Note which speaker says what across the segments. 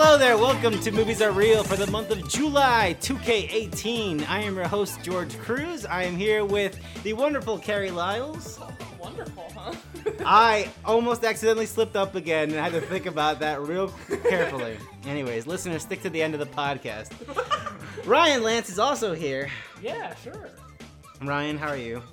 Speaker 1: Hello there, welcome to Movies Are Real for the month of July 2K18. I am your host, George Cruz. I am here with the wonderful Carrie Lyles.
Speaker 2: Oh, wonderful, huh?
Speaker 1: I almost accidentally slipped up again and I had to think about that real carefully. Anyways, listeners, stick to the end of the podcast. Ryan Lance is also here.
Speaker 2: yeah, sure.
Speaker 1: Ryan, how are you?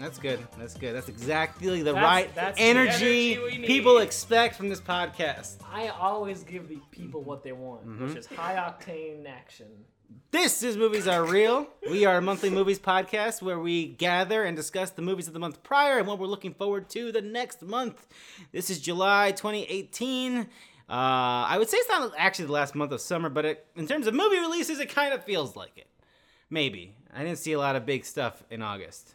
Speaker 1: That's good. That's good. That's exactly the
Speaker 2: That's-
Speaker 1: right
Speaker 2: that's the
Speaker 1: energy,
Speaker 2: energy we need.
Speaker 1: people expect from this podcast.
Speaker 2: I always give the people what they want,
Speaker 1: Mm-hmm.
Speaker 2: which is high octane action.
Speaker 1: This is Movies Are Real. We are a monthly movies podcast where we gather and discuss the movies of the month prior and what we're looking forward to the next month. This is July 2018. Uh, I would say it's not actually the last month of summer, but it, in terms of movie releases, it kind of feels like it. Maybe. I didn't see a lot of big stuff in August.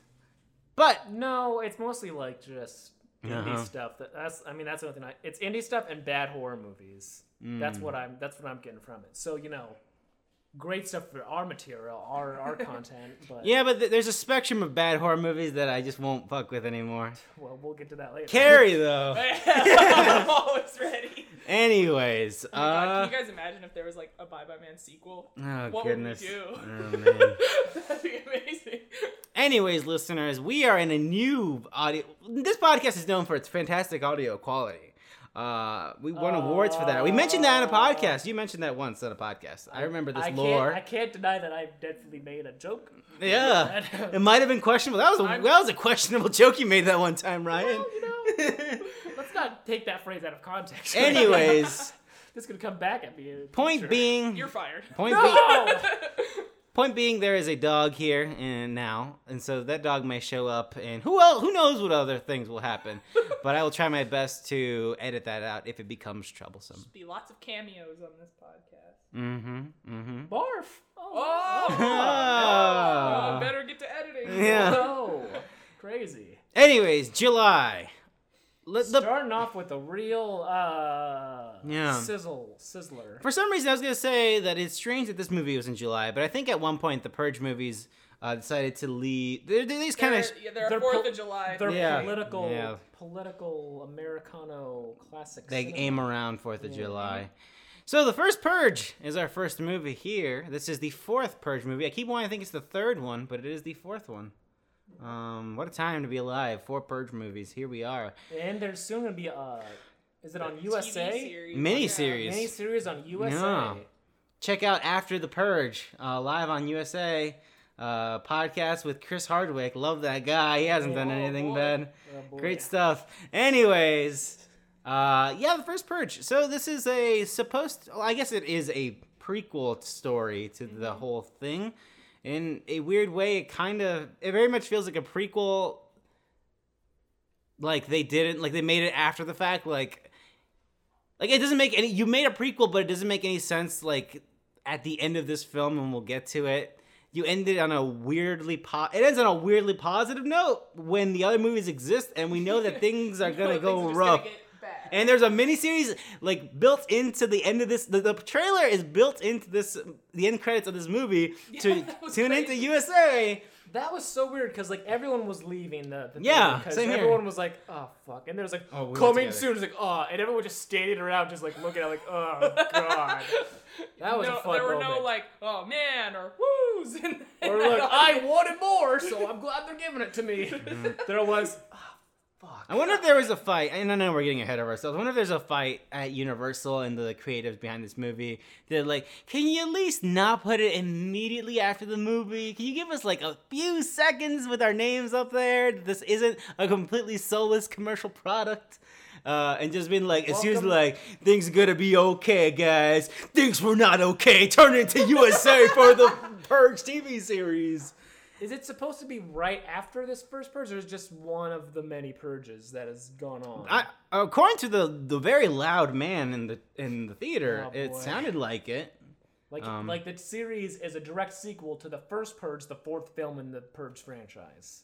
Speaker 1: But
Speaker 2: No, it's mostly like just indie
Speaker 1: Uh-huh.
Speaker 2: stuff. That, that's I mean that's the only thing. I, it's indie stuff and bad horror movies. That's
Speaker 1: Mm.
Speaker 2: what I'm. That's what I'm getting from it. So you know, great stuff for our material, our our content. But
Speaker 1: yeah, but th- there's a spectrum of bad horror movies that I just won't fuck with anymore.
Speaker 2: well, we'll get to that later.
Speaker 1: Carrie, though.
Speaker 3: I'm always ready.
Speaker 1: Anyways,
Speaker 3: Oh my God,
Speaker 1: uh,
Speaker 3: can you guys imagine if there was like a Bye Bye Man sequel?
Speaker 1: oh
Speaker 3: what
Speaker 1: goodness.
Speaker 3: would we do?
Speaker 1: Oh, man.
Speaker 3: That'd be amazing.
Speaker 1: Anyways, listeners, we are in a new audio. This podcast is known for its fantastic audio quality. Uh, we won awards for that. We mentioned that on a podcast. You mentioned that once on a podcast. I remember this
Speaker 2: I
Speaker 1: lore.
Speaker 2: Can't, I can't deny that I definitely made a joke.
Speaker 1: yeah, it might have been questionable. That was a
Speaker 2: I'm-
Speaker 1: that was a questionable joke you made that one time, Ryan.
Speaker 2: Well, you know, let's not take that phrase out of context.
Speaker 1: Anyways,
Speaker 2: this could come back at me.
Speaker 1: point
Speaker 2: future.
Speaker 1: being,
Speaker 3: You're fired.
Speaker 1: point being,
Speaker 2: No!
Speaker 1: Point being, there is a dog here and now, and so that dog may show up, and who else, who knows what other things will happen. but I will try my best to edit that out if it becomes troublesome.
Speaker 3: Be lots of cameos on this podcast.
Speaker 1: Mm-hmm. Mm-hmm.
Speaker 2: Barf.
Speaker 3: Oh,
Speaker 1: Ah.
Speaker 3: oh, better get to editing.
Speaker 1: Yeah.
Speaker 2: No. Crazy.
Speaker 1: Anyways, July. Let the,
Speaker 2: Starting off with a real uh
Speaker 1: Yeah.
Speaker 2: sizzle sizzler.
Speaker 1: for some reason, I was gonna say that it's strange that this movie was in July, but I think at one point the Purge movies uh, decided to leave. They're, they're these kind of
Speaker 3: yeah, they're,
Speaker 2: they're
Speaker 3: Fourth
Speaker 2: po-
Speaker 3: of July.
Speaker 2: They're
Speaker 1: Yeah.
Speaker 2: political
Speaker 1: Yeah.
Speaker 2: political Americano classic.
Speaker 1: they
Speaker 2: cinema.
Speaker 1: aim around Fourth of
Speaker 2: Yeah.
Speaker 1: July. So the first Purge is our first movie here. This is the fourth Purge movie. I keep wanting to think it's the third one, but it is the fourth one. Um, what a time to be alive! Four Purge movies. Here we are.
Speaker 2: And there's soon gonna be a. is it on
Speaker 3: TV
Speaker 2: USA?
Speaker 3: series.
Speaker 1: Miniseries.
Speaker 2: Mini series on USA.
Speaker 1: Yeah. Check out After the Purge uh, live on USA. Uh, podcast with Chris Hardwick. Love that guy. He hasn't done
Speaker 2: Oh,
Speaker 1: anything
Speaker 3: boy.
Speaker 1: bad.
Speaker 2: Oh.
Speaker 1: Great stuff. Anyways, uh, yeah, the first Purge. So this is a supposed. Well, I guess it is a prequel story to the whole thing. In a weird way, it kind of. It very much feels like a prequel. Like they didn't. Like they made it after the fact. Like. Like it doesn't make any. You made a prequel, but it doesn't make any sense. Like at the end of this film, and we'll get to it. You ended on a weirdly po- it ends on a weirdly positive note when the other movies exist and we know that things are gonna go rough.
Speaker 3: Gonna get.
Speaker 1: And there's a miniseries like built into the end of this. The, the trailer is built into this. The end credits of this movie to
Speaker 3: Yeah, that was
Speaker 1: tune into. USA.
Speaker 2: That was so weird because like everyone was leaving the, the
Speaker 1: Yeah,
Speaker 2: because
Speaker 1: same here.
Speaker 2: everyone was like oh fuck and there was like
Speaker 1: Oh, we
Speaker 2: coming
Speaker 1: together.
Speaker 2: soon it's like oh and everyone was just standing around just like looking at like oh god that was
Speaker 3: no,
Speaker 2: a fun
Speaker 3: there were
Speaker 2: moment.
Speaker 3: no like, oh man, or woos. And
Speaker 2: or like I wanted more so I'm glad they're giving it to me
Speaker 1: Mm-hmm.
Speaker 2: there was fuck
Speaker 1: I wonder if there was a fight. And I know we're getting ahead of ourselves. I wonder if there's a fight at Universal and the creatives behind this movie. They're like, can you at least not put it immediately after the movie? Can you give us like a few seconds with our names up there? This isn't a completely soulless commercial product. Uh, and just being like, it's usually
Speaker 2: Welcome-
Speaker 1: like, things gonna be okay, guys. Things were not okay. Turn it to USA for the Purge TV series.
Speaker 2: Is it supposed to be right after this first purge or is it just one of the many purges that has gone on?
Speaker 1: I, according to the the very loud man in the in the theater,
Speaker 2: Oh,
Speaker 1: it sounded like it.
Speaker 2: like
Speaker 1: um,
Speaker 2: like the series is a direct sequel to the first purge the fourth film in the purge franchise.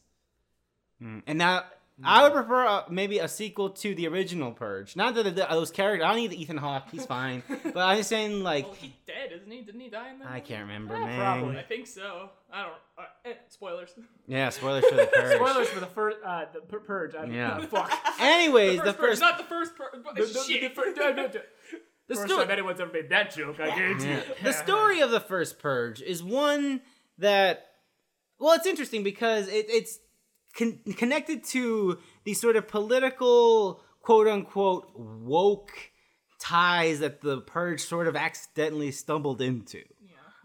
Speaker 1: And now I would prefer uh, maybe a sequel to the original Purge. Not that the, those characters. I don't need the Ethan Hawke. He's fine. but I'm just saying like
Speaker 3: well, he's dead, isn't he? Didn't he die in that?
Speaker 1: I
Speaker 3: movie?
Speaker 1: can't remember,
Speaker 2: Yeah,
Speaker 1: man.
Speaker 2: probably.
Speaker 3: I think so. I don't. Uh, eh, spoilers.
Speaker 1: Yeah, spoilers for the Purge.
Speaker 2: Spoilers for the first, uh, the pur- purge. I
Speaker 1: Yeah.
Speaker 2: fuck.
Speaker 1: Anyways,
Speaker 3: the
Speaker 1: the
Speaker 3: first, purge, not the first. Pur- but
Speaker 2: The, the-
Speaker 3: shit.
Speaker 2: the fir- no, no, no.
Speaker 1: The
Speaker 2: First
Speaker 1: sto-
Speaker 2: time anyone's ever made that joke, I guarantee.
Speaker 1: Yeah.
Speaker 2: you.
Speaker 1: The story of the first purge is one that, well, it's interesting because it, it's con- connected to these sort of political, quote unquote, woke ties that the purge sort of accidentally stumbled into.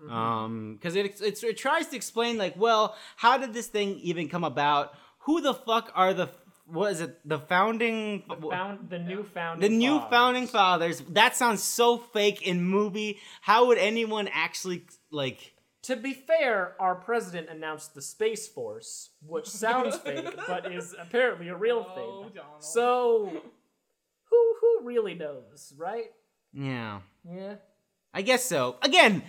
Speaker 3: Yeah.
Speaker 1: Um, because it, it tries to explain like, well, how did this thing even come about? Who the fuck are the what is it? The founding
Speaker 2: The, found, the new founding
Speaker 1: the new
Speaker 2: fathers.
Speaker 1: founding fathers. That sounds so fake in movie. How would anyone actually like?
Speaker 2: To be fair, our president announced the Space Force, which sounds fake, but is apparently a real
Speaker 3: Oh,
Speaker 2: thing.
Speaker 3: Donald.
Speaker 2: So, who who really knows, right?
Speaker 1: Yeah,
Speaker 2: Yeah.
Speaker 1: I guess so. Again,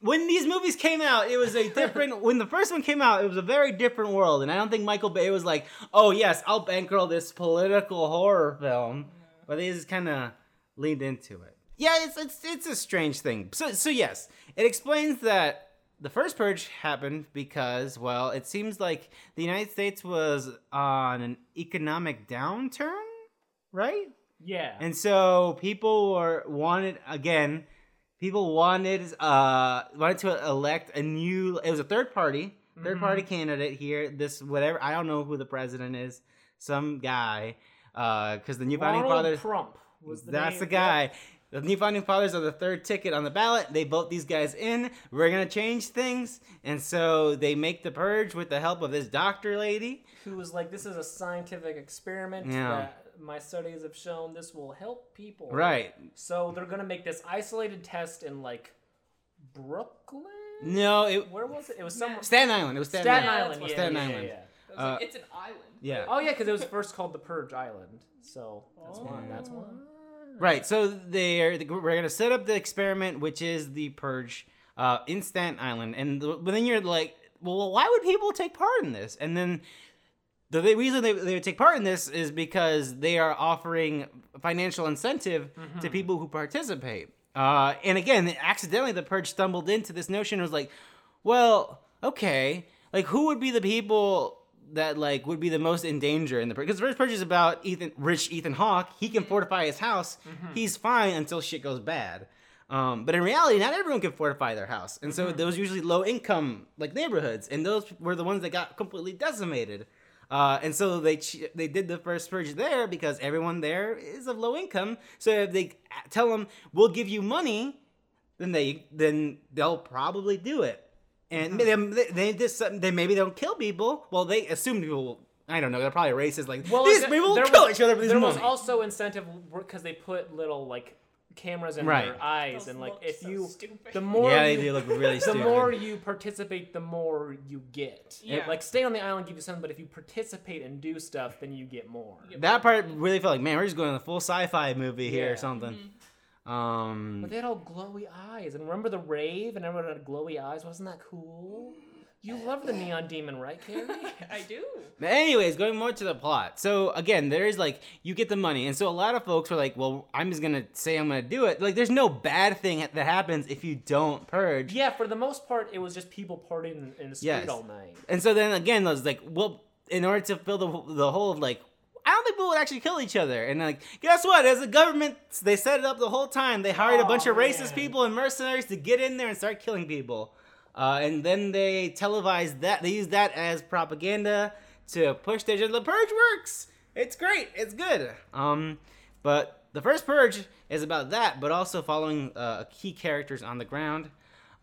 Speaker 1: when these movies came out, it was a different. when the first one came out, it was a very different world, and I don't think Michael Bay was like, "Oh yes, I'll bankroll this political horror film," but they just kind of leaned into it. Yeah, it's it's it's a strange thing. So so yes, it explains that the first purge happened because well, it seems like the United States was on an economic downturn, right?
Speaker 2: Yeah.
Speaker 1: And so people were wanted again. People wanted uh wanted to elect a new. It was a third party, 3rd party candidate here. This whatever I don't know who the president is. Some guy. Uh, because the new founding fathers.
Speaker 2: Trump was the
Speaker 1: That's
Speaker 2: name.
Speaker 1: the guy. The new founding fathers are the third ticket on the ballot. They vote these guys in. We're gonna change things, and so they make the purge with the help of this doctor lady.
Speaker 2: Who was like, "This is a scientific experiment
Speaker 1: Yeah.
Speaker 2: that my studies have shown this will help people."
Speaker 1: Right?
Speaker 2: So they're gonna make this isolated test in like Brooklyn.
Speaker 1: No, it
Speaker 2: Where was it? It was somewhere.
Speaker 1: Staten Island. It was Staten,
Speaker 2: Staten
Speaker 1: Island.
Speaker 2: Island. Yeah,
Speaker 1: Staten
Speaker 2: yeah,
Speaker 1: Island.
Speaker 2: yeah, yeah.
Speaker 3: I like,
Speaker 1: uh,
Speaker 3: it's an island.
Speaker 1: Yeah.
Speaker 2: Oh yeah, because it was first called the Purge Island. So that's why. That's why.
Speaker 1: Right. So they're we're gonna set up the experiment, which is the purge, uh, in Staten Island, and the, but then you're like, well, why would people take part in this? And then the, the reason they, they would take part in this is because they are offering financial incentive to people who participate. Uh, and again, accidentally, the purge stumbled into this notion. It was like, well, okay, like who would be the people that like would be the most in danger in the purge? Because the first purge is about Ethan, rich Ethan Hawke. He can fortify his house. He's fine until shit goes bad. Um, but in reality, not everyone can fortify their house, and so those usually low income like neighborhoods, and those were the ones that got completely decimated. Uh, and so they they did the first purge there because everyone there is of low income. So if they tell them we'll give you money, then they then they'll probably do it. And they, they they just they maybe don't kill people. Well, they assume people. Will, I don't know. They're probably racist. Like
Speaker 2: Well,
Speaker 1: these people will
Speaker 2: there
Speaker 1: kill
Speaker 2: was-
Speaker 1: each other for this
Speaker 2: There
Speaker 1: money.
Speaker 2: was also incentive because they put little like cameras in
Speaker 1: Right.
Speaker 2: their eyes,
Speaker 3: Those
Speaker 2: and like if
Speaker 3: so
Speaker 2: you,
Speaker 3: stupid.
Speaker 2: the more
Speaker 1: yeah, they
Speaker 2: you,
Speaker 1: do look really
Speaker 2: the
Speaker 1: stupid.
Speaker 2: more you participate, the more you get.
Speaker 3: Yeah.
Speaker 2: Like stay on the island, give you something, but if you participate and do stuff, then you get more.
Speaker 1: That part really felt like man, we're just going to a full sci-fi movie here
Speaker 2: Yeah.
Speaker 1: or something.
Speaker 3: Mm-hmm.
Speaker 1: Um,
Speaker 2: But they had all glowy eyes, and remember the rave, and everyone had glowy eyes. Wasn't that cool? You love the neon demon, right, Carrie?
Speaker 3: I do.
Speaker 1: But anyways, going more to the plot. So again, there is like you get the money, and so a lot of folks were like, "Well, I'm just gonna say I'm gonna do it." Like, there's no bad thing that happens if you don't purge.
Speaker 2: yeah, for the most part, it was just people partying in the street
Speaker 1: Yes.
Speaker 2: all night.
Speaker 1: And so then again, I was like, "Well, in order to fill the the hole of like." I don't think people would actually kill each other. And like, guess what? As a government, they set it up the whole time. They hired a bunch of racist
Speaker 2: man.
Speaker 1: people and mercenaries to get in there and start killing people. Uh, and then they televised that. They used that as propaganda to push their agenda. The purge works. It's great. It's good. Um, but the first purge is about that, but also following uh, key characters on the ground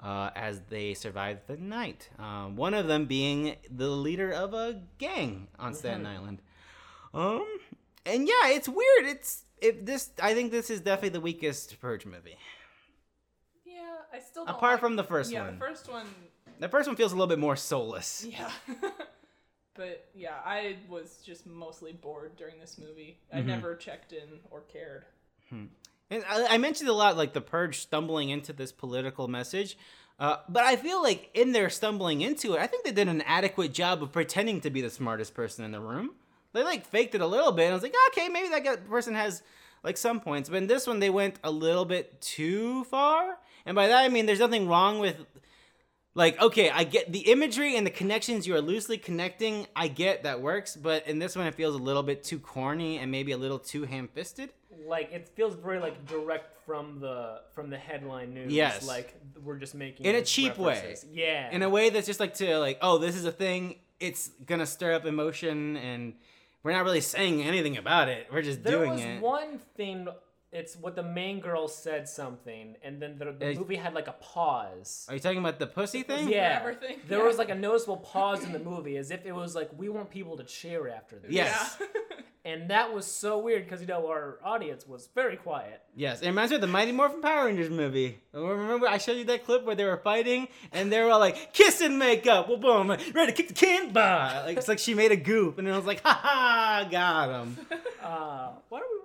Speaker 1: uh, as they survive the night. Um, one of them being the leader of a gang on Staten Island. Um, and yeah, it's weird. It's if this. I think this is definitely the weakest purge movie.
Speaker 3: Yeah, I still don't
Speaker 1: Apart
Speaker 3: like-
Speaker 1: from the first
Speaker 3: yeah,
Speaker 1: one.
Speaker 3: the first one.
Speaker 1: The first one feels a little bit more soulless.
Speaker 3: Yeah. but yeah, I was just mostly bored during this movie. I
Speaker 1: Mm-hmm.
Speaker 3: never checked in or cared.
Speaker 1: And I, I mentioned a lot like the purge stumbling into this political message. Uh, but I feel like in their stumbling into it, I think they did an adequate job of pretending to be the smartest person in the room. They like faked it a little bit. I was like, okay, maybe that guy, person has like some points. But in this one, they went a little bit too far. And by that I mean there's nothing wrong with like okay, I get the imagery and the connections you are loosely connecting. I get that works, but in this one it feels a little bit too corny and maybe a little too ham-fisted.
Speaker 2: Like it feels very like direct from the from the headline news.
Speaker 1: Yes.
Speaker 2: Like we're just making
Speaker 1: In a cheap way.
Speaker 2: Yeah.
Speaker 1: in a way that's just like to like oh this is a thing it's gonna stir up emotion and we're not really saying anything about it we're just
Speaker 2: there
Speaker 1: doing
Speaker 2: was one thing. It's what the main girl said something, and then the, the movie had like a pause.
Speaker 1: are you talking about the pussy thing
Speaker 2: Yeah,
Speaker 3: Forever thing?
Speaker 2: there
Speaker 3: Yeah.
Speaker 2: was like a noticeable pause in the movie, as if it was like we want people to cheer after this.
Speaker 1: Yes.
Speaker 3: Yeah.
Speaker 2: and that was so weird because you know our audience was very quiet.
Speaker 1: yes it reminds me of the mighty morphin power rangers movie remember i showed you that clip where they were fighting and they were all like kiss and make up well boom ready to kick the can bah like it's like she made a goof and I was like ha ha got him
Speaker 2: Uh, why are we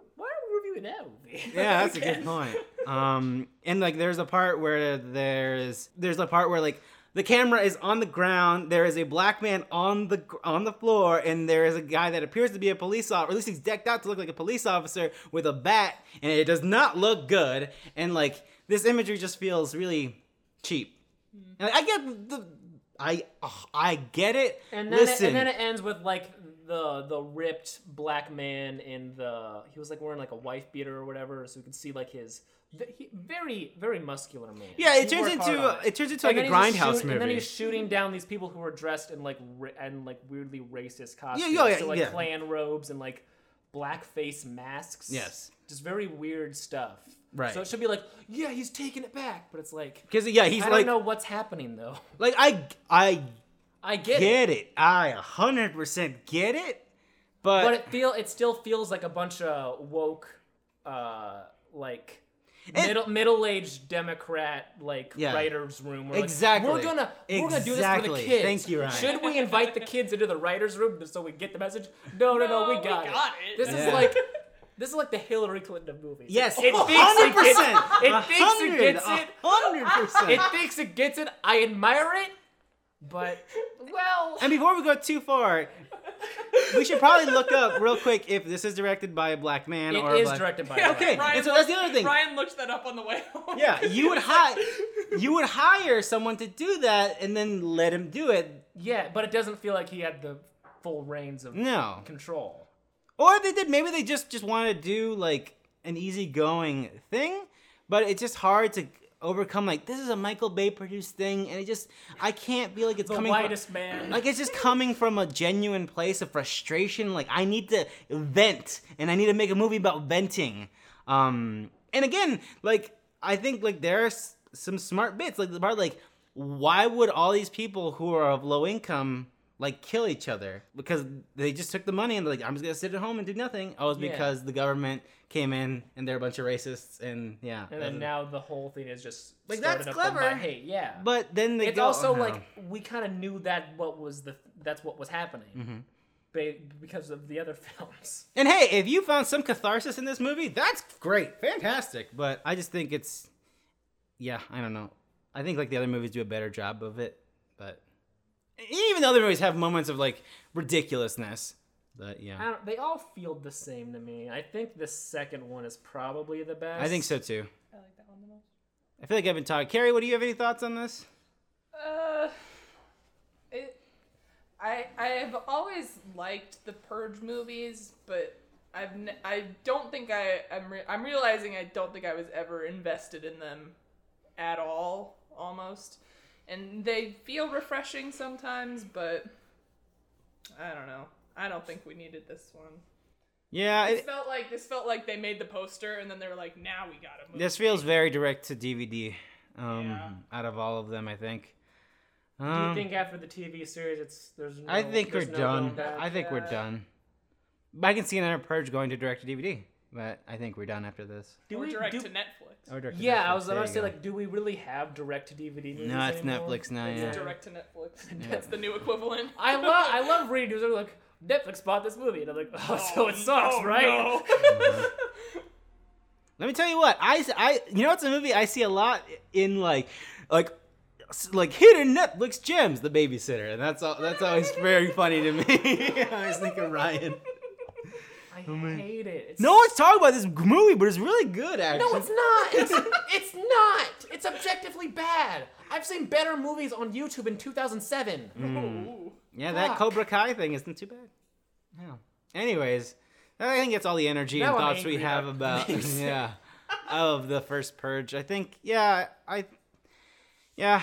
Speaker 2: why are we reviewing that
Speaker 1: yeah that's a good point. Um and like there's a part where there's there's a part where like the camera is on the ground there is a black man on the on the floor and there is a guy that appears to be a police officer or at least he's decked out to look like a police officer with a bat and it does not look good. And like this imagery just feels really cheap. And i get the i ugh, i get it.
Speaker 2: And then, it, and then it ends with like the the ripped black man in the he was like wearing like a wife beater or whatever, so you could see like his he- very very muscular man.
Speaker 1: yeah
Speaker 2: He
Speaker 1: it turns into it turns into like a grindhouse
Speaker 2: shoot-
Speaker 1: movie
Speaker 2: And then he's shooting down these people who are dressed in like and like weirdly racist costumes.
Speaker 1: yeah, yeah,
Speaker 2: so like
Speaker 1: yeah.
Speaker 2: Klan robes and like blackface masks.
Speaker 1: Yes.
Speaker 2: Just very weird stuff.
Speaker 1: Right.
Speaker 2: So it should be like, yeah, he's taking it back, but it's like
Speaker 1: because yeah he's
Speaker 2: I
Speaker 1: like
Speaker 2: don't know what's happening though.
Speaker 1: like i i
Speaker 2: I get, it.
Speaker 1: get it. I 100% get it. But,
Speaker 2: but it feel it still feels like a bunch of woke uh like
Speaker 1: It-
Speaker 2: middle middle-aged democrat like
Speaker 1: Yeah.
Speaker 2: writers room where, like,
Speaker 1: Exactly.
Speaker 2: we're gonna we're gonna do this for the kids
Speaker 1: Thank you, Ryan.
Speaker 2: should we invite the kids into the writers room so we get the message no no no,
Speaker 3: No,
Speaker 2: we
Speaker 3: we
Speaker 2: got,
Speaker 3: got
Speaker 2: it.
Speaker 3: it.
Speaker 2: this
Speaker 1: Yeah.
Speaker 2: is like this is like the Hillary Clinton movie.
Speaker 1: yes,
Speaker 2: it thinks it gets,
Speaker 1: 100%.
Speaker 2: it thinks it gets it.
Speaker 1: 100%.
Speaker 2: It thinks it gets it. I admire it, but well,
Speaker 1: and before we go too far, we should probably look up real quick if this is directed by a black man
Speaker 2: it
Speaker 1: or a
Speaker 2: is
Speaker 1: black...
Speaker 2: directed by.
Speaker 3: Yeah,
Speaker 2: a
Speaker 1: Okay,
Speaker 2: black
Speaker 1: and so that's the other thing.
Speaker 3: Ryan looked that up on the way home.
Speaker 1: Yeah, you would hire you would hire someone to do that and then let him do it.
Speaker 2: Yeah, but it doesn't feel like he had the full reins of
Speaker 1: No.
Speaker 2: control.
Speaker 1: Or they did, maybe they just just wanted to do like an easygoing thing, but it's just hard to overcome. Like this is a Michael Bay produced thing, and it just I can't feel like it's
Speaker 2: The
Speaker 1: coming.
Speaker 2: whitest
Speaker 1: from,
Speaker 2: man.
Speaker 1: Like it's just coming from a genuine place of frustration. Like I need to vent, and I need to make a movie about venting. Um, and again, like I think like there there's some smart bits, like the part like why would all these people who are of low income like kill each other because they just took the money and they're like I'm just gonna sit at home and do nothing. Oh, it's
Speaker 2: Yeah.
Speaker 1: because the government came in and they're a bunch of racists and yeah.
Speaker 2: and then now the whole thing is just
Speaker 1: Like, that's
Speaker 2: up on my
Speaker 1: clever.
Speaker 2: hate. Yeah,
Speaker 1: but then they
Speaker 2: it's
Speaker 1: go,
Speaker 2: also
Speaker 1: oh,
Speaker 2: like we kind of knew that what was the that's what was happening
Speaker 1: Mm-hmm.
Speaker 2: because of the other films.
Speaker 1: And hey, if you found some catharsis in this movie, that's great, fantastic. But I just think it's, yeah, I don't know. I think like the other movies do a better job of it, even the other movies have moments of like ridiculousness. But
Speaker 2: I
Speaker 1: yeah,
Speaker 2: don't, they all feel the same to me. I think the second one is probably the best.
Speaker 1: I think so too.
Speaker 3: I like that one the most.
Speaker 1: I feel like I've been talking. Carrie, what do you have any thoughts on this?
Speaker 3: Uh, it. I I've always liked the Purge movies, but I've n- I don't think I I'm re- I'm realizing I don't think I was ever invested in them at all almost, and they feel refreshing sometimes, but I don't know. I don't think we needed this one.
Speaker 1: Yeah,
Speaker 3: This
Speaker 1: it,
Speaker 3: felt like this felt like they made the poster and then they were like, now we gotta move.
Speaker 1: this feels very direct to DVD. Um,
Speaker 3: Yeah.
Speaker 1: out of all of them, I think.
Speaker 2: Do you
Speaker 1: Um,
Speaker 2: think after the TV series, it's there's no,
Speaker 1: I think we're
Speaker 2: no
Speaker 1: done. I think we're done. But I can see another purge going to direct to DVD. But I think we're done after this.
Speaker 2: do
Speaker 3: or
Speaker 2: we
Speaker 3: direct
Speaker 2: do,
Speaker 3: to Netflix.
Speaker 1: Or direct to
Speaker 2: Yeah, I was about to say
Speaker 1: go.
Speaker 2: like, do we really have direct to DVD movies?
Speaker 1: No, it's
Speaker 2: anymore?
Speaker 1: Netflix now.
Speaker 3: It's
Speaker 1: Yeah.
Speaker 3: direct to Netflix. That's the new equivalent.
Speaker 2: I love I love reading news. They're like Netflix bought this movie, and I'm like, oh, so oh, it sucks,
Speaker 3: no,
Speaker 2: right?
Speaker 3: no.
Speaker 1: Let me tell you what I, I you know it's a movie I see a lot in like like like hidden Netflix gems. The Babysitter, and that's all. That's always very funny to me. I was thinking Ryan.
Speaker 2: I hate it. It's
Speaker 1: No one's talking about this movie, but it's really good. Actually,
Speaker 2: No, it's not. It's, it's not. It's objectively bad. I've seen better movies on YouTube in 2007. Mm.
Speaker 3: Ooh.
Speaker 1: Yeah, that Cobra Kai thing isn't too bad. Yeah. Anyways, I think it's all the energy
Speaker 2: Now
Speaker 1: and thoughts we have
Speaker 2: about
Speaker 1: about yeah of the first purge. I think yeah, I yeah,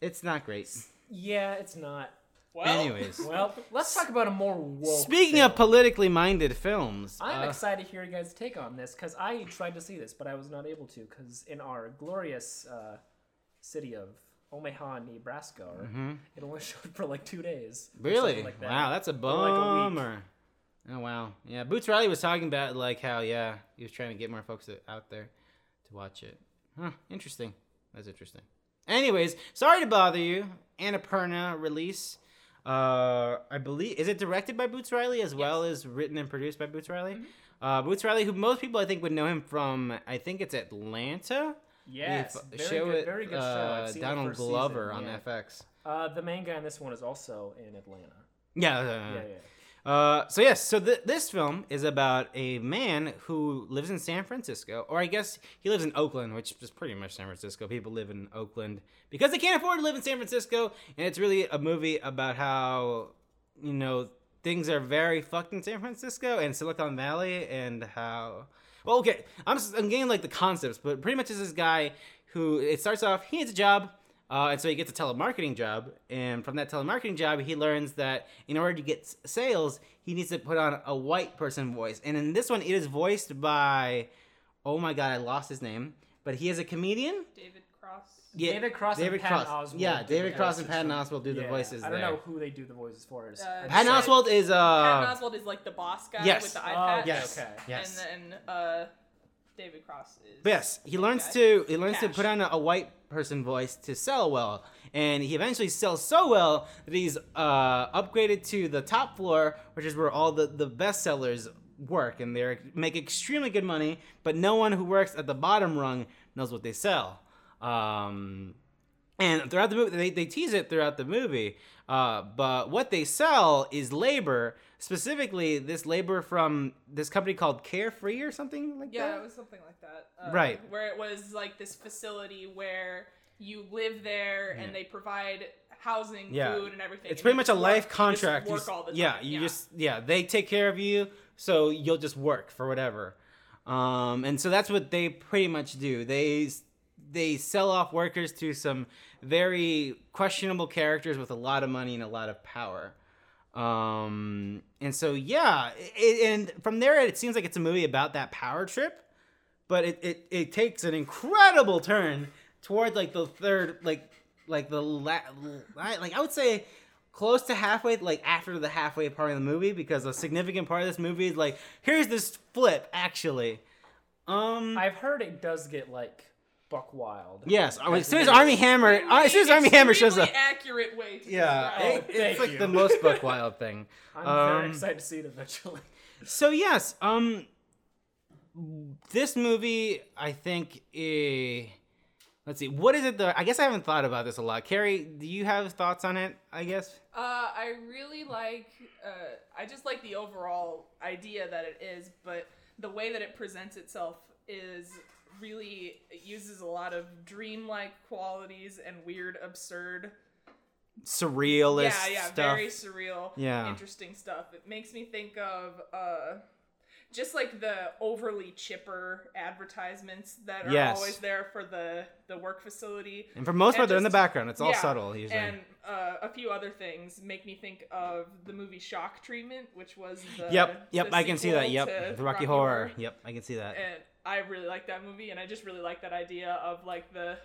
Speaker 1: it's not great.
Speaker 2: Yeah, it's not.
Speaker 3: Well,
Speaker 1: Anyways,
Speaker 2: Well, let's talk about a more woke.
Speaker 1: speaking
Speaker 2: film.
Speaker 1: of politically minded films,
Speaker 2: I'm
Speaker 1: uh,
Speaker 2: excited to hear you guys' take on this because I tried to see this, but I was not able to because in our glorious uh, city of Omaha, Nebraska, or it only showed for like two days.
Speaker 1: Mm-hmm. really,
Speaker 2: like that.
Speaker 1: wow, that's a
Speaker 2: Or like a
Speaker 1: bummer. oh wow, yeah. Boots Riley was talking about like how yeah he was trying to get more folks out there to watch it. Huh, interesting. That's interesting. Anyways, sorry to bother you. Annapurna release. Uh, I believe is it directed by Boots Riley as well as written and produced by Boots Riley.
Speaker 2: Mm-hmm.
Speaker 1: Uh, Boots Riley, who most people I think would know him from, I think it's Atlanta.
Speaker 2: Yes, very
Speaker 1: show
Speaker 2: good,
Speaker 1: with,
Speaker 2: very good show.
Speaker 1: uh,
Speaker 2: I've seen the
Speaker 1: Donald Glover
Speaker 2: season,
Speaker 1: on
Speaker 2: yeah.
Speaker 1: FX.
Speaker 2: Uh, the main guy in this one is also in Atlanta.
Speaker 1: Yeah. uh,
Speaker 2: Yeah, yeah.
Speaker 1: Uh, so yes, so th- this film is about a man who lives in San Francisco, or I guess he lives in Oakland, which is pretty much San Francisco. People live in Oakland because they can't afford to live in San Francisco, and it's really a movie about how you know things are very fucked in San Francisco and Silicon Valley, and how. Well, okay, I'm I'm getting like the concepts, but pretty much is this guy who it starts off he needs a job. Uh, and so he gets a telemarketing job, and from that telemarketing job, he learns that in order to get sales, he needs to put on a white person voice. And in this one, it is voiced by, oh my god, I lost his name, but he is a comedian.
Speaker 3: David Cross.
Speaker 1: Yeah,
Speaker 2: David Cross
Speaker 1: David
Speaker 2: and Patton
Speaker 1: Cross.
Speaker 2: Oswalt.
Speaker 1: Yeah, David Cross and
Speaker 2: voices
Speaker 1: Patton
Speaker 2: for-
Speaker 1: Oswalt do the
Speaker 2: Yeah,
Speaker 1: voices
Speaker 2: I don't
Speaker 1: there.
Speaker 2: know who they do the voices for. It's-
Speaker 3: Uh,
Speaker 1: Patton
Speaker 3: Patton
Speaker 1: Oswalt is uh,
Speaker 3: Patton Oswalt is like the boss guy
Speaker 1: yes.
Speaker 3: with the
Speaker 1: Oh,
Speaker 3: eye
Speaker 1: yes,
Speaker 2: okay.
Speaker 1: yes.
Speaker 3: And then uh, David Cross is.
Speaker 1: But yes, he learns
Speaker 3: guy.
Speaker 1: to he learns to put on a, a white person voice to sell well, and he eventually sells so well that he's uh, upgraded to the top floor, which is where all the the best sellers work, and they make extremely good money. But no one who works at the bottom rung knows what they sell. Um, and throughout the movie, they, they tease it throughout the movie. Uh, but what they sell is labor, specifically this labor from this company called Carefree or something like
Speaker 3: Yeah,
Speaker 1: that.
Speaker 3: Yeah, it was something like that. Uh,
Speaker 1: Right.
Speaker 3: Where it was like this facility where you live there and they provide housing,
Speaker 1: Yeah.
Speaker 3: food, and everything.
Speaker 1: It's
Speaker 3: and
Speaker 1: pretty much a life
Speaker 3: work- you just
Speaker 1: contract. You
Speaker 3: work all the
Speaker 1: yeah,
Speaker 3: time.
Speaker 1: you just yeah, they take care of you, so you'll just work for whatever. Um, and so that's what they pretty much do. They they sell off workers to some very questionable characters with a lot of money and a lot of power. Um, and so yeah, it, and from there it seems like it's a movie about that power trip, but it, it, it takes an incredible turn toward like the third like like the la- like I would say close to halfway like after the halfway part of the movie because a significant part of this movie is like here's this flip actually. Um
Speaker 2: I've heard it does get like buck wild.
Speaker 1: yes, as soon as Armie Hammer as soon as Armie Hammer shows up.
Speaker 3: Accurate way to
Speaker 1: Yeah,
Speaker 3: describe
Speaker 1: it-
Speaker 3: it.
Speaker 1: it's like
Speaker 2: you.
Speaker 1: the most book wild thing.
Speaker 2: I'm
Speaker 1: Um,
Speaker 2: very excited to see it eventually.
Speaker 1: So yes, um, this movie, I think, eh, let's see, what is it? The I guess I haven't thought about this a lot. Carrie, do you have thoughts on it? I guess.
Speaker 3: Uh, I really like. Uh, I just like the overall idea that it is, but the way that it presents itself is really uses a lot of dreamlike qualities and weird, absurd.
Speaker 1: Surrealist
Speaker 3: yeah, yeah,
Speaker 1: stuff.
Speaker 3: very surreal.
Speaker 1: Yeah.
Speaker 3: interesting stuff. It makes me think of uh, just like the overly chipper advertisements that are
Speaker 1: Yes.
Speaker 3: always there for the the work facility.
Speaker 1: and for most part, they're in the background. It's all
Speaker 3: Yeah,
Speaker 1: subtle usually.
Speaker 3: And uh, a few other things make me think of the movie Shock Treatment, which was the
Speaker 1: yep, yep, I can see that. Yep, the Rocky, Horror. Yep, I can see that.
Speaker 3: And I really like that movie, and I just really like that idea of like the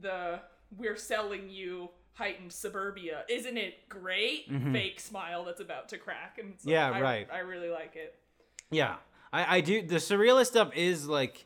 Speaker 3: the we're selling you heightened suburbia, isn't it great? Fake smile that's about to crack, and so
Speaker 1: Mm-hmm. Yeah,
Speaker 3: I,
Speaker 1: right.
Speaker 3: I really like it.
Speaker 1: Yeah, I, I do. The surrealist stuff is like,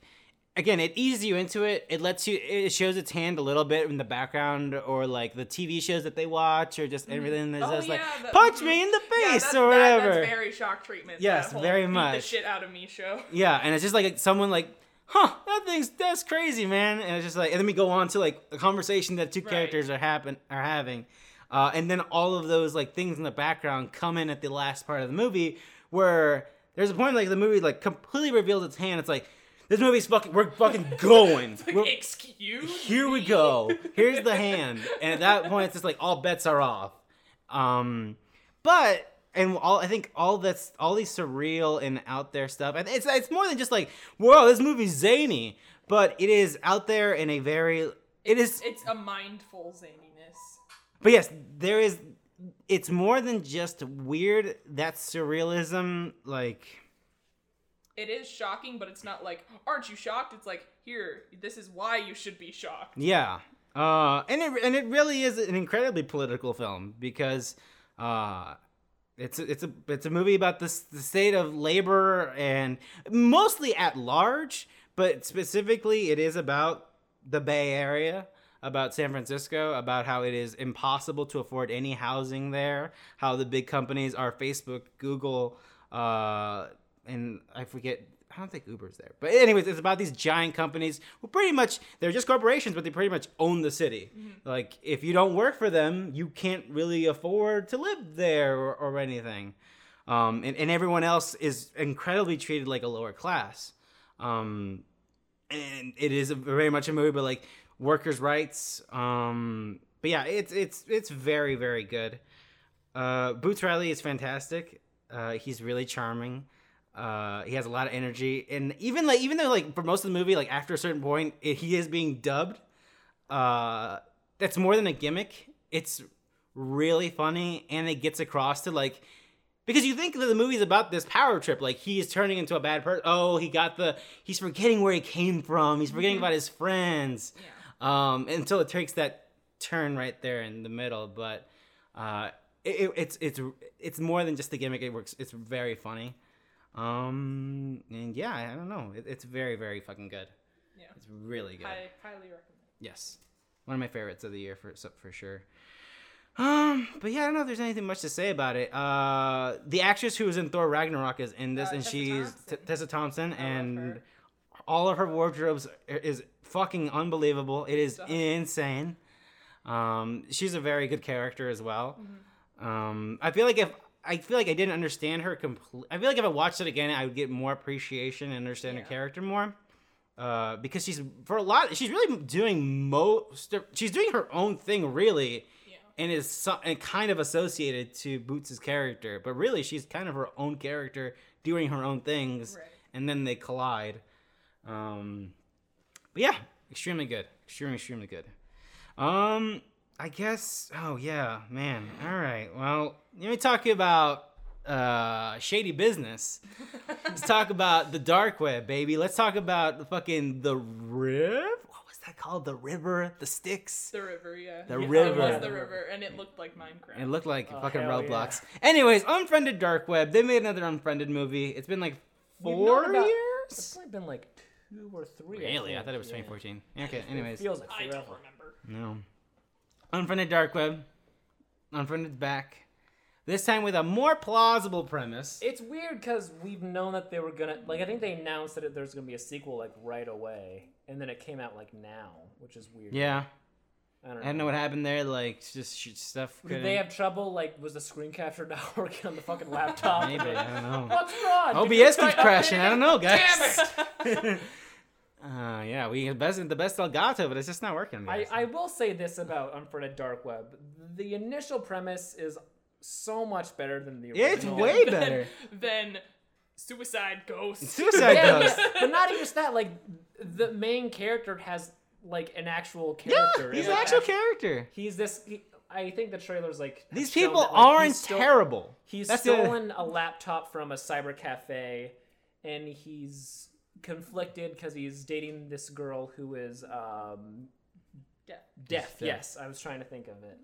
Speaker 1: again, it eases you into it. It lets you. It shows its hand a little bit in the background, or like the TV shows that they watch, or just everything that's
Speaker 3: Oh,
Speaker 1: just like
Speaker 3: the-
Speaker 1: punch me in the
Speaker 3: Yeah,
Speaker 1: face
Speaker 3: that's,
Speaker 1: or
Speaker 3: that-
Speaker 1: whatever.
Speaker 3: that's very shock treatment.
Speaker 1: Yes, very much.
Speaker 3: The shit out of me show.
Speaker 1: Yeah, and it's just like someone like, huh, that thing's that's crazy, man. And it's just like, and then we go on to like a conversation that two
Speaker 3: Right.
Speaker 1: characters are happen are having, uh, and then all of those like things in the background come in at the last part of the movie where there's a point like the movie like completely reveals its hand. It's like this movie's fucking. We're fucking going.
Speaker 3: Like,
Speaker 1: We're-
Speaker 3: excuse
Speaker 1: here we go. Here's the hand, and at that point, it's just like all bets are off. Um, but and all I think all that's all these surreal and out there stuff. And it's it's more than just like whoa, this movie's zany, but it is out there in a very. It is,
Speaker 3: It's a mindful zaniness.
Speaker 1: but yes, there is. It's more than just weird. That surrealism, like
Speaker 3: It is shocking, but it's not like, aren't you shocked? It's like, here, this is why you should be shocked.
Speaker 1: Yeah. Uh, and it and it really is an incredibly political film because uh, it's a, it's a it's a movie about the the state of labor and mostly at large, but specifically it is about the Bay Area, about San Francisco, about how it is impossible to afford any housing there, how the big companies are Facebook, Google, uh, and I forget. I don't think Uber's there, but anyways, it's about these giant companies who pretty much they're just corporations, but they pretty much own the city. Like if you don't work for them, you can't really afford to live there or, or anything. Um, and, and everyone else is incredibly treated like a lower class. Um, and it is a, very much a movie but like workers' rights. Um, but yeah, it's it's it's very very good. Uh, Boots Riley is fantastic. Uh, he's really charming. Uh, he has a lot of energy, and even like even though like for most of the movie, like after a certain point, it, he is being dubbed. Uh, that's more than a gimmick. It's really funny, and it gets across to like because you think that the movie's about this power trip, like he is turning into a bad person. Oh, he got the he's forgetting where he came from. He's forgetting about his friends. Yeah. Um, until it takes that turn right there in the middle, but uh, it- it's it's it's more than just the gimmick. It works. It's very funny. Um, and yeah, I don't know. It, it's very very fucking good.
Speaker 3: Yeah.
Speaker 1: It's really good.
Speaker 3: I highly recommend.
Speaker 1: Yes, one of my favorites of the year for for sure. Um, but yeah, I don't know if there's anything much to say about it. Uh, the actress who was in Thor Ragnarok is in this,
Speaker 3: Uh,
Speaker 1: and
Speaker 3: Tessa
Speaker 1: she's
Speaker 3: Thompson.
Speaker 1: T- Tessa Thompson,
Speaker 3: love
Speaker 1: and all of her wardrobes is fucking unbelievable. It is insane. Um, she's a very good character as well.
Speaker 3: Mm-hmm.
Speaker 1: Um, I feel like if I feel like I didn't understand her complete. I feel like if I watched it again, I would get more appreciation and understand her character more. Uh, because she's for a lot, she's really doing most. She's doing her own thing, really,
Speaker 3: Yeah.
Speaker 1: and is so, and kind of associated to Boots's character. But really, she's kind of her own character doing her own things,
Speaker 3: Right.
Speaker 1: and then they collide. Um, but yeah, extremely good, extremely extremely good. Um, I guess. Oh yeah, man. All right. Well, let me talk about uh shady business. Let's talk about the dark web, baby. Let's talk about the fucking the river. What was that called? The river, the Styx.
Speaker 3: The river, yeah.
Speaker 1: The
Speaker 3: Yeah,
Speaker 1: river.
Speaker 3: It was the river, and it looked like Minecraft.
Speaker 1: It looked like
Speaker 2: Oh,
Speaker 1: fucking
Speaker 2: hell
Speaker 1: Roblox. Anyways, Unfriended Dark Web. They made another Unfriended movie. It's been like four
Speaker 2: known about- It's
Speaker 1: years.
Speaker 2: probably been like two or three.
Speaker 1: Really? I
Speaker 2: think,
Speaker 1: thought it was
Speaker 2: yeah.
Speaker 1: 2014. Okay.
Speaker 2: It
Speaker 1: Anyways,
Speaker 2: feels like
Speaker 3: I don't remember.
Speaker 1: no. Unfriended Dark Web. Unfriended's back. This time with a more plausible premise.
Speaker 2: It's weird because we've known that they were gonna like. I think they announced that there's gonna be a sequel like right away, and then it came out like now, which is weird.
Speaker 1: Yeah.
Speaker 2: I don't know.
Speaker 1: I don't know what happened there. Like, just stuff.
Speaker 2: Did
Speaker 1: couldn't-
Speaker 2: they have trouble? Like, was the screen capture not working on the fucking laptop?
Speaker 1: Maybe I don't know.
Speaker 2: What's wrong? Did you
Speaker 1: OBS
Speaker 2: try
Speaker 1: keeps crashing. I don't know, guys.
Speaker 3: Damn it!
Speaker 1: uh, yeah, we have best the best Elgato, but it's just not working.
Speaker 2: I. I will say this about Unfriended Dark Web: the initial premise is so much better than the original.
Speaker 1: it's way
Speaker 3: Then-
Speaker 1: better.
Speaker 3: than Suicide Ghost.
Speaker 1: Suicide
Speaker 2: Yeah,
Speaker 1: Ghost.
Speaker 2: but not even just that. Like, the main character has like an actual character.
Speaker 1: Yeah,
Speaker 2: character.
Speaker 1: he's an
Speaker 2: like,
Speaker 1: actual character.
Speaker 2: He's this. He, I think the trailers like
Speaker 1: These people
Speaker 2: that, like,
Speaker 1: aren't
Speaker 2: he's sto-
Speaker 1: terrible.
Speaker 2: He's
Speaker 1: That's the-
Speaker 2: stolen a laptop from a cyber cafe, and he's conflicted because he's dating this girl who is um,
Speaker 3: Yeah.
Speaker 2: deaf.
Speaker 1: deaf.
Speaker 2: Yes, I was trying to think of it.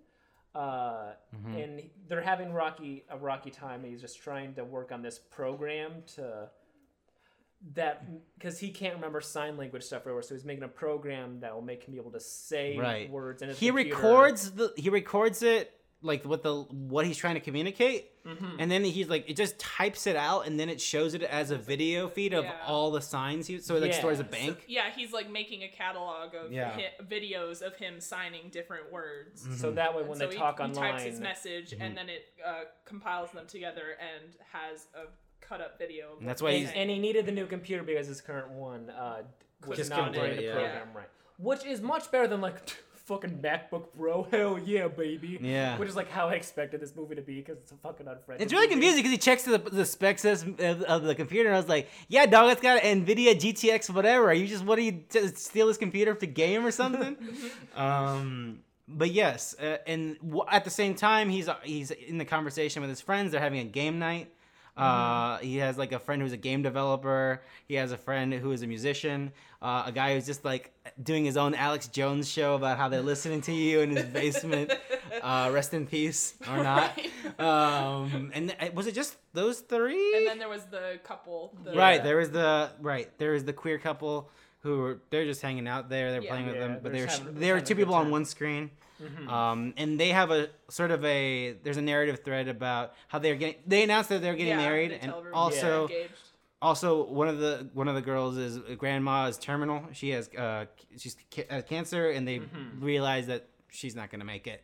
Speaker 2: Uh,
Speaker 1: Mm-hmm.
Speaker 2: And they're having rocky a rocky time. And he's just trying to work on this program to that because he can't remember sign language stuff or so he's making a program that will make him be able to say
Speaker 1: Right.
Speaker 2: words. And
Speaker 1: He
Speaker 2: computer.
Speaker 1: records the he records it like what the what he's trying to communicate,
Speaker 2: Mm-hmm.
Speaker 1: and then he's like it just types it out, and then it shows it as a video feed of
Speaker 3: Yeah.
Speaker 1: all the signs. He, so it like
Speaker 2: Yeah.
Speaker 1: stores a
Speaker 2: So-
Speaker 1: bank.
Speaker 3: Yeah, he's like making a catalog of
Speaker 1: Yeah.
Speaker 3: hi- videos of him signing different words.
Speaker 2: So that way, when
Speaker 3: And
Speaker 2: they
Speaker 3: so he-
Speaker 2: talk
Speaker 3: he,
Speaker 2: online,
Speaker 3: types his message
Speaker 1: Mm-hmm.
Speaker 3: and then it uh, compiles them together and has a cut up video. of
Speaker 1: And that's why
Speaker 3: he's
Speaker 1: he's-
Speaker 2: and, and he needed the new computer because his current one uh, was
Speaker 1: Just
Speaker 2: not
Speaker 1: couldn't do
Speaker 2: running the
Speaker 1: yeah.
Speaker 2: program right. Which is much better than like fucking MacBook Pro. Hell yeah, baby.
Speaker 1: Yeah.
Speaker 2: Which is like how I expected this movie to be because it's a fucking unfriendly.
Speaker 1: It's really
Speaker 2: movie.
Speaker 1: confusing because he checks the, the specs of, of the computer, and I was like, "Yeah, dog, it's got an Nvidia GTX whatever. Are you just what do you t- steal his computer to game or something?" um, but yes, uh, and w- at the same time, he's he's in the conversation with his friends. They're having a game night. Uh, he has like a friend who's a game developer. He has a friend who is a musician. Uh, a guy who's just like doing his own Alex Jones show about how they're listening to you in his basement. Uh, rest in peace or not. Um, and th- was it just those three?
Speaker 3: And then there was the couple. The,
Speaker 1: right, there was the right there was the queer couple who were they're just hanging out there. They're
Speaker 3: Yeah.
Speaker 1: playing with
Speaker 2: Yeah,
Speaker 1: them, but
Speaker 2: they're
Speaker 1: they were
Speaker 2: just having-
Speaker 1: they were two
Speaker 2: good
Speaker 1: people on one screen.
Speaker 2: Mhm.
Speaker 1: Um, and they have a sort of a there's a narrative thread about how they're getting they announced that they're getting
Speaker 3: Yeah,
Speaker 1: married and also also one of the one of the girls is grandma is terminal she has uh she's ca- cancer and they
Speaker 2: Mhm.
Speaker 1: realize that she's not gonna make it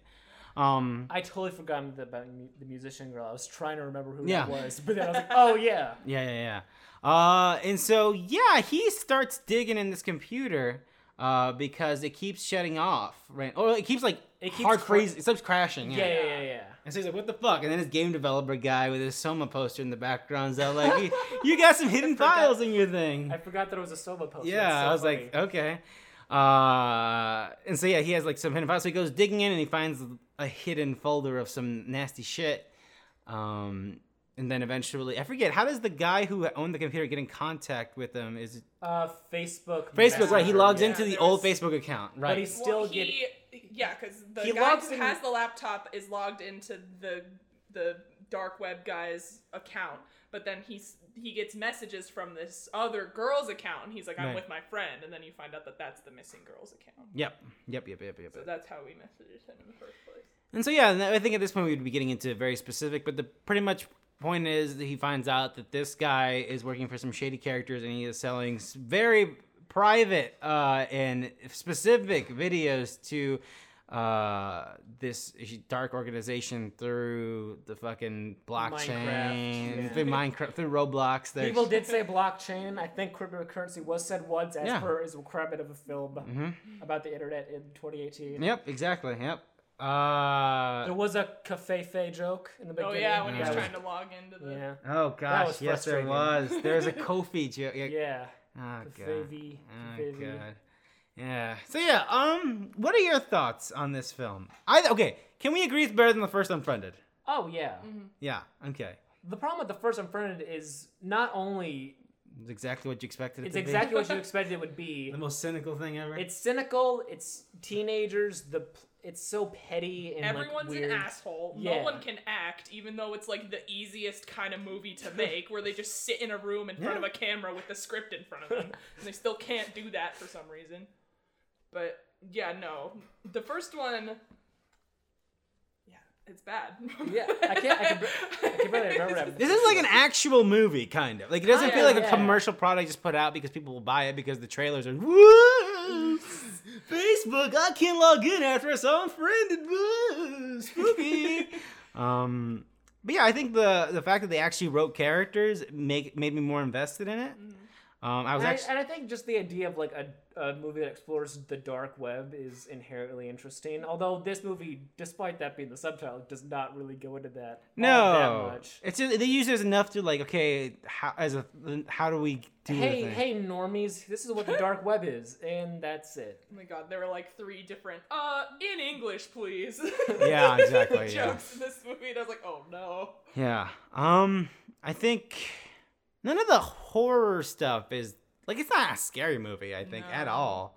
Speaker 1: um
Speaker 2: I totally forgot the, about the musician girl. I was trying to remember who
Speaker 1: Yeah.
Speaker 2: that was, but then I was like, oh yeah.
Speaker 1: yeah yeah yeah uh and so yeah he starts digging in this computer uh because it keeps shutting off right or it keeps like
Speaker 2: It keeps
Speaker 1: hard
Speaker 2: cra-
Speaker 1: freeze it starts crashing
Speaker 2: Yeah, yeah, yeah, yeah.
Speaker 1: And so he's like, "What the fuck?" And then his game developer guy with his Soma poster in the background's out like, "You, you got some hidden
Speaker 2: forgot-
Speaker 1: files in your thing."
Speaker 2: I forgot that it was a Soma poster.
Speaker 1: yeah,
Speaker 2: so
Speaker 1: I was
Speaker 2: funny.
Speaker 1: like, "Okay." Uh, and so yeah, he has like some hidden files. So he goes digging in and he finds a hidden folder of some nasty shit. Um, and then eventually, I forget how does the guy who owned the computer get in contact with them? Is it
Speaker 2: uh, Facebook.
Speaker 1: Facebook? Right, he logs
Speaker 2: yeah.
Speaker 1: into the old Facebook account. Right?
Speaker 2: But
Speaker 1: Right.
Speaker 2: he's still
Speaker 3: well,
Speaker 2: getting.
Speaker 3: yeah, because the
Speaker 2: He
Speaker 3: guy who
Speaker 2: in-
Speaker 3: has the laptop is logged into the the dark web guy's account, but then he's he gets messages from this other girl's account, and he's like, "I'm
Speaker 1: Right.
Speaker 3: with my friend," and then you find out that that's the missing girl's account.
Speaker 1: Yep. Yep. Yep. Yep. Yep.
Speaker 3: So that's how we messaged him in the first place.
Speaker 1: And so yeah, and I think at this point we'd be getting into very specific, but the pretty much point is that he finds out that this guy is working for some shady characters and he is selling very private uh, and specific videos to uh, this dark organization through the fucking blockchain,
Speaker 2: yeah.
Speaker 1: through Minecraft, through Roblox. There's,
Speaker 2: People did say blockchain. I think cryptocurrency was said once as
Speaker 1: Yeah.
Speaker 2: per is a requirement of a film
Speaker 1: Mhm.
Speaker 2: about the internet in 2018.
Speaker 1: Yep, exactly. Yep. Uh,
Speaker 2: There was a covfefe joke in the beginning.
Speaker 3: Oh
Speaker 2: beginning.
Speaker 3: yeah, when he was trying to log into the.
Speaker 2: Yeah.
Speaker 1: oh gosh,
Speaker 2: was
Speaker 1: yes, there
Speaker 2: frustrating.
Speaker 1: was. There's a Kofi joke. Yeah.
Speaker 2: Yeah.
Speaker 1: Oh god.
Speaker 2: Covfefe.
Speaker 1: Oh god. Yeah. So yeah, um, what are your thoughts on this film? I okay. Can we agree it's better than the first Unfriended?
Speaker 2: Oh yeah.
Speaker 1: Yeah. Okay.
Speaker 2: The problem with the first Unfriended is not only
Speaker 1: It's exactly what you expected it
Speaker 2: it's
Speaker 1: to
Speaker 2: exactly what you expected it would be.
Speaker 1: be. The most cynical thing ever.
Speaker 2: It's cynical. It's teenagers. The p- it's so petty and
Speaker 3: Everyone's
Speaker 2: like,
Speaker 3: an asshole.
Speaker 2: Yeah.
Speaker 3: No one can act, even though it's like the easiest kind of movie to make, where they just sit in a room in front
Speaker 1: Yeah.
Speaker 3: of a camera with the script in front of them, and they still can't do that for some reason. But yeah, no, the first one, yeah, it's bad.
Speaker 2: Yeah, I can't- I can bar- I can barely remember that.
Speaker 1: this is like an actual movie, kind of. Like it doesn't ah, feel like a
Speaker 2: yeah.
Speaker 1: commercial product just put out because people will buy it because the trailers are woo Facebook. I can't log in after I saw Unfriended. Woo, spooky. um, but yeah, I think the the fact that they actually wrote characters make made me more invested in it. Um, I was
Speaker 2: I,
Speaker 1: actually
Speaker 2: and I think just the idea of like a, a movie that explores the dark web is inherently interesting. Although this movie, despite that being the subtitle, does not really go into that
Speaker 1: no.
Speaker 2: that much.
Speaker 1: It's they use it as enough to like okay, how as a how do we do
Speaker 2: Hey, hey, normies! This is what the dark web is, and that's it.
Speaker 3: Oh my god, there were like three different uh in English, please.
Speaker 1: Yeah, exactly, yeah.
Speaker 3: Jokes in this movie, and I was like, oh no.
Speaker 1: Yeah. Um, I think none of the horror stuff is like it's not a scary movie. I think at all.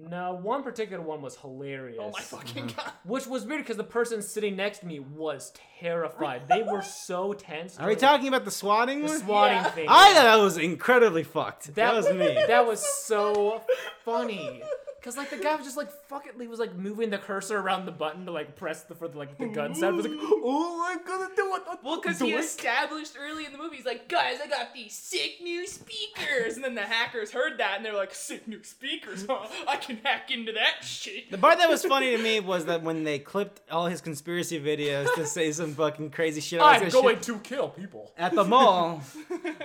Speaker 2: No, one particular one was hilarious.
Speaker 3: Oh my fucking mm-hmm. god.
Speaker 2: Which was weird because the person sitting next to me was terrified. They were so tense.
Speaker 1: Are we talking about the swatting
Speaker 2: the swatting
Speaker 3: Yeah.
Speaker 2: thing?
Speaker 1: I thought that was incredibly fucked. That, was me.
Speaker 2: That was so funny. Cause like the guy was just like fucking, he was like moving the cursor around the button to like press the for the, like the gun sound. It was like, oh, I'm gonna do it.
Speaker 3: Well, because he established early in the movie, he's like, guys, I got these sick new speakers. And then the hackers heard that and they're like, sick new speakers, huh? I can hack into that shit.
Speaker 1: The part that was funny to me was that when they clipped all his conspiracy videos to say some fucking crazy shit, about
Speaker 2: I'm
Speaker 1: this
Speaker 2: going
Speaker 1: shit
Speaker 2: to kill people.
Speaker 1: at the mall.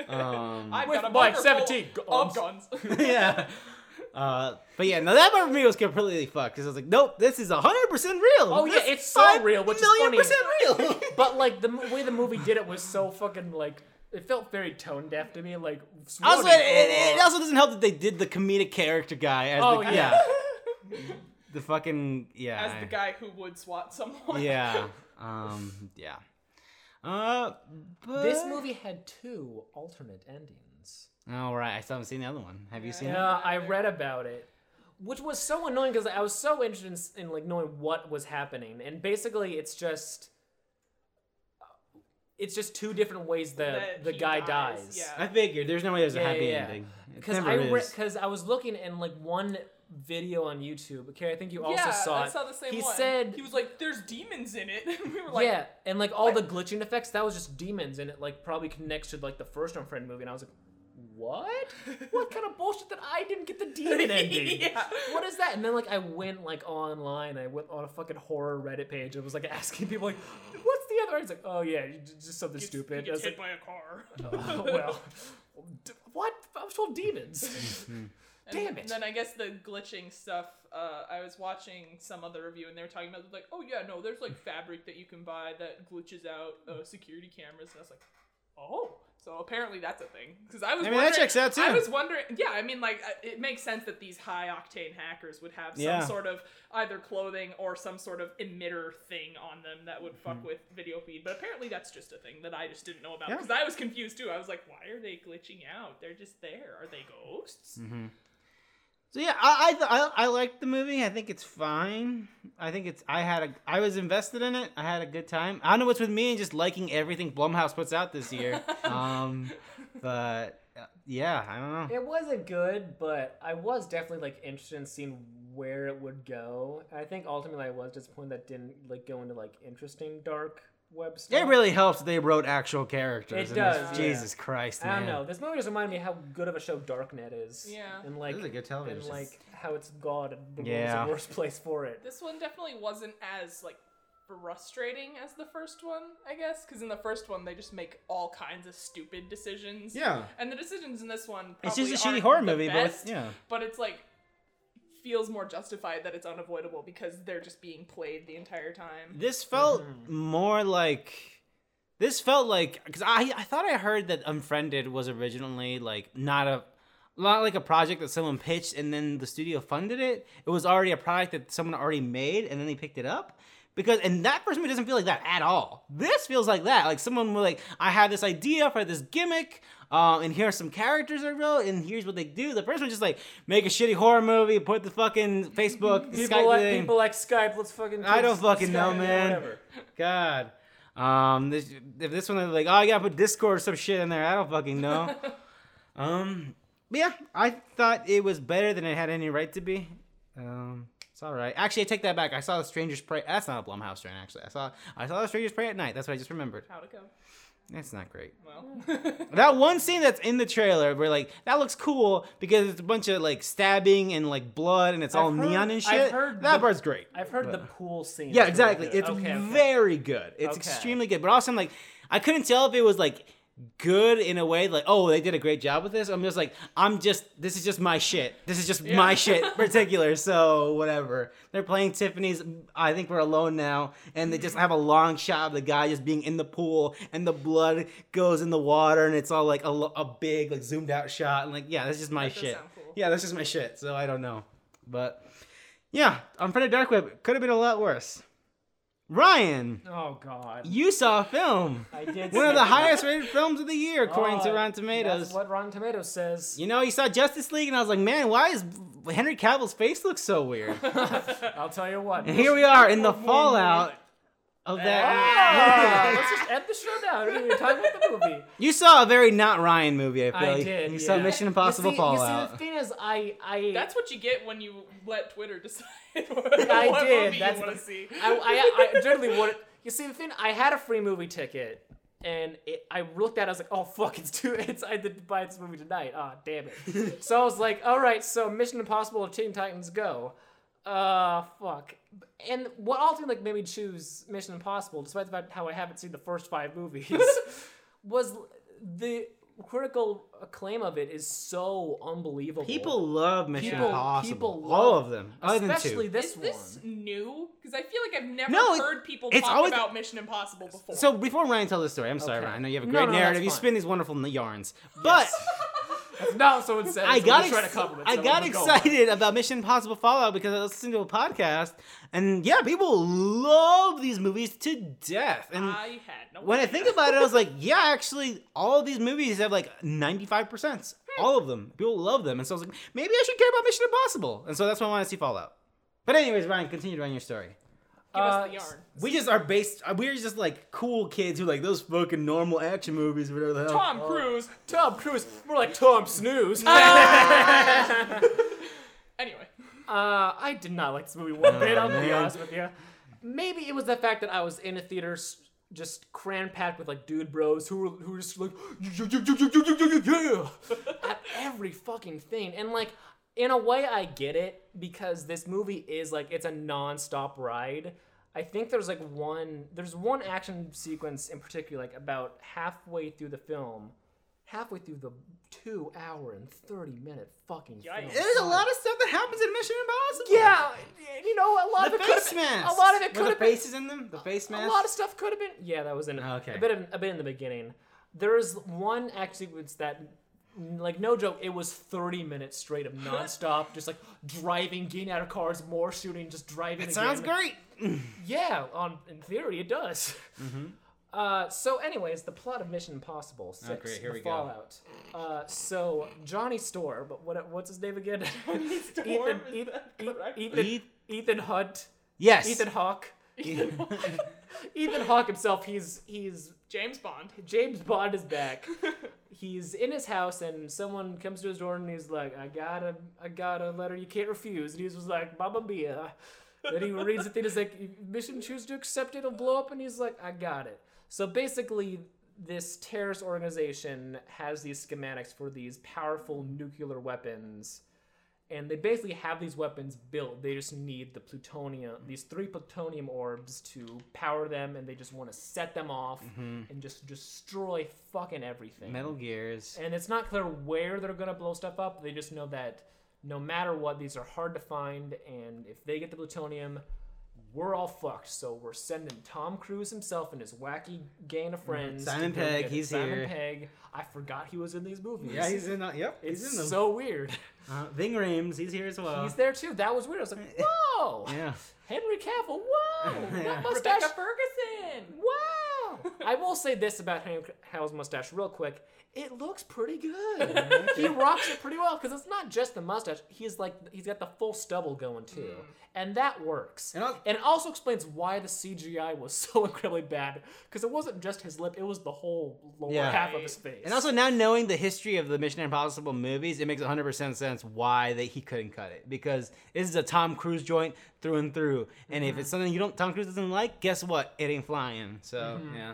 Speaker 1: Um,
Speaker 3: I've
Speaker 2: With
Speaker 3: got a
Speaker 2: my 17
Speaker 3: full of guns.
Speaker 1: yeah. Uh, but yeah, no, that part for me was completely fucked because I was like, nope, this is hundred percent real.
Speaker 2: Oh, yeah, it's so real, which is
Speaker 1: million
Speaker 2: funny.
Speaker 1: percent real.
Speaker 2: But like the way the movie did it was so fucking like it felt very tone deaf to me. Like
Speaker 1: also,
Speaker 2: swarming-
Speaker 1: it, it also doesn't help that they did the comedic character guy as
Speaker 2: Oh,
Speaker 1: the
Speaker 2: yeah.
Speaker 1: the fucking yeah
Speaker 3: As the guy who would swat someone.
Speaker 1: yeah um yeah. Uh, but...
Speaker 2: this movie had two alternate endings.
Speaker 1: Oh right, I still haven't seen the other one. Have you
Speaker 3: Yeah.
Speaker 1: seen it?
Speaker 2: Yeah, I read about it, which was so annoying because I was so interested in, in like knowing what was happening, and basically it's just. Uh, it's just two different ways the
Speaker 3: That
Speaker 2: the
Speaker 3: he
Speaker 2: guy
Speaker 3: dies,
Speaker 2: dies.
Speaker 3: yeah.
Speaker 1: I figured there's no way there's a
Speaker 2: Yeah,
Speaker 1: happy
Speaker 2: yeah, yeah.
Speaker 1: ending. It
Speaker 2: Because
Speaker 1: never
Speaker 2: I
Speaker 1: is.
Speaker 2: because I was looking in like one video on YouTube. Carrie, I think you also
Speaker 3: yeah,
Speaker 2: saw
Speaker 3: I
Speaker 2: it.
Speaker 3: saw the same
Speaker 2: he
Speaker 3: one.
Speaker 2: said
Speaker 3: he was like, "There's demons in it." We were like,
Speaker 2: yeah, and like all
Speaker 3: what?
Speaker 2: the glitching effects, that was just demons, and it like probably connects to like the first Unfriend movie, and I was like, what? what kind of bullshit that I didn't get the demon ending?
Speaker 3: Yeah.
Speaker 2: What is that? And then like I went like online, I went on a fucking horror Reddit page, and was like asking people like, what's the other? It's like, oh yeah, just something
Speaker 3: Gets-
Speaker 2: stupid.
Speaker 3: He
Speaker 2: I was
Speaker 3: hit
Speaker 2: like,
Speaker 3: by a car.
Speaker 2: oh, well, d- what? I was told demons.
Speaker 3: And
Speaker 2: Damn it.
Speaker 3: And then I guess the glitching stuff. Uh, I was watching some other review and they were talking about like, oh yeah, no, there's like fabric that you can buy that glitches out uh, security cameras, and I was like, oh, so apparently that's a thing. Because I was.
Speaker 1: I mean, that
Speaker 3: wondering-
Speaker 1: checks out, too.
Speaker 3: I was wondering. Yeah, I mean, like uh, it makes sense that these high octane hackers would have some
Speaker 1: Yeah.
Speaker 3: sort of either clothing or some sort of emitter thing on them that would fuck with video feed. But apparently that's just a thing that I just didn't know about
Speaker 1: Yeah.
Speaker 3: because I was confused too. I was like, why are they glitching out? They're just there. Are they ghosts?
Speaker 1: So yeah, I I, I I like the movie. I think it's fine. I think it's I had a I was invested in it. I had a good time. I don't know what's with me and just liking everything Blumhouse puts out this year. um, but uh, yeah, I don't know.
Speaker 2: It wasn't good, but I was definitely like interested in seeing where it would go. I think ultimately I was disappointed that didn't like go into like interesting dark web stuff.
Speaker 1: It really helps that they wrote actual characters.
Speaker 2: It
Speaker 1: in this.
Speaker 2: does, yeah.
Speaker 1: Jesus Christ,
Speaker 2: I
Speaker 1: man.
Speaker 2: don't know. This movie just reminded me how good of a show Darknet is.
Speaker 3: Yeah.
Speaker 2: And like,
Speaker 1: This is a good television.
Speaker 2: and like how it's God and the
Speaker 1: Yeah.
Speaker 2: world's the worst place for it.
Speaker 3: This one definitely wasn't as like frustrating as the first one, I guess, because in the first one they just make all kinds of stupid decisions.
Speaker 1: Yeah.
Speaker 3: And the decisions in this one
Speaker 1: It's just a shitty horror
Speaker 3: the
Speaker 1: movie, but yeah.
Speaker 3: but it's like feels more justified that it's unavoidable because they're just being played the entire time.
Speaker 1: This felt
Speaker 2: Mm-hmm.
Speaker 1: more like this felt like because I I thought I heard that Unfriended was originally like not a not like a project that someone pitched and then the studio funded it. It was already a product that someone already made and then they picked it up. Because and that first movie doesn't feel like that at all. This feels like that. Like someone was like, I had this idea for this gimmick, uh, and here are some characters I wrote, and here's what they do. The first one just like make a shitty horror movie, put the fucking Facebook
Speaker 2: People
Speaker 1: Skype
Speaker 2: like
Speaker 1: thing.
Speaker 2: people like Skype. Let's fucking.
Speaker 1: I don't
Speaker 2: Skype,
Speaker 1: fucking know, man. God. Um, this, if this one is like, oh, I gotta put Discord or some shit in there. I don't fucking know. um, but yeah, I thought it was better than it had any right to be. Um, all right. Actually, I take that back. I saw The Strangers Prey. That's not a Blumhouse train. Actually, I saw I saw The Strangers Prey at night. That's what I just remembered.
Speaker 3: How'd it go?
Speaker 1: That's not great.
Speaker 3: Well,
Speaker 1: That one scene that's in the trailer, where like that looks cool because it's a bunch of like stabbing and like blood and it's all
Speaker 2: I've heard-
Speaker 1: neon and
Speaker 2: I've
Speaker 1: shit.
Speaker 2: heard
Speaker 1: that
Speaker 2: the-
Speaker 1: part's great.
Speaker 2: I've heard the pool scene.
Speaker 1: Yeah,
Speaker 2: is really
Speaker 1: exactly. It's
Speaker 2: Okay, okay.
Speaker 1: very good. It's
Speaker 2: Okay.
Speaker 1: extremely good. But also, I'm like, I couldn't tell if it was like good in a way, like, oh, they did a great job with this. I'm just like, I'm just, this is just my shit. This is just my shit, particular. So whatever. They're playing Tiffany's. I think we're alone now, and they just have a long shot of the guy just being in the pool, and the blood goes in the water, and it's all like a, a big, like zoomed out shot, and like, yeah, that's just my
Speaker 3: That
Speaker 1: shit.
Speaker 3: cool.
Speaker 1: Yeah, that's just my shit. So I don't know, but yeah, Unfriended Dark Web could have been a lot worse. Ryan,
Speaker 2: Oh God.
Speaker 1: you saw a film.
Speaker 2: I did.
Speaker 1: One of the highest rated films of the year, according to
Speaker 2: Oh,
Speaker 1: Rotten Tomatoes.
Speaker 2: That's what Rotten Tomatoes says.
Speaker 1: You know, you saw Justice League, and I was like, man, why is Henry Cavill's face look so weird?
Speaker 2: I'll tell you what.
Speaker 1: and here we are in the fallout. Of
Speaker 2: Ah,
Speaker 1: that.
Speaker 2: let's just end the show now. We are talking about the movie.
Speaker 1: you saw a very not Ryan movie. I feel
Speaker 2: I
Speaker 1: like
Speaker 2: did.
Speaker 1: you
Speaker 2: yeah.
Speaker 1: saw Mission Impossible
Speaker 2: you see,
Speaker 1: Fallout.
Speaker 2: You see, the thing is, I, I,
Speaker 3: That's what you get when you let Twitter decide what,
Speaker 2: I
Speaker 3: what
Speaker 2: did.
Speaker 3: movie
Speaker 2: That's
Speaker 3: you want to see.
Speaker 2: I, I, I generally wanted. You see, the thing, I had a free movie ticket, and it, I looked at it, I was like, oh, fuck, it's too, it's, I had to buy this movie tonight. Ah, damn it. so I was like, all right, so Mission Impossible or Teen Titans Go. Uh, fuck. And what ultimately like, made me choose Mission Impossible, despite the fact how I haven't seen the first five movies, was the critical acclaim of it is so unbelievable.
Speaker 1: People love Mission
Speaker 2: People-
Speaker 1: Impossible.
Speaker 2: people
Speaker 1: All of them, other
Speaker 2: especially
Speaker 1: two.
Speaker 2: this
Speaker 3: Is this new? Because I feel like I've never
Speaker 1: No,
Speaker 3: heard people
Speaker 1: it's
Speaker 3: talk
Speaker 1: always-
Speaker 3: about Mission Impossible before.
Speaker 1: So before Ryan tells the story, I'm sorry,
Speaker 2: Okay.
Speaker 1: Ryan. I know you have a great
Speaker 2: no, that's
Speaker 1: narrative. You spin these wonderful yarns, but.
Speaker 2: That's not what someone said.
Speaker 1: I
Speaker 2: so
Speaker 1: got
Speaker 2: we're trying
Speaker 1: ex-
Speaker 2: to compliment
Speaker 1: I got
Speaker 2: but go on.
Speaker 1: excited about Mission Impossible Fallout because I was listening to a podcast, and yeah, people love these movies to death. And
Speaker 3: I had no
Speaker 1: when I think about it, I was like, yeah, actually, all of these movies have like 95%. Hmm. All of them. People love them. And so I was like, maybe I should care about Mission Impossible. And so that's why I want to see Fallout. But anyways, Ryan, continue on your story.
Speaker 2: Uh,
Speaker 3: yarn.
Speaker 1: We just are based. Uh, we're just like cool kids who like those fucking normal action movies, or whatever the hell.
Speaker 3: Tom Cruise.
Speaker 2: Uh, Tom Cruise. More like Tom Snooze. Oh.
Speaker 3: anyway,
Speaker 2: uh, I did not like this movie one bit. I'll be
Speaker 1: oh,
Speaker 2: honest with you. Maybe it was the fact that I was in a theater just cram packed with like dude bros who were who were just like yeah, yeah, yeah, yeah, yeah, yeah, yeah, at every fucking thing, and like in a way, I get it because this movie is like it's a non-stop ride. I think there's like one there's one action sequence in particular, like about halfway through the film, halfway through the two hour and thirty minute fucking film.
Speaker 1: There's a lot of stuff that happens in Mission Impossible.
Speaker 2: Yeah, you know, a lot
Speaker 1: The
Speaker 2: of it could
Speaker 1: face
Speaker 2: have
Speaker 1: masks.
Speaker 2: A lot of it could have been.
Speaker 1: faces in them. The face
Speaker 2: mask.
Speaker 1: A
Speaker 2: lot of stuff could have been. Yeah, that was in
Speaker 1: Okay.
Speaker 2: a bit of a bit in the beginning. There is one act sequence that, like, no joke, it was 30 minutes straight of nonstop, just like driving, getting out of cars, more shooting, just driving.
Speaker 1: It sounds
Speaker 2: again.
Speaker 1: great.
Speaker 2: Yeah, on in theory it does. Uh, so, anyways, the plot of Mission Impossible Six:
Speaker 1: Mm-hmm. Oh, great, here
Speaker 2: The
Speaker 1: we go.
Speaker 2: Fallout. Uh, so Johnny Store, but what what's his name again? Ethan, Ethan. Ethan, Ethan Hunt.
Speaker 1: Yes.
Speaker 2: Ethan Hawke. Ethan Hawke himself, he's he's
Speaker 3: James Bond.
Speaker 2: James Bond is back. he's in his house and someone comes to his door and he's like, I got a I got a letter you can't refuse. And he's just like, Mama Mia. Then he reads the thing, he's like, mission choose to accept it, it'll blow up, and he's like, I got it. So basically, this terrorist organization has these schematics for these powerful nuclear weapons and they basically have these weapons built. They just need the plutonium, mm-hmm. these three plutonium orbs to power them, and they just want to set them off mm-hmm. and just destroy fucking everything.
Speaker 1: Metal Gears.
Speaker 2: And it's not clear where they're gonna blow stuff up. They just know that no matter what, these are hard to find, and if they get the plutonium, we're all fucked. So we're sending Tom Cruise himself and his wacky gang of mm-hmm. friends. to
Speaker 1: Simon Pegg, he's
Speaker 2: Simon
Speaker 1: here.
Speaker 2: Pegg. I forgot he was in these movies.
Speaker 1: Yeah, he's in. Uh, yep,
Speaker 2: It's
Speaker 1: he's in them.
Speaker 2: so weird.
Speaker 1: uh, Ving Rhames, he's here as well.
Speaker 2: He's there too. That was weird. I was like, whoa,
Speaker 1: Yeah.
Speaker 2: Henry Cavill. Whoa,
Speaker 1: Yeah.
Speaker 2: that mustache.
Speaker 3: Rebecca Ferguson.
Speaker 2: Wow. I will say this about Henry Cavill's mustache real quick. It looks pretty good. he rocks it pretty well because it's not just the mustache. He's like he's got the full stubble going too, hmm. and that works.
Speaker 1: And
Speaker 2: And it also explains why the CGI was so incredibly bad because it wasn't just his lip; it was the whole lower
Speaker 1: Yeah.
Speaker 2: half of his face.
Speaker 1: And also now knowing the history of the Mission Impossible movies, it makes 100% sense why that he couldn't cut it because this is a Tom Cruise joint through and through. And if mm-hmm. it's something you don't Tom Cruise doesn't like, guess what? It ain't flying. So mm-hmm. yeah.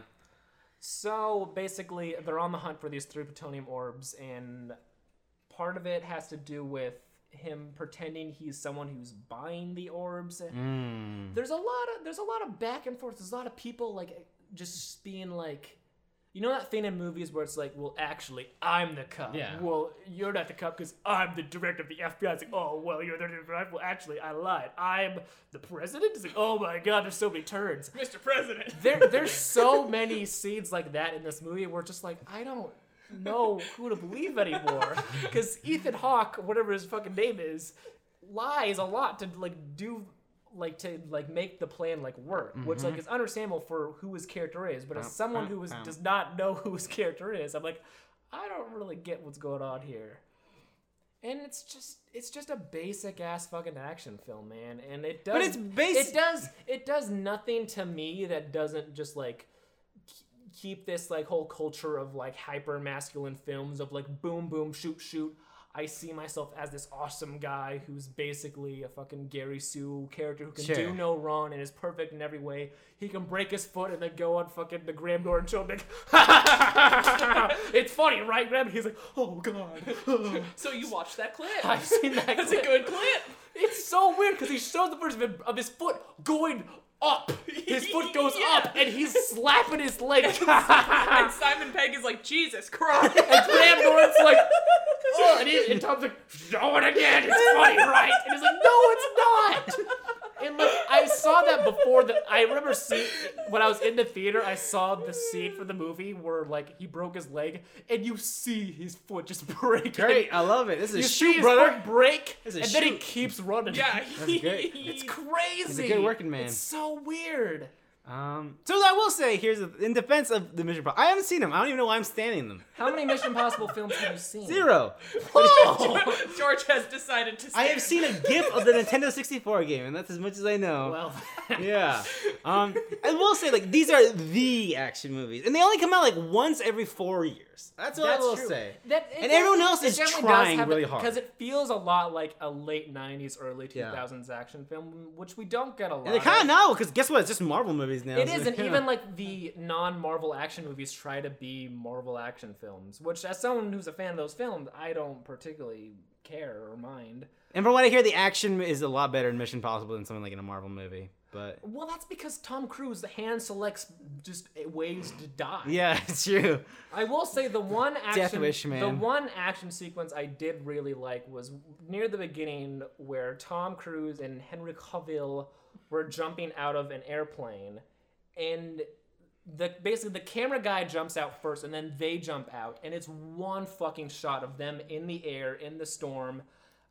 Speaker 2: So basically, they're on the hunt for these three plutonium orbs, and part of it has to do with him pretending he's someone who's buying the orbs.
Speaker 1: Mm.
Speaker 2: There's a lot of there's a lot of back and forth. There's a lot of people like just being like, you know that thing in movies where it's like, well, actually, I'm the cop.
Speaker 1: Yeah.
Speaker 2: Well, you're not the cop because I'm the director of the FBI. It's like, oh, well, you're the director. Well, actually, I lied. I'm the president. It's like, oh my god, there's so many turns
Speaker 3: Mr. President.
Speaker 2: there there's so many scenes like that in this movie where just like I don't know who to believe anymore because Ethan Hawke, whatever his fucking name is, lies a lot to like do like to like make the plan like work, which like mm-hmm. is understandable for who his character is. But as someone who is, does not know who his character is, I'm like, I don't really get what's going on here. and it's just it's just a basic ass fucking action film, man. And it does
Speaker 1: But it's bas-
Speaker 2: it does it does nothing to me that doesn't just like keep this like whole culture of like hyper masculine films of like boom boom shoot shoot. I see myself as this awesome guy who's basically a fucking Gary Sue character who can
Speaker 1: Sure.
Speaker 2: do no wrong and is perfect in every way. He can break his foot and then go on fucking the Graham Norton show and be like, it's funny, right, Graham? He's like, oh god.
Speaker 3: So you watched that clip.
Speaker 2: I've seen that.
Speaker 3: That's a good clip.
Speaker 2: It's so weird because he shows the version of, of his foot going up. His foot goes
Speaker 3: Yeah.
Speaker 2: up and he's slapping his leg.
Speaker 3: and Simon Pegg is like, Jesus Christ.
Speaker 2: and Graham Norton's like, oh, and, he, and Tom's like, show it again. It's funny, right? And he's like, no, it's not. And like I saw that before that I remember seeing when I was in the theater I saw the scene for the movie where like he broke his leg and you see his foot just break.
Speaker 1: Great, I love it. This is
Speaker 2: You
Speaker 1: a
Speaker 2: see
Speaker 1: shoot,
Speaker 2: his
Speaker 1: brother.
Speaker 2: foot break
Speaker 1: This is
Speaker 2: and then he keeps running.
Speaker 3: yeah.
Speaker 1: great.
Speaker 2: It's crazy.
Speaker 1: He's a good working man.
Speaker 2: It's so weird.
Speaker 1: Um, so I will say, here's a, in defense of the Mission Impossible. I haven't seen them. I don't even know why I'm standing them.
Speaker 2: How many Mission Impossible films have you seen?
Speaker 1: Zero.
Speaker 3: George has decided to.
Speaker 1: I have seen a GIF of the Nintendo 64 game, and that's as much as I know.
Speaker 2: Well,
Speaker 1: yeah. Um, I will say, like, these are the action movies, and they only come out like once every four years. That's what
Speaker 2: That's
Speaker 1: I will
Speaker 2: true.
Speaker 1: say.
Speaker 2: That,
Speaker 1: And everyone else is trying really hard.
Speaker 2: because it feels a lot like a late '90s, early
Speaker 1: Yeah.
Speaker 2: 2000s action film, which we don't get a lot.
Speaker 1: And they're kind of know because guess what? It's just Marvel movies now.
Speaker 2: It
Speaker 1: so,
Speaker 2: is, and
Speaker 1: yeah.
Speaker 2: even like the non-Marvel action movies try to be Marvel action films, which, as someone who's a fan of those films, I don't particularly care or mind.
Speaker 1: And from what I hear, the action is a lot better in Mission Impossible than something like in a Marvel movie. But
Speaker 2: Well, that's because Tom Cruise, the hand selects just ways to die.
Speaker 1: yeah, it's true.
Speaker 2: I will say the one action,
Speaker 1: Wish, man.
Speaker 2: the one action sequence I did really like was near the beginning where Tom Cruise and Henry Cavill were jumping out of an airplane, and the basically the camera guy jumps out first, and then they jump out, and it's one fucking shot of them in the air in the storm.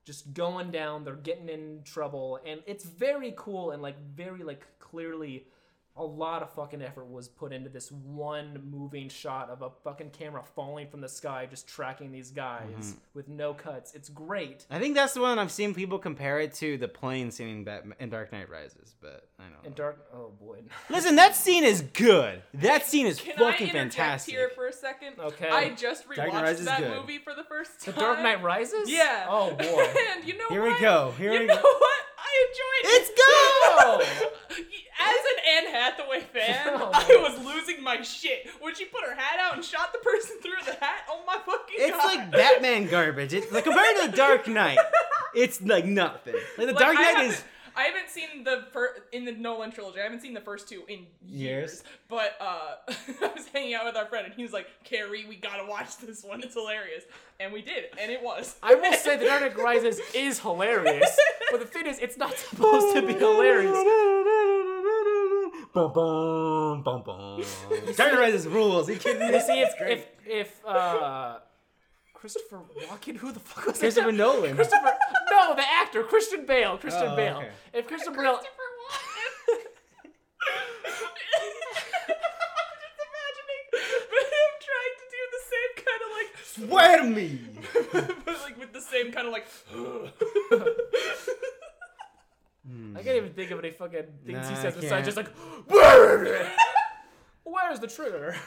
Speaker 2: Just going down, they're getting in trouble, and it's very cool and like very like clearly a lot of fucking effort was put into this one moving shot of a fucking camera falling from the sky, just tracking these guys
Speaker 1: Mm-hmm.
Speaker 2: with no cuts. It's great.
Speaker 1: I think that's the one I've seen people compare it to the plane scene in, Batman, in Dark Knight Rises, but I don't know.
Speaker 2: And dark. Oh boy.
Speaker 1: Listen, that scene is good. That scene is
Speaker 3: Can
Speaker 1: fucking
Speaker 3: I interject
Speaker 1: fantastic.
Speaker 3: here for a second?
Speaker 2: Okay.
Speaker 3: I just rewatched that
Speaker 1: good.
Speaker 3: movie for the first time. The.
Speaker 2: Dark Knight Rises.
Speaker 3: Yeah.
Speaker 2: Oh boy.
Speaker 3: and you know
Speaker 1: Here
Speaker 3: what?
Speaker 1: we go. Here
Speaker 3: you
Speaker 1: we
Speaker 3: know
Speaker 1: go.
Speaker 3: what? I enjoyed it.
Speaker 1: It's good.
Speaker 3: As an Anne Hathaway fan,
Speaker 2: Oh,
Speaker 3: I was losing my shit when she put her hat out and shot the person through the hat. Oh my fucking
Speaker 1: It's
Speaker 3: god!
Speaker 1: like Batman garbage. It's like compared to the Dark Knight, it's like nothing. Like the
Speaker 3: Like,
Speaker 1: Dark Knight is
Speaker 3: I haven't seen the fir- in the Nolan trilogy. I haven't seen the first two in years.
Speaker 1: Years.
Speaker 3: But uh, I was hanging out with our friend, and he was like, "Carrie, we gotta watch this one. It's hilarious." And we did, and it was.
Speaker 2: I will say The Dark Knight Rises is hilarious, but the thing is, it's not supposed to be hilarious.
Speaker 1: Bum, bum, bum, bum. Dark Knight Rises rules. Are you kidding me?
Speaker 2: You see, if
Speaker 1: Great.
Speaker 2: if if uh, Christopher Walken, who the fuck was it?
Speaker 1: Christopher Nolan.
Speaker 2: Christopher, no, the actor Christian Bale. Christian
Speaker 1: Oh,
Speaker 2: Bale.
Speaker 1: okay.
Speaker 2: If Christian Bale,
Speaker 3: Christopher Walken. I'm just imagining him trying to do the same kind of like
Speaker 1: Swear to me.
Speaker 3: but like with the same kind of like
Speaker 2: I can't even think of any fucking things
Speaker 1: Nah,
Speaker 2: he
Speaker 1: I
Speaker 2: says besides
Speaker 1: can't.
Speaker 2: just like. Where's the trigger?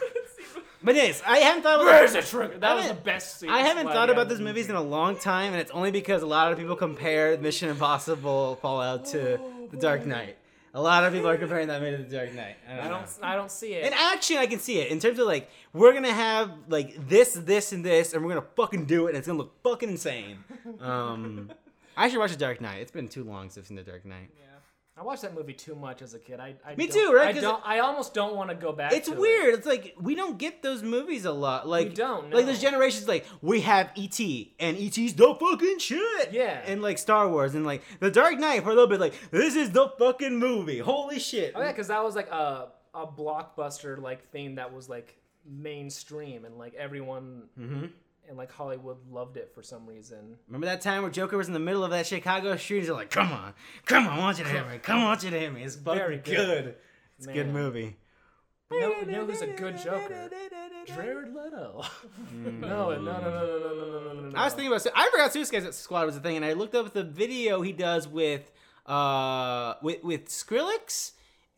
Speaker 1: But yes, I haven't thought about
Speaker 2: Where's the trigger? That was the
Speaker 1: haven't-
Speaker 2: best scene.
Speaker 1: I haven't thought about this
Speaker 2: was
Speaker 1: movies in a long time, and it's only because a lot of people compare Mission Impossible Fallout to The Dark Knight. A lot of people are comparing that movie to The Dark Knight. I don't,
Speaker 2: I
Speaker 1: know.
Speaker 2: don't. I don't see it.
Speaker 1: In action, I can see it. In terms of like, we're gonna have like this, this, and this, and we're gonna fucking do it, and it's gonna look fucking insane. Um, I should watch The Dark Knight. It's been too long since I've seen The Dark Knight.
Speaker 2: I watched that movie too much as a kid. I, I
Speaker 1: Me too, right?
Speaker 2: I don't. I almost don't want to go back.
Speaker 1: It's
Speaker 2: to
Speaker 1: weird.
Speaker 2: It.
Speaker 1: It's like we don't get those movies a lot. Like we
Speaker 2: don't,
Speaker 1: Like
Speaker 2: no.
Speaker 1: there's generations like we have ET and ET's the fucking shit.
Speaker 2: Yeah.
Speaker 1: And like Star Wars and like The Dark Knight for a little bit like this is the fucking movie. Holy shit.
Speaker 2: Oh yeah, because that was like a a blockbuster like thing that was like mainstream and like everyone
Speaker 1: hmm
Speaker 2: in like Hollywood loved it for some reason.
Speaker 1: Remember that time where Joker was in the middle of that Chicago street? He's like, "Come on, come on, I want you to hit me. Come on, I want you to hit me." It's
Speaker 2: Very
Speaker 1: good.
Speaker 2: good.
Speaker 1: It's a good movie.
Speaker 2: You know, you know who's a good Joker? Jared Leto. no, no, no, no, no, no, no, no, no, no, to.
Speaker 1: I was thinking about. It. I forgot Suicide Squad was a thing, and I looked up the video he does with uh with with Skrillex.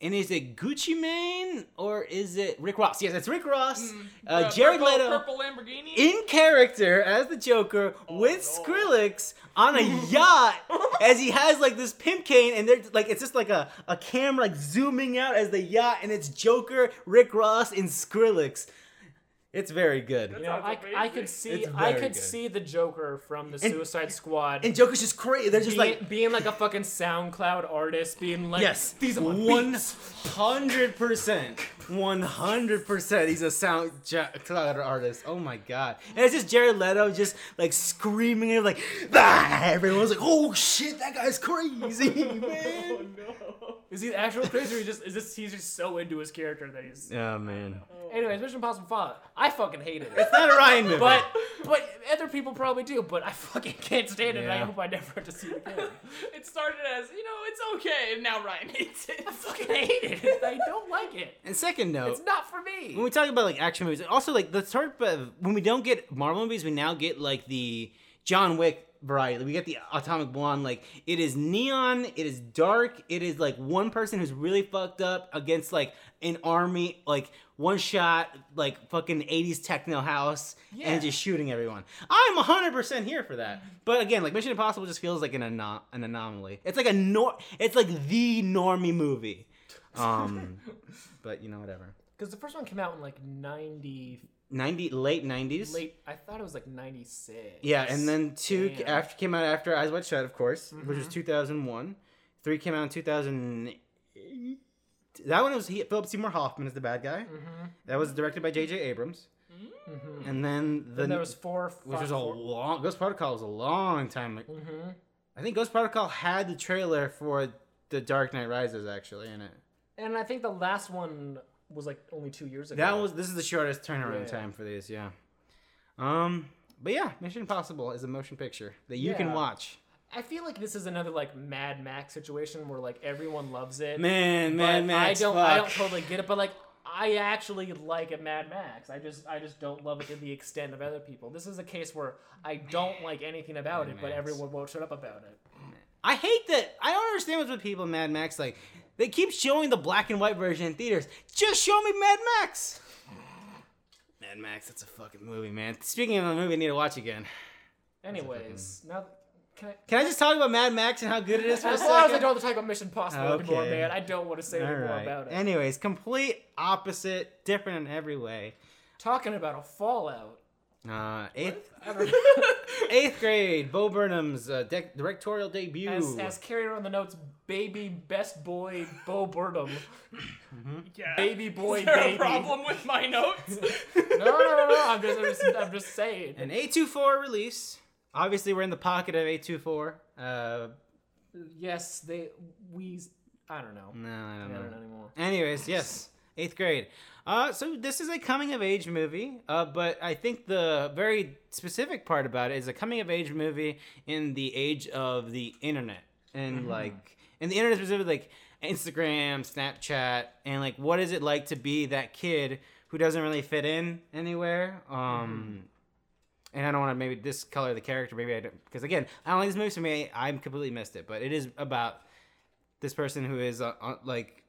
Speaker 1: And is it Gucci Mane or is it Rick Ross? Yes, it's Rick Ross. uh, Jared
Speaker 3: purple,
Speaker 1: Leto
Speaker 3: purple Lamborghini.
Speaker 1: in character as the Joker with
Speaker 3: no.
Speaker 1: Skrillex on a yacht as he has like this pimp cane and they're like it's just like a, a camera like zooming out as the yacht and it's Joker, Rick Ross, and Skrillex. It's very good.
Speaker 2: You know, I, I could see
Speaker 1: It's
Speaker 2: I
Speaker 1: very
Speaker 2: could
Speaker 1: good.
Speaker 2: see the Joker from the Suicide Squad
Speaker 1: And Joker's just crazy. They're just
Speaker 2: being,
Speaker 1: like
Speaker 2: being like a fucking SoundCloud artist, being like,
Speaker 1: Yes,
Speaker 2: these are my
Speaker 1: one
Speaker 2: beats."
Speaker 1: hundred percent, one hundred percent. He's a sound ja- cloud artist. Oh my god! And it's just Jared Leto just like screaming and like, ah! everyone's like, oh shit, that guy's crazy, man.
Speaker 2: Is he actual crazy or he just is this he's just so into his character that he's
Speaker 1: Oh man,
Speaker 2: Anyways, Mission Impossible Fallout. I fucking hated it.
Speaker 1: it's not a Ryan movie.
Speaker 2: But but other people probably do, but I fucking can't stand it and I
Speaker 1: Yeah.
Speaker 2: hope I never have to see it again.
Speaker 3: It started as you know it's okay, and now Ryan hates it.
Speaker 2: I fucking hate it. I don't like it.
Speaker 1: and second note,
Speaker 2: It's not for me.
Speaker 1: when we talk about like action movies, also like the sort of when we don't get Marvel movies, we now get like the John Wick variety. We get the Atomic Blonde. Like it is neon, it is dark, it is like one person who's really fucked up against like an army, like one shot, like fucking 80s techno house,
Speaker 2: Yeah.
Speaker 1: and just shooting everyone. I'm 100% here for that. But again, like Mission Impossible just feels like an anom- an anomaly. It's like a nor, it's like the normie movie. Um, but you know whatever.
Speaker 2: Because the first one came out in like 90
Speaker 1: 90 late 90s
Speaker 2: late. I thought it was like 96.
Speaker 1: yeah and then two
Speaker 2: Damn.
Speaker 1: after came out after eyes wide shut of course which
Speaker 2: Mm-hmm.
Speaker 1: was 2001 three came out in 2008 that one was he, philip seymour hoffman is the bad guy
Speaker 2: Mm-hmm.
Speaker 1: that was directed by jj abrams and then the
Speaker 2: Then there was four.
Speaker 1: which was a
Speaker 2: four-
Speaker 1: long ghost protocol was a long time
Speaker 2: Mhm.
Speaker 1: i think ghost protocol had the trailer for the dark knight rises actually in it
Speaker 2: And I think the last one was like only two years ago.
Speaker 1: that was this is the shortest turnaround
Speaker 2: Yeah.
Speaker 1: time for these yeah um but yeah mission impossible is a motion picture that you can watch
Speaker 2: I feel like this is another like Mad Max situation where like everyone loves it.
Speaker 1: Man, man, Max.
Speaker 2: I don't. I don't totally get it, but like I actually like a Mad Max. I just I just don't love it to the extent of other people. This is a case where I don't like anything about
Speaker 1: Mad
Speaker 2: it, but everyone won't shut up about it.
Speaker 1: I hate that. I don't understand what's with people in Mad Max. Like, they keep showing the black and white version in theaters. Just show me Mad Max. Mad Max, that's a fucking movie, man. Speaking of a movie, I need to watch again.
Speaker 2: Anyways, now can I?
Speaker 1: Can I just talk about Mad Max and how good it is for a
Speaker 2: As long as I don't have to talk about Mission Possible anymore, man, I don't want to say
Speaker 1: All
Speaker 2: any
Speaker 1: right.
Speaker 2: about it.
Speaker 1: Anyways, complete opposite, different in every way.
Speaker 2: Talking about a Fallout.
Speaker 1: Uh, eighth, eighth grade, Bo Burnham's uh, de- directorial debut.
Speaker 2: as, as carried on the notes, baby best boy Bo Burnham.
Speaker 3: Yeah.
Speaker 2: Baby boy
Speaker 3: Is there
Speaker 2: baby.
Speaker 3: a problem with my notes?
Speaker 2: No, no, no, no. I'm just, I'm just, I'm just saying.
Speaker 1: An A24 release. Obviously, we're in the pocket of A24. Uh,
Speaker 2: Yes, they, we, I don't know.
Speaker 1: no, I
Speaker 2: I
Speaker 1: don't
Speaker 2: don't
Speaker 1: know.
Speaker 2: know anymore.
Speaker 1: Anyways, yes, eighth grade. Uh, so this is a coming of age movie, uh, but I think the very specific part about it is a coming of age movie in the age of the internet. And like, and the internet specifically like Instagram, Snapchat, and like what is it like to be that kid who doesn't really fit in anywhere? Um, and I don't want to maybe discolor the character, maybe I don't, because again, I don't like this movie, so maybe I'm completely missed it, but it is about this person who is uh, uh, like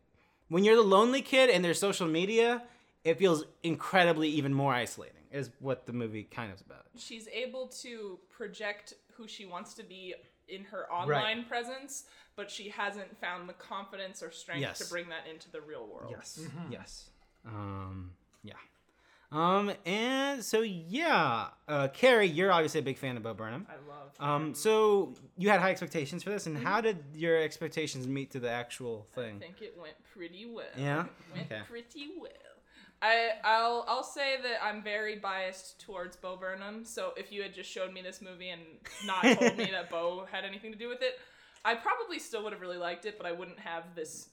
Speaker 1: when you're the lonely kid and there's social media, it feels incredibly even more isolating. Is what the movie kind of is about.
Speaker 3: She's able to project who she wants to be in her online presence, but she hasn't found the confidence or strength
Speaker 1: Yes.
Speaker 3: to bring that into the real world.
Speaker 1: Yes. Yes. Um. Yeah. Um. And so yeah, uh, Carrie, you're obviously a big fan of Bo Burnham.
Speaker 3: I love.
Speaker 1: Um. So you had high expectations for this, and how did your expectations meet to the actual thing?
Speaker 3: I think it went pretty well.
Speaker 1: Yeah?
Speaker 3: Went
Speaker 1: Okay.
Speaker 3: pretty well. I I'll I'll say that I'm very biased towards Bo Burnham. So if you had just showed me this movie and not told me that Bo had anything to do with it, I probably still would have really liked it, but I wouldn't have this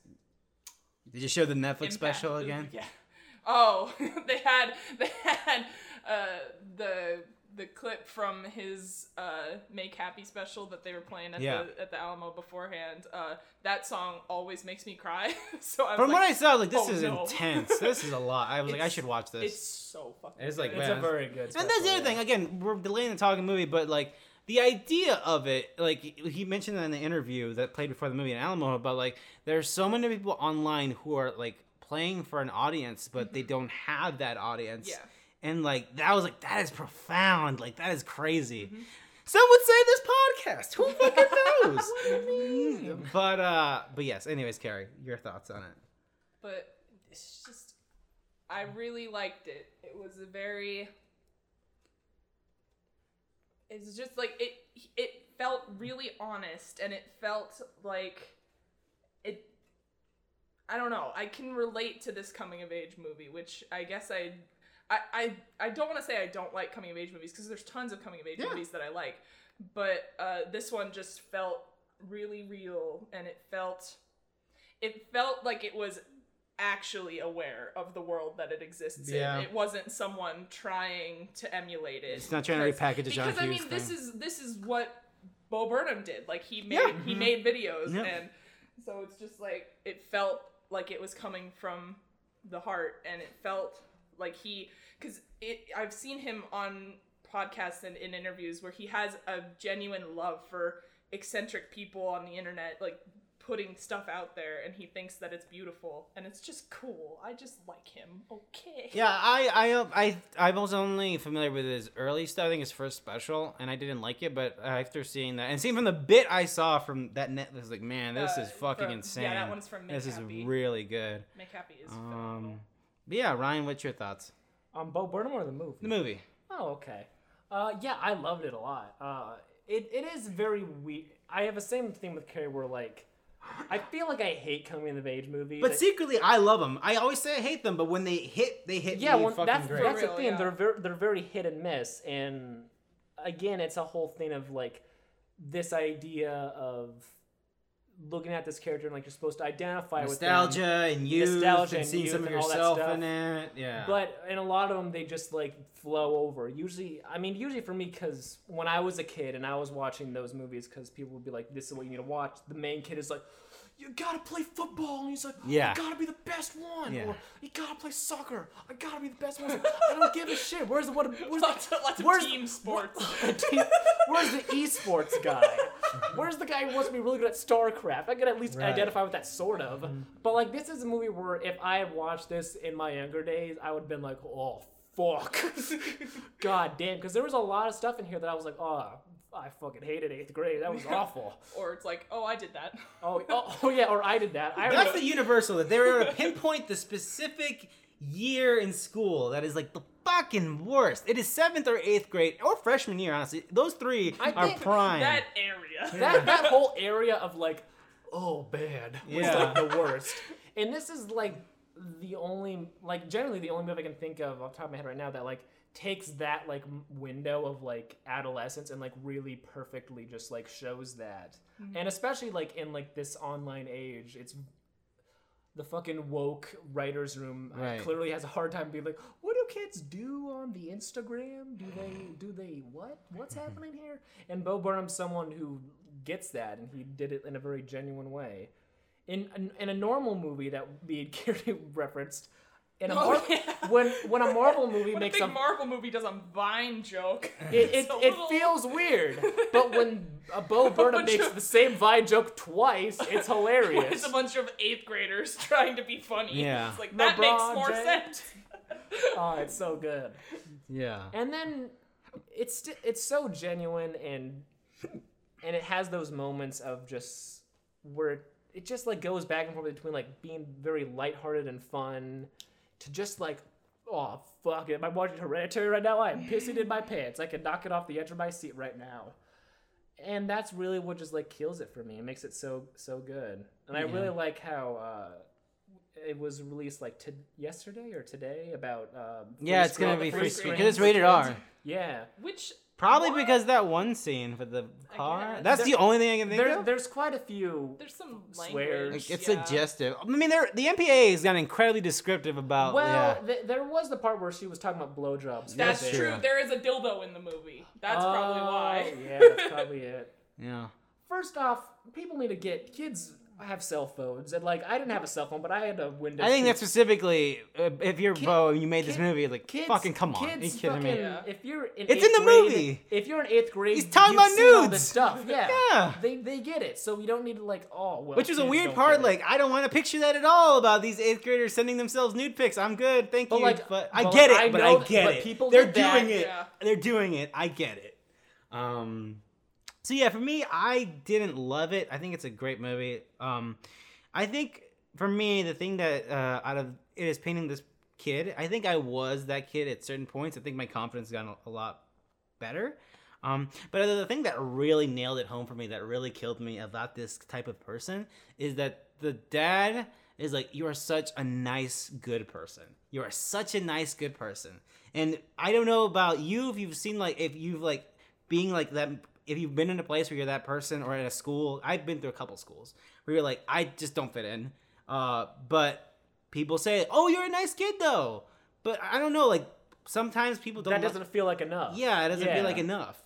Speaker 1: Did you show the Netflix
Speaker 3: impact.
Speaker 1: special again?
Speaker 3: Yeah. Oh, they had they had uh, the the clip from his uh, "Make Happy" special that they were playing at
Speaker 1: Yeah.
Speaker 3: the at the Alamo beforehand. Uh, that song always makes me cry. so I
Speaker 1: From
Speaker 3: like,
Speaker 1: what I saw, like this
Speaker 3: oh,
Speaker 1: is
Speaker 3: no.
Speaker 1: intense. This is a lot. I was like, I should watch this.
Speaker 3: it's so fucking.
Speaker 1: It's like,
Speaker 3: good.
Speaker 2: It's
Speaker 1: man.
Speaker 2: a very good.
Speaker 1: And that's the other
Speaker 2: yeah.
Speaker 1: thing. Again, we're delaying the talking movie, but like the idea of it, like he mentioned in the interview that played before the movie in Alamo, about like there's so many people online who are like playing for an audience, but they don't have that audience.
Speaker 3: Yeah.
Speaker 1: And like that was like that is profound. Like that is crazy.
Speaker 3: Mm-hmm.
Speaker 1: Some would say this podcast. Who fucking knows? what do? But uh, but yes. Anyways, Carrie, your thoughts on it?
Speaker 3: but it's just I really liked it. It was a very it's just like it it felt really honest and it felt like it I don't know. I can relate to this coming of age movie, which I guess I I I, I don't want to say I don't like coming of age movies because there's tons of coming of age
Speaker 1: Yeah.
Speaker 3: movies that I like, but uh, this one just felt really real and it felt it felt like it was actually aware of the world that it exists
Speaker 1: Yeah.
Speaker 3: in. It wasn't someone trying to emulate it.
Speaker 1: It's not trying to
Speaker 3: because-
Speaker 1: repackage a John
Speaker 3: Because I mean, this is this is what Bo Burnham did. Like he made
Speaker 1: Yeah.
Speaker 3: he
Speaker 1: Mhm.
Speaker 3: made videos, and so it's just like it felt like it was coming from the heart, and it felt like he because it. I've seen him on podcasts and in interviews where he has a genuine love for eccentric people on the internet, like putting stuff out there and he thinks that it's beautiful and it's just cool. I just like him. Okay.
Speaker 1: Yeah, I I I I was only familiar with his early stuff. I think his first special, and I didn't like it. But after seeing that, and seeing from the bit I saw from that net, I was like, man, this
Speaker 3: Uh,
Speaker 1: is fucking
Speaker 3: from-
Speaker 1: insane.
Speaker 3: yeah, that one's from Make
Speaker 1: This
Speaker 3: Happy.
Speaker 1: is really good.
Speaker 3: Make happy is.
Speaker 1: Um, but yeah, Ryan, what's your thoughts?
Speaker 2: On Bo Burnham or the movie?
Speaker 1: The movie.
Speaker 2: Oh, okay. Uh, yeah, I loved it a lot. Uh, it, it is very weird. I have the same thing with Carrie where, like, I feel like I hate coming of age movies.
Speaker 1: But
Speaker 2: I-
Speaker 1: secretly, I love them. I always say I hate them, but when they hit, they hit
Speaker 2: yeah,
Speaker 1: me
Speaker 2: well,
Speaker 1: fucking
Speaker 2: that's,
Speaker 1: great.
Speaker 2: that's the thing.
Speaker 3: yeah.
Speaker 2: They're very, they're very hit and miss. And again, it's a whole thing of, like, this idea of looking at this character and, like, you're supposed to identify with them.
Speaker 1: Nostalgia and youth,
Speaker 2: Nostalgia
Speaker 1: and
Speaker 2: and
Speaker 1: seeing some of
Speaker 2: and all that
Speaker 1: yourself in it. Yeah.
Speaker 2: But in a lot of them, they just like flow over. Usually, I mean, usually for me, because when I was a kid and I was watching those movies, because people would be like, "This is what you need to watch." The main kid is like, "You gotta play football," and he's like,
Speaker 1: Yeah.
Speaker 2: "I gotta be the best one,"
Speaker 1: Yeah.
Speaker 2: or "You gotta play soccer. I gotta be the best one." I don't give a shit. Where's the what? Where's
Speaker 3: lots
Speaker 2: the
Speaker 3: of, lots of
Speaker 2: where's-
Speaker 3: team sports.
Speaker 2: Where's the esports guy? Where's the guy who wants to be really good at StarCraft? I can at least
Speaker 1: Right.
Speaker 2: identify with that sort of. But like this is a movie where if I had watched this in my younger days, I would have been like, oh fuck, god damn, because there was a lot of stuff in here that I was like, oh, I fucking hated eighth grade. That was awful.
Speaker 3: or it's like, oh, I did that.
Speaker 2: Oh, oh, oh yeah, or I did that. I
Speaker 1: That's the universal that they were able to pinpoint the specific year in school that is like the fucking worst. It is seventh or eighth grade or freshman year, honestly. Those three
Speaker 2: I
Speaker 1: are
Speaker 2: think
Speaker 1: prime.
Speaker 3: That area.
Speaker 2: that that whole area of like, oh bad, was
Speaker 1: Yeah.
Speaker 2: like the worst. And this is like the only like generally the only movie I can think of off the top of my head right now that like takes that like window of like adolescence and like really perfectly just like shows that. And especially like in like this online age, it's the fucking woke writers room uh, clearly has a hard time being like, what do kids do on the Instagram? Do they do they what? What's happening here? And Bo Burnham's someone who gets that, and he did it in a very genuine way. In in a normal movie that me and Carrie referenced, in a
Speaker 3: Oh,
Speaker 2: Mar-
Speaker 3: yeah.
Speaker 2: when when a Marvel movie
Speaker 3: When a
Speaker 2: makes
Speaker 3: big
Speaker 2: a
Speaker 3: Marvel movie does a Vine joke.
Speaker 2: it, it,
Speaker 3: it's a
Speaker 2: it feels weird, but when a Bo Burnham
Speaker 3: bunch
Speaker 2: makes
Speaker 3: of-
Speaker 2: the same Vine joke twice, it's hilarious.
Speaker 3: It's a bunch of eighth graders trying to be funny.
Speaker 1: Yeah.
Speaker 3: It's like, that makes more
Speaker 2: James.
Speaker 3: sense.
Speaker 2: oh, it's so good.
Speaker 1: yeah.
Speaker 2: And then it's st- it's so genuine and and it has those moments of just where it just like goes back and forth between like being very lighthearted and fun to just like oh fuck it. Am I watching Hereditary right now? I'm pissing in my pants. I can knock it off the edge of my seat right now. And that's really what just like kills it for me. It makes it so so good. And I
Speaker 1: Yeah.
Speaker 2: really like how uh it was released like to yesterday or today about um,
Speaker 1: Yeah, it's gonna be
Speaker 3: free
Speaker 1: free
Speaker 3: screen
Speaker 1: screen because it's rated R.
Speaker 2: yeah.
Speaker 3: Which
Speaker 1: Probably
Speaker 3: What?
Speaker 1: because that one scene for the car.
Speaker 3: guess.
Speaker 1: That's the only thing I can think
Speaker 2: There's
Speaker 1: of.
Speaker 2: there's quite a few.
Speaker 3: There's some
Speaker 2: Swears.
Speaker 1: Like, it's
Speaker 3: yeah.
Speaker 1: suggestive. I mean, they're, the MPA has gotten incredibly descriptive about.
Speaker 2: Well,
Speaker 1: yeah.
Speaker 2: th- there was the part where she was talking about blowjobs.
Speaker 3: That's
Speaker 1: That's
Speaker 3: true.
Speaker 1: true.
Speaker 3: There is a dildo in the movie. That's probably oh, why.
Speaker 2: Oh, yeah, that's probably it.
Speaker 1: yeah.
Speaker 2: First off, people need to get kids have cell phones, and like I didn't have a cell phone, but I had a Windows.
Speaker 1: I think
Speaker 2: 3.
Speaker 1: that's specifically uh, if you're
Speaker 2: Kid-
Speaker 1: Bo and you made this
Speaker 2: kid-
Speaker 1: movie, like
Speaker 2: kids.
Speaker 1: fucking come on, are you kidding
Speaker 2: fucking,
Speaker 1: me?
Speaker 3: Yeah.
Speaker 2: If you're in
Speaker 1: It's
Speaker 2: eighth
Speaker 1: in the
Speaker 2: grade,
Speaker 1: movie.
Speaker 2: If you're in eighth grade,
Speaker 1: He's talking
Speaker 2: you've
Speaker 1: about
Speaker 2: seen all
Speaker 1: nudes.
Speaker 2: stuff. Yeah,
Speaker 1: Yeah.
Speaker 2: They they get it, so we don't need to like oh well.
Speaker 1: Which was a
Speaker 2: kids
Speaker 1: weird
Speaker 2: don't
Speaker 1: part.
Speaker 2: it.
Speaker 1: Like, I don't want to picture that at all about these eighth graders sending themselves nude pics. I'm good, thank
Speaker 2: But,
Speaker 1: you.
Speaker 2: like,
Speaker 1: but I
Speaker 2: but,
Speaker 1: get it.
Speaker 2: I
Speaker 1: but
Speaker 2: know
Speaker 1: I get
Speaker 2: but
Speaker 1: it.
Speaker 2: people
Speaker 1: They're
Speaker 2: did that.
Speaker 1: doing it.
Speaker 3: Yeah.
Speaker 1: They're doing it. I get it. Um. So yeah, for me, I didn't love it. I think it's a great movie. Um, I think for me, the thing that uh, out of it is painting this kid. I think I was that kid at certain points. I think my confidence got a, lot better. Um, but the thing that really nailed it home for me, that really killed me about this type of person, is that the dad is like, "You are such a nice, good person. You are such a nice, good person." And I don't know about you if you've seen like if you've like being like that if you've been in a place where you're that person or at a school i've been through a couple schools where you're like i just don't fit in uh, but people say oh you're a nice kid though but i don't know like sometimes people don't
Speaker 2: that doesn't feel like enough.
Speaker 1: yeah it doesn't
Speaker 2: Yeah.
Speaker 1: feel like enough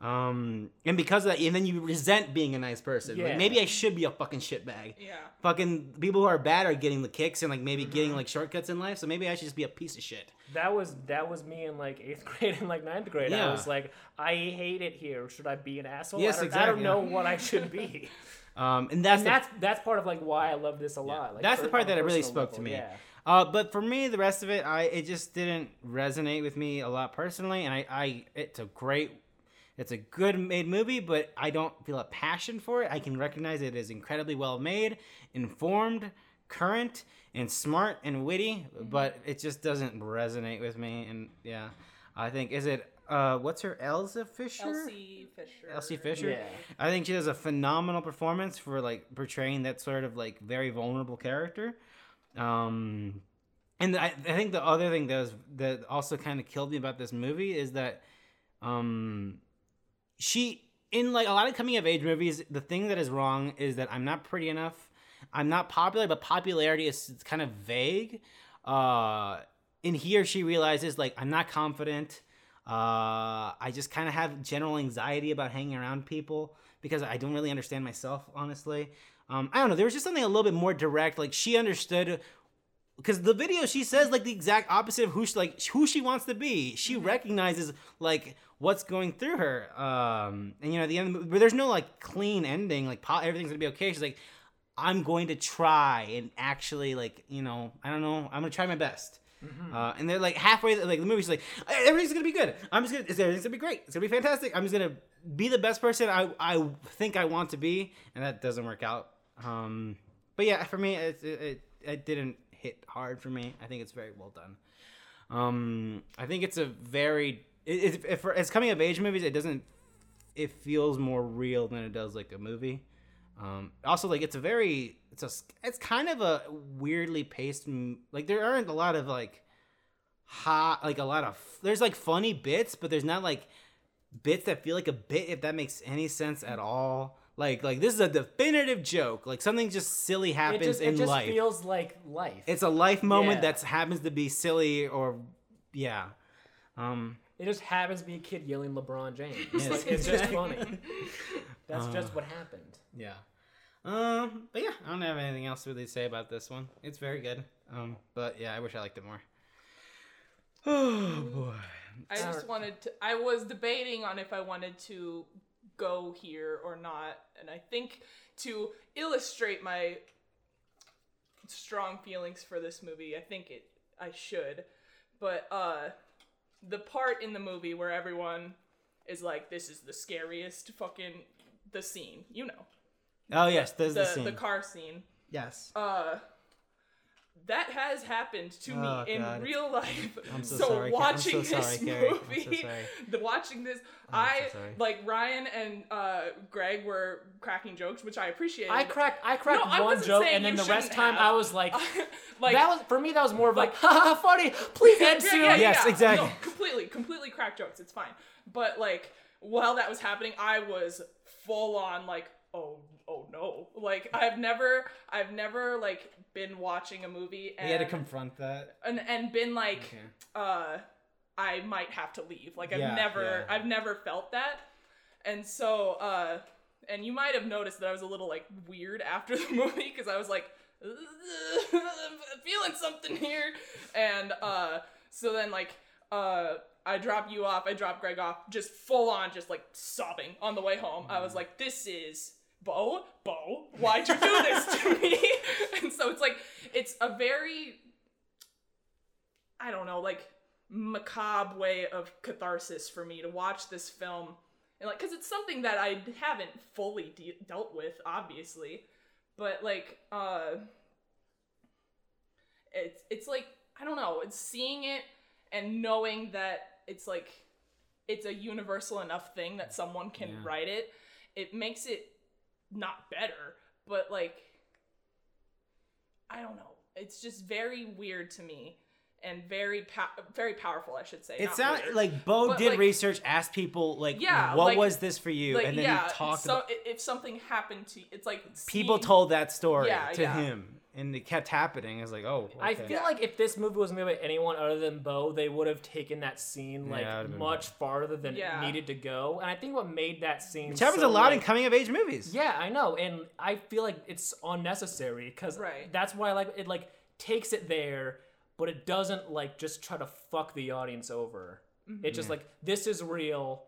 Speaker 1: um and because of that and then you resent being a nice person like maybe i should be a fucking shitbag
Speaker 3: Yeah.
Speaker 1: fucking people who are bad are getting the kicks and like maybe
Speaker 2: Mm-hmm.
Speaker 1: getting like shortcuts in life so maybe i should just be a piece of shit
Speaker 2: That was that was me in like eighth grade and like ninth grade.
Speaker 1: Yeah.
Speaker 2: I was like, I hate it here. Should I be an asshole?
Speaker 1: Yes,
Speaker 2: I don't, I don't know what I should be.
Speaker 1: um and that's
Speaker 2: and
Speaker 1: the
Speaker 2: that's that's part of like why I love this a lot. Like,
Speaker 1: That's the part that it really spoke to me.
Speaker 2: Yeah.
Speaker 1: Uh, but for me, the rest of it, I it just didn't resonate with me a lot personally, and I, I it's a great, it's a good made movie, but I don't feel a passion for it. I can recognize it is incredibly well made, informed, current, and smart and witty, but it just doesn't resonate with me. And yeah, I think is it uh what's her Elsa Fisher?
Speaker 3: Elsie Fisher.
Speaker 1: Elsie Fisher.
Speaker 2: Yeah.
Speaker 1: I think she does a phenomenal performance for like portraying that sort of like very vulnerable character. Um, and I, I think the other thing that was, that also kind of killed me about this movie is that um, she in like a lot of coming of age movies, the thing that is wrong is that I'm not pretty enough. I'm not popular, but popularity is kind of vague. Uh, in here, she realizes like I'm not confident. Uh, I just kind of have general anxiety about hanging around people because I don't really understand myself, honestly. Um, I don't know. There was just something a little bit more direct. Like she understood because the video she says like the exact opposite of who she like who she wants to be. She recognizes like what's going through her. Um, and you know at the end, of the movie, there's no like clean ending. Like po- everything's gonna be okay. She's like, I'm going to try and actually like you know I don't know I'm gonna try my best. Uh, and they're like halfway, like the movie's like everything's gonna be good. I'm just gonna, everything's gonna be great. It's gonna be fantastic. I'm just gonna be the best person I, I think I want to be, and that doesn't work out. Um, but yeah, for me, it, it, it, it didn't hit hard for me. I think it's very well done. Um, I think it's a very, it, it, as coming of age movies, it doesn't, it feels more real than it does like a movie. Um, also, like it's a very, it's a, it's kind of a weirdly paced. Like there aren't a lot of like hot, like a lot of. There's like funny bits, but there's not like bits that feel like a bit. If that makes any sense at all. Like like this is a definitive joke. Like something just silly
Speaker 2: It
Speaker 1: happens
Speaker 2: just,
Speaker 1: in
Speaker 2: it just
Speaker 1: life.
Speaker 2: feels like life.
Speaker 1: it's a life moment
Speaker 2: Yeah.
Speaker 1: that happens to be silly or yeah. Um,
Speaker 2: it just happens to be a kid yelling LeBron James.
Speaker 1: Yes.
Speaker 2: Like, it's just funny. That's
Speaker 1: Uh.
Speaker 2: just what happened.
Speaker 1: Yeah. Um, but yeah, I don't have anything else to really say about this one. It's very good. Um, but yeah, I wish I liked it more. Oh boy.
Speaker 3: I just wanted to. I was debating on if I wanted to go here or not, and I think to illustrate my strong feelings for this movie, I think it. I should, but uh, the part in the movie where everyone is like, "This is the scariest fucking," the scene, you know,
Speaker 1: Oh yes, there's the,
Speaker 3: the
Speaker 1: scene.
Speaker 3: the car scene.
Speaker 1: yes.
Speaker 3: uh that has happened to
Speaker 1: Oh,
Speaker 3: me in
Speaker 1: God.
Speaker 3: real life.
Speaker 1: I'm so
Speaker 3: so
Speaker 1: sorry, Ca- I'm
Speaker 3: watching
Speaker 1: so
Speaker 3: this
Speaker 1: sorry, Carrie. I'm so
Speaker 3: movie,
Speaker 1: sorry.
Speaker 3: the watching this,
Speaker 1: I'm so
Speaker 3: I
Speaker 1: sorry.
Speaker 3: like Ryan and uh, Greg were cracking jokes, which I appreciated.
Speaker 2: I cracked I cracked
Speaker 3: No,
Speaker 2: one
Speaker 3: wasn't
Speaker 2: joke, and then the rest time
Speaker 3: have.
Speaker 2: I was like,
Speaker 3: like
Speaker 2: that was for me. That was more of like, haha, funny. Please end
Speaker 3: Yeah,
Speaker 2: soon.
Speaker 3: yeah,
Speaker 1: Yes,
Speaker 3: yeah.
Speaker 1: exactly.
Speaker 3: No, completely, completely crack jokes. It's fine. But like while that was happening, I was full on like, oh, oh no. Like I've never, I've never like been watching a movie and
Speaker 1: You had to confront that.
Speaker 3: and, and been like,
Speaker 1: Okay.
Speaker 3: uh, I might have to leave. Like I've
Speaker 1: Yeah,
Speaker 3: never,
Speaker 1: yeah.
Speaker 3: I've never felt that. And so, uh, and you might have noticed that I was a little like weird after the movie because I was like, feeling something here. And uh, so then like, uh, I drop you off, I drop Greg off, just full on, just like sobbing on the way home. I was like, this is Bo, Bo, why'd you do this to me? and so it's like, it's a very, I don't know, like macabre way of catharsis for me to watch this film. And like, cause it's something that I haven't fully de- dealt with, obviously, but like, uh, it's it's like I don't know, it's seeing it and knowing that it's like it's a universal enough thing that someone can
Speaker 1: Yeah.
Speaker 3: write it. It makes it not better, but like I don't know. It's just very weird to me and very pow- very powerful, I should say.
Speaker 1: It
Speaker 3: weird.
Speaker 1: like Bo
Speaker 3: But,
Speaker 1: did
Speaker 3: like-
Speaker 1: research, asked people like,
Speaker 3: Yeah,
Speaker 1: what
Speaker 3: like-
Speaker 1: was this for you,
Speaker 3: like
Speaker 1: and then
Speaker 3: yeah,
Speaker 1: he talked.
Speaker 3: so
Speaker 1: about,
Speaker 3: if something happened to it's like
Speaker 1: people
Speaker 3: seeing-
Speaker 1: told that story
Speaker 3: Yeah,
Speaker 1: to
Speaker 3: yeah.
Speaker 1: him, and it kept happening. I was like, oh,
Speaker 2: I feel like if this movie was made by anyone other than Bo, they would have taken that scene like
Speaker 1: Yeah, it would've been
Speaker 2: much farther than
Speaker 3: Yeah.
Speaker 2: it needed to go. And I think what made that scene
Speaker 1: which happens
Speaker 2: so,
Speaker 1: a lot in coming of age movies.
Speaker 2: Yeah, I know, and I feel like it's unnecessary because
Speaker 3: Right.
Speaker 2: that's why I like it. Like takes it there, but it doesn't like just try to fuck the audience over.
Speaker 3: Mm-hmm.
Speaker 2: It's just like this is real.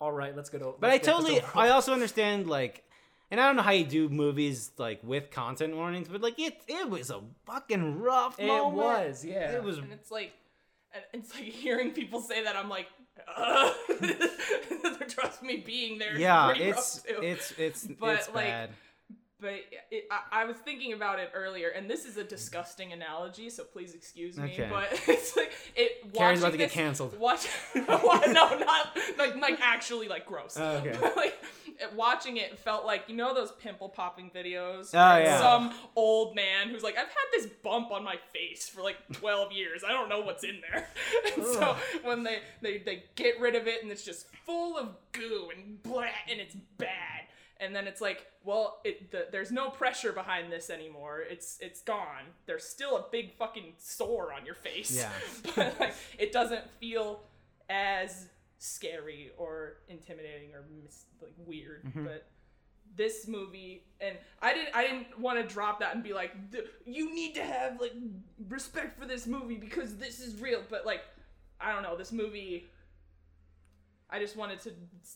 Speaker 2: All right, let's get over.
Speaker 1: But I
Speaker 2: let's get this
Speaker 1: totally, I also understand like, and I don't know how you do movies like with content warnings, but like it, it was a fucking rough
Speaker 2: It
Speaker 1: moment.
Speaker 2: was, yeah.
Speaker 1: It was.
Speaker 3: and it's like it's like hearing people say that I'm like uh, trust me being there.
Speaker 1: Yeah,
Speaker 3: pretty rough,
Speaker 1: it's
Speaker 3: too.
Speaker 1: it's it's
Speaker 3: But,
Speaker 1: it's
Speaker 3: like,
Speaker 1: bad.
Speaker 3: But it, I, I was thinking about it earlier and this is a disgusting analogy so please excuse me
Speaker 1: Okay.
Speaker 3: but it's like it
Speaker 1: Carrie's about to get canceled.
Speaker 3: watch no not like like actually like gross
Speaker 1: Oh, okay.
Speaker 3: like watching it felt like you know those pimple popping videos
Speaker 1: Oh, yeah.
Speaker 3: some old man who's like i've had this bump on my face for like 12 years i don't know what's in there and so when they, they they get rid of it and it's just full of goo and blah and it's bad and then it's like well it the, there's no pressure behind this anymore. It's it's gone. There's still a big fucking sore on your face.
Speaker 1: Yeah.
Speaker 3: but like it doesn't feel as scary or intimidating or mis- like weird.
Speaker 1: Mm-hmm.
Speaker 3: but this movie and i didn't i didn't want to drop that and be like you need to have like respect for this movie because this is real. But like i don't know. This movie i just wanted to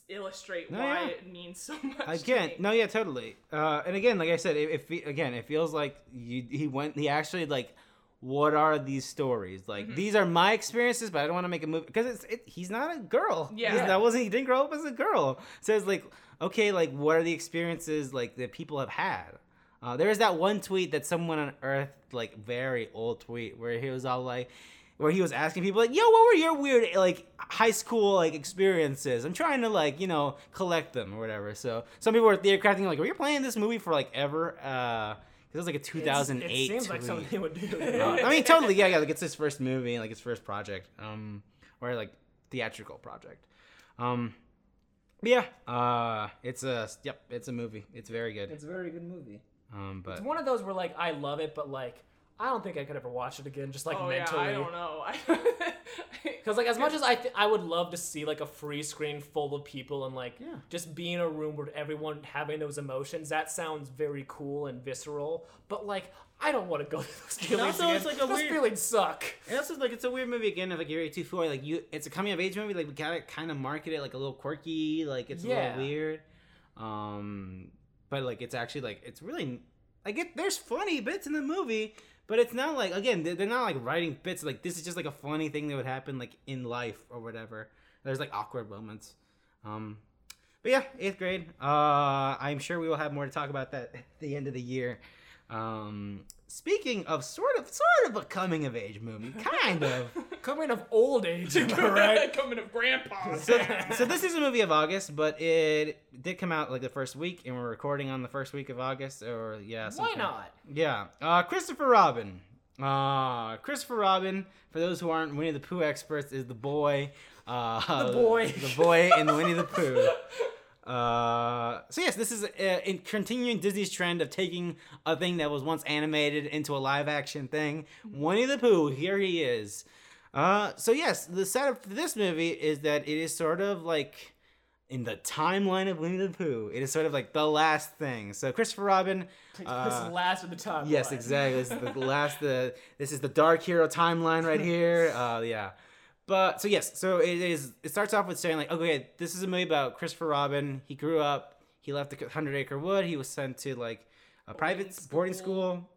Speaker 3: illustrate
Speaker 1: No,
Speaker 3: why
Speaker 1: yeah.
Speaker 3: it means so much to
Speaker 1: Again, no, yeah, totally. Uh, and again, like I said, it, it again, it feels like you, he went, he actually like, what are these stories? Like
Speaker 3: Mm-hmm.
Speaker 1: these are my experiences, but I don't want to make a movie because it's it, he's not a girl.
Speaker 3: Yeah.
Speaker 1: He's- that wasn't he didn't grow up as a girl. So it's like, okay, like what are the experiences like that people have had? Uh, there was that one tweet that someone on Earth, like very old tweet, where he was all like, where he was asking people like, "Yo, what were your weird like high school like experiences?" I'm trying to like you know collect them or whatever. So some people were theorizing like, "Were you playing this movie for like ever?" Uh, it was like a 2008.
Speaker 2: It seems like
Speaker 1: tweet.
Speaker 2: something they would do.
Speaker 1: Uh, I mean, totally, yeah, yeah. Like it's his first movie, like his first project, um, or like theatrical project. Um, but yeah, uh, it's a yep, it's a movie. It's very good.
Speaker 2: It's a very good movie.
Speaker 1: Um, but
Speaker 2: It's one of those where like I love it, but like I don't think I could ever watch it again. Just like
Speaker 3: oh
Speaker 2: mentally.
Speaker 3: yeah i don't know
Speaker 2: Because like as much as I th- I would love to see like a free screen full of people and like
Speaker 1: Yeah.
Speaker 2: just be in a room where everyone having those emotions. That sounds very cool and visceral. But like I don't want to go through those feelings
Speaker 1: also
Speaker 2: again.
Speaker 1: it's like a
Speaker 2: those
Speaker 1: weird-
Speaker 2: feelings suck.
Speaker 1: And also, like, it's a weird movie again. Of like you're too for like you, it's a coming of age movie. Like we gotta kind of market it like a little quirky, like it's a little weird. Um, but like it's actually like it's really like it. There's funny bits in the movie, but it's not like again they're, not like writing bits. Like this is just like a funny thing that would happen like in life or whatever. There's like awkward moments. Um, but yeah, eighth grade. Uh, I'm sure we will have more to talk about that at the end of the year. Um, speaking of sort of sort of a coming of age movie, kind of.
Speaker 2: Coming of old age, am I right?
Speaker 3: Coming of grandpa.
Speaker 1: so, so this is a movie of August, but it did come out like the first week, and we're recording on the first week of August, or yeah.
Speaker 2: Why not?
Speaker 1: Yeah. Uh, Christopher Robin. Uh, Christopher Robin, for those who aren't Winnie the Pooh experts, is the boy. Uh,
Speaker 2: The boy.
Speaker 1: The boy in the Winnie the Pooh. Uh, so yes, this is uh, in continuing Disney's trend of taking a thing that was once animated into a live action thing. Winnie the Pooh, here he is. Uh, so yes, the setup for this movie is that it is sort of like in the timeline of Winnie the Pooh. It is sort of like the last thing. So Christopher Robin.
Speaker 2: this
Speaker 1: uh,
Speaker 2: last of the time.
Speaker 1: Yes, exactly. This is the last. The this is the Dark Hero timeline right here. Uh, yeah. But so yes, so it is. It starts off with saying like, okay, this is a movie about Christopher Robin. He grew up. He left the Hundred Acre Wood. He was sent to like a private boarding school.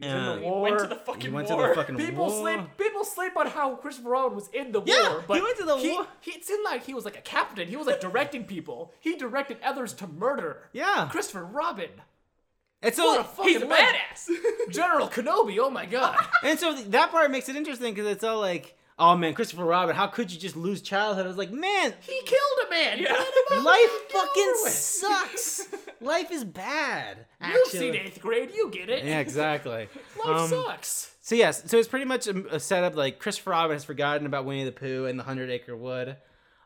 Speaker 2: in the
Speaker 1: Uh,
Speaker 3: went to the
Speaker 1: he
Speaker 3: fucking
Speaker 1: went to the fucking
Speaker 2: People
Speaker 1: war.
Speaker 2: sleep. People sleep on how Christopher Robin was in the
Speaker 1: Yeah,
Speaker 2: war, but
Speaker 1: he went to the
Speaker 2: he,
Speaker 1: war.
Speaker 2: He, it seemed like he was like a captain. He was like directing people. He directed others to murder.
Speaker 1: Yeah.
Speaker 2: Christopher Robin,
Speaker 1: And
Speaker 2: what a
Speaker 1: so
Speaker 2: fucking
Speaker 3: He's a
Speaker 2: leg-
Speaker 3: badass.
Speaker 2: General Kenobi. Oh my god.
Speaker 1: and so that part makes it interesting because it's all like, oh man, Christopher Robin, how could you just lose childhood? I was like, man,
Speaker 2: he killed a man.
Speaker 3: Yeah.
Speaker 2: Let him out.
Speaker 1: life fucking sucks. Life is bad.
Speaker 2: You've seen eighth grade. You get it.
Speaker 1: Yeah, exactly.
Speaker 2: Life
Speaker 1: Um,
Speaker 2: sucks.
Speaker 1: So yes, so it's pretty much a, a setup like Christopher Robin has forgotten about Winnie the Pooh and the Hundred Acre Wood.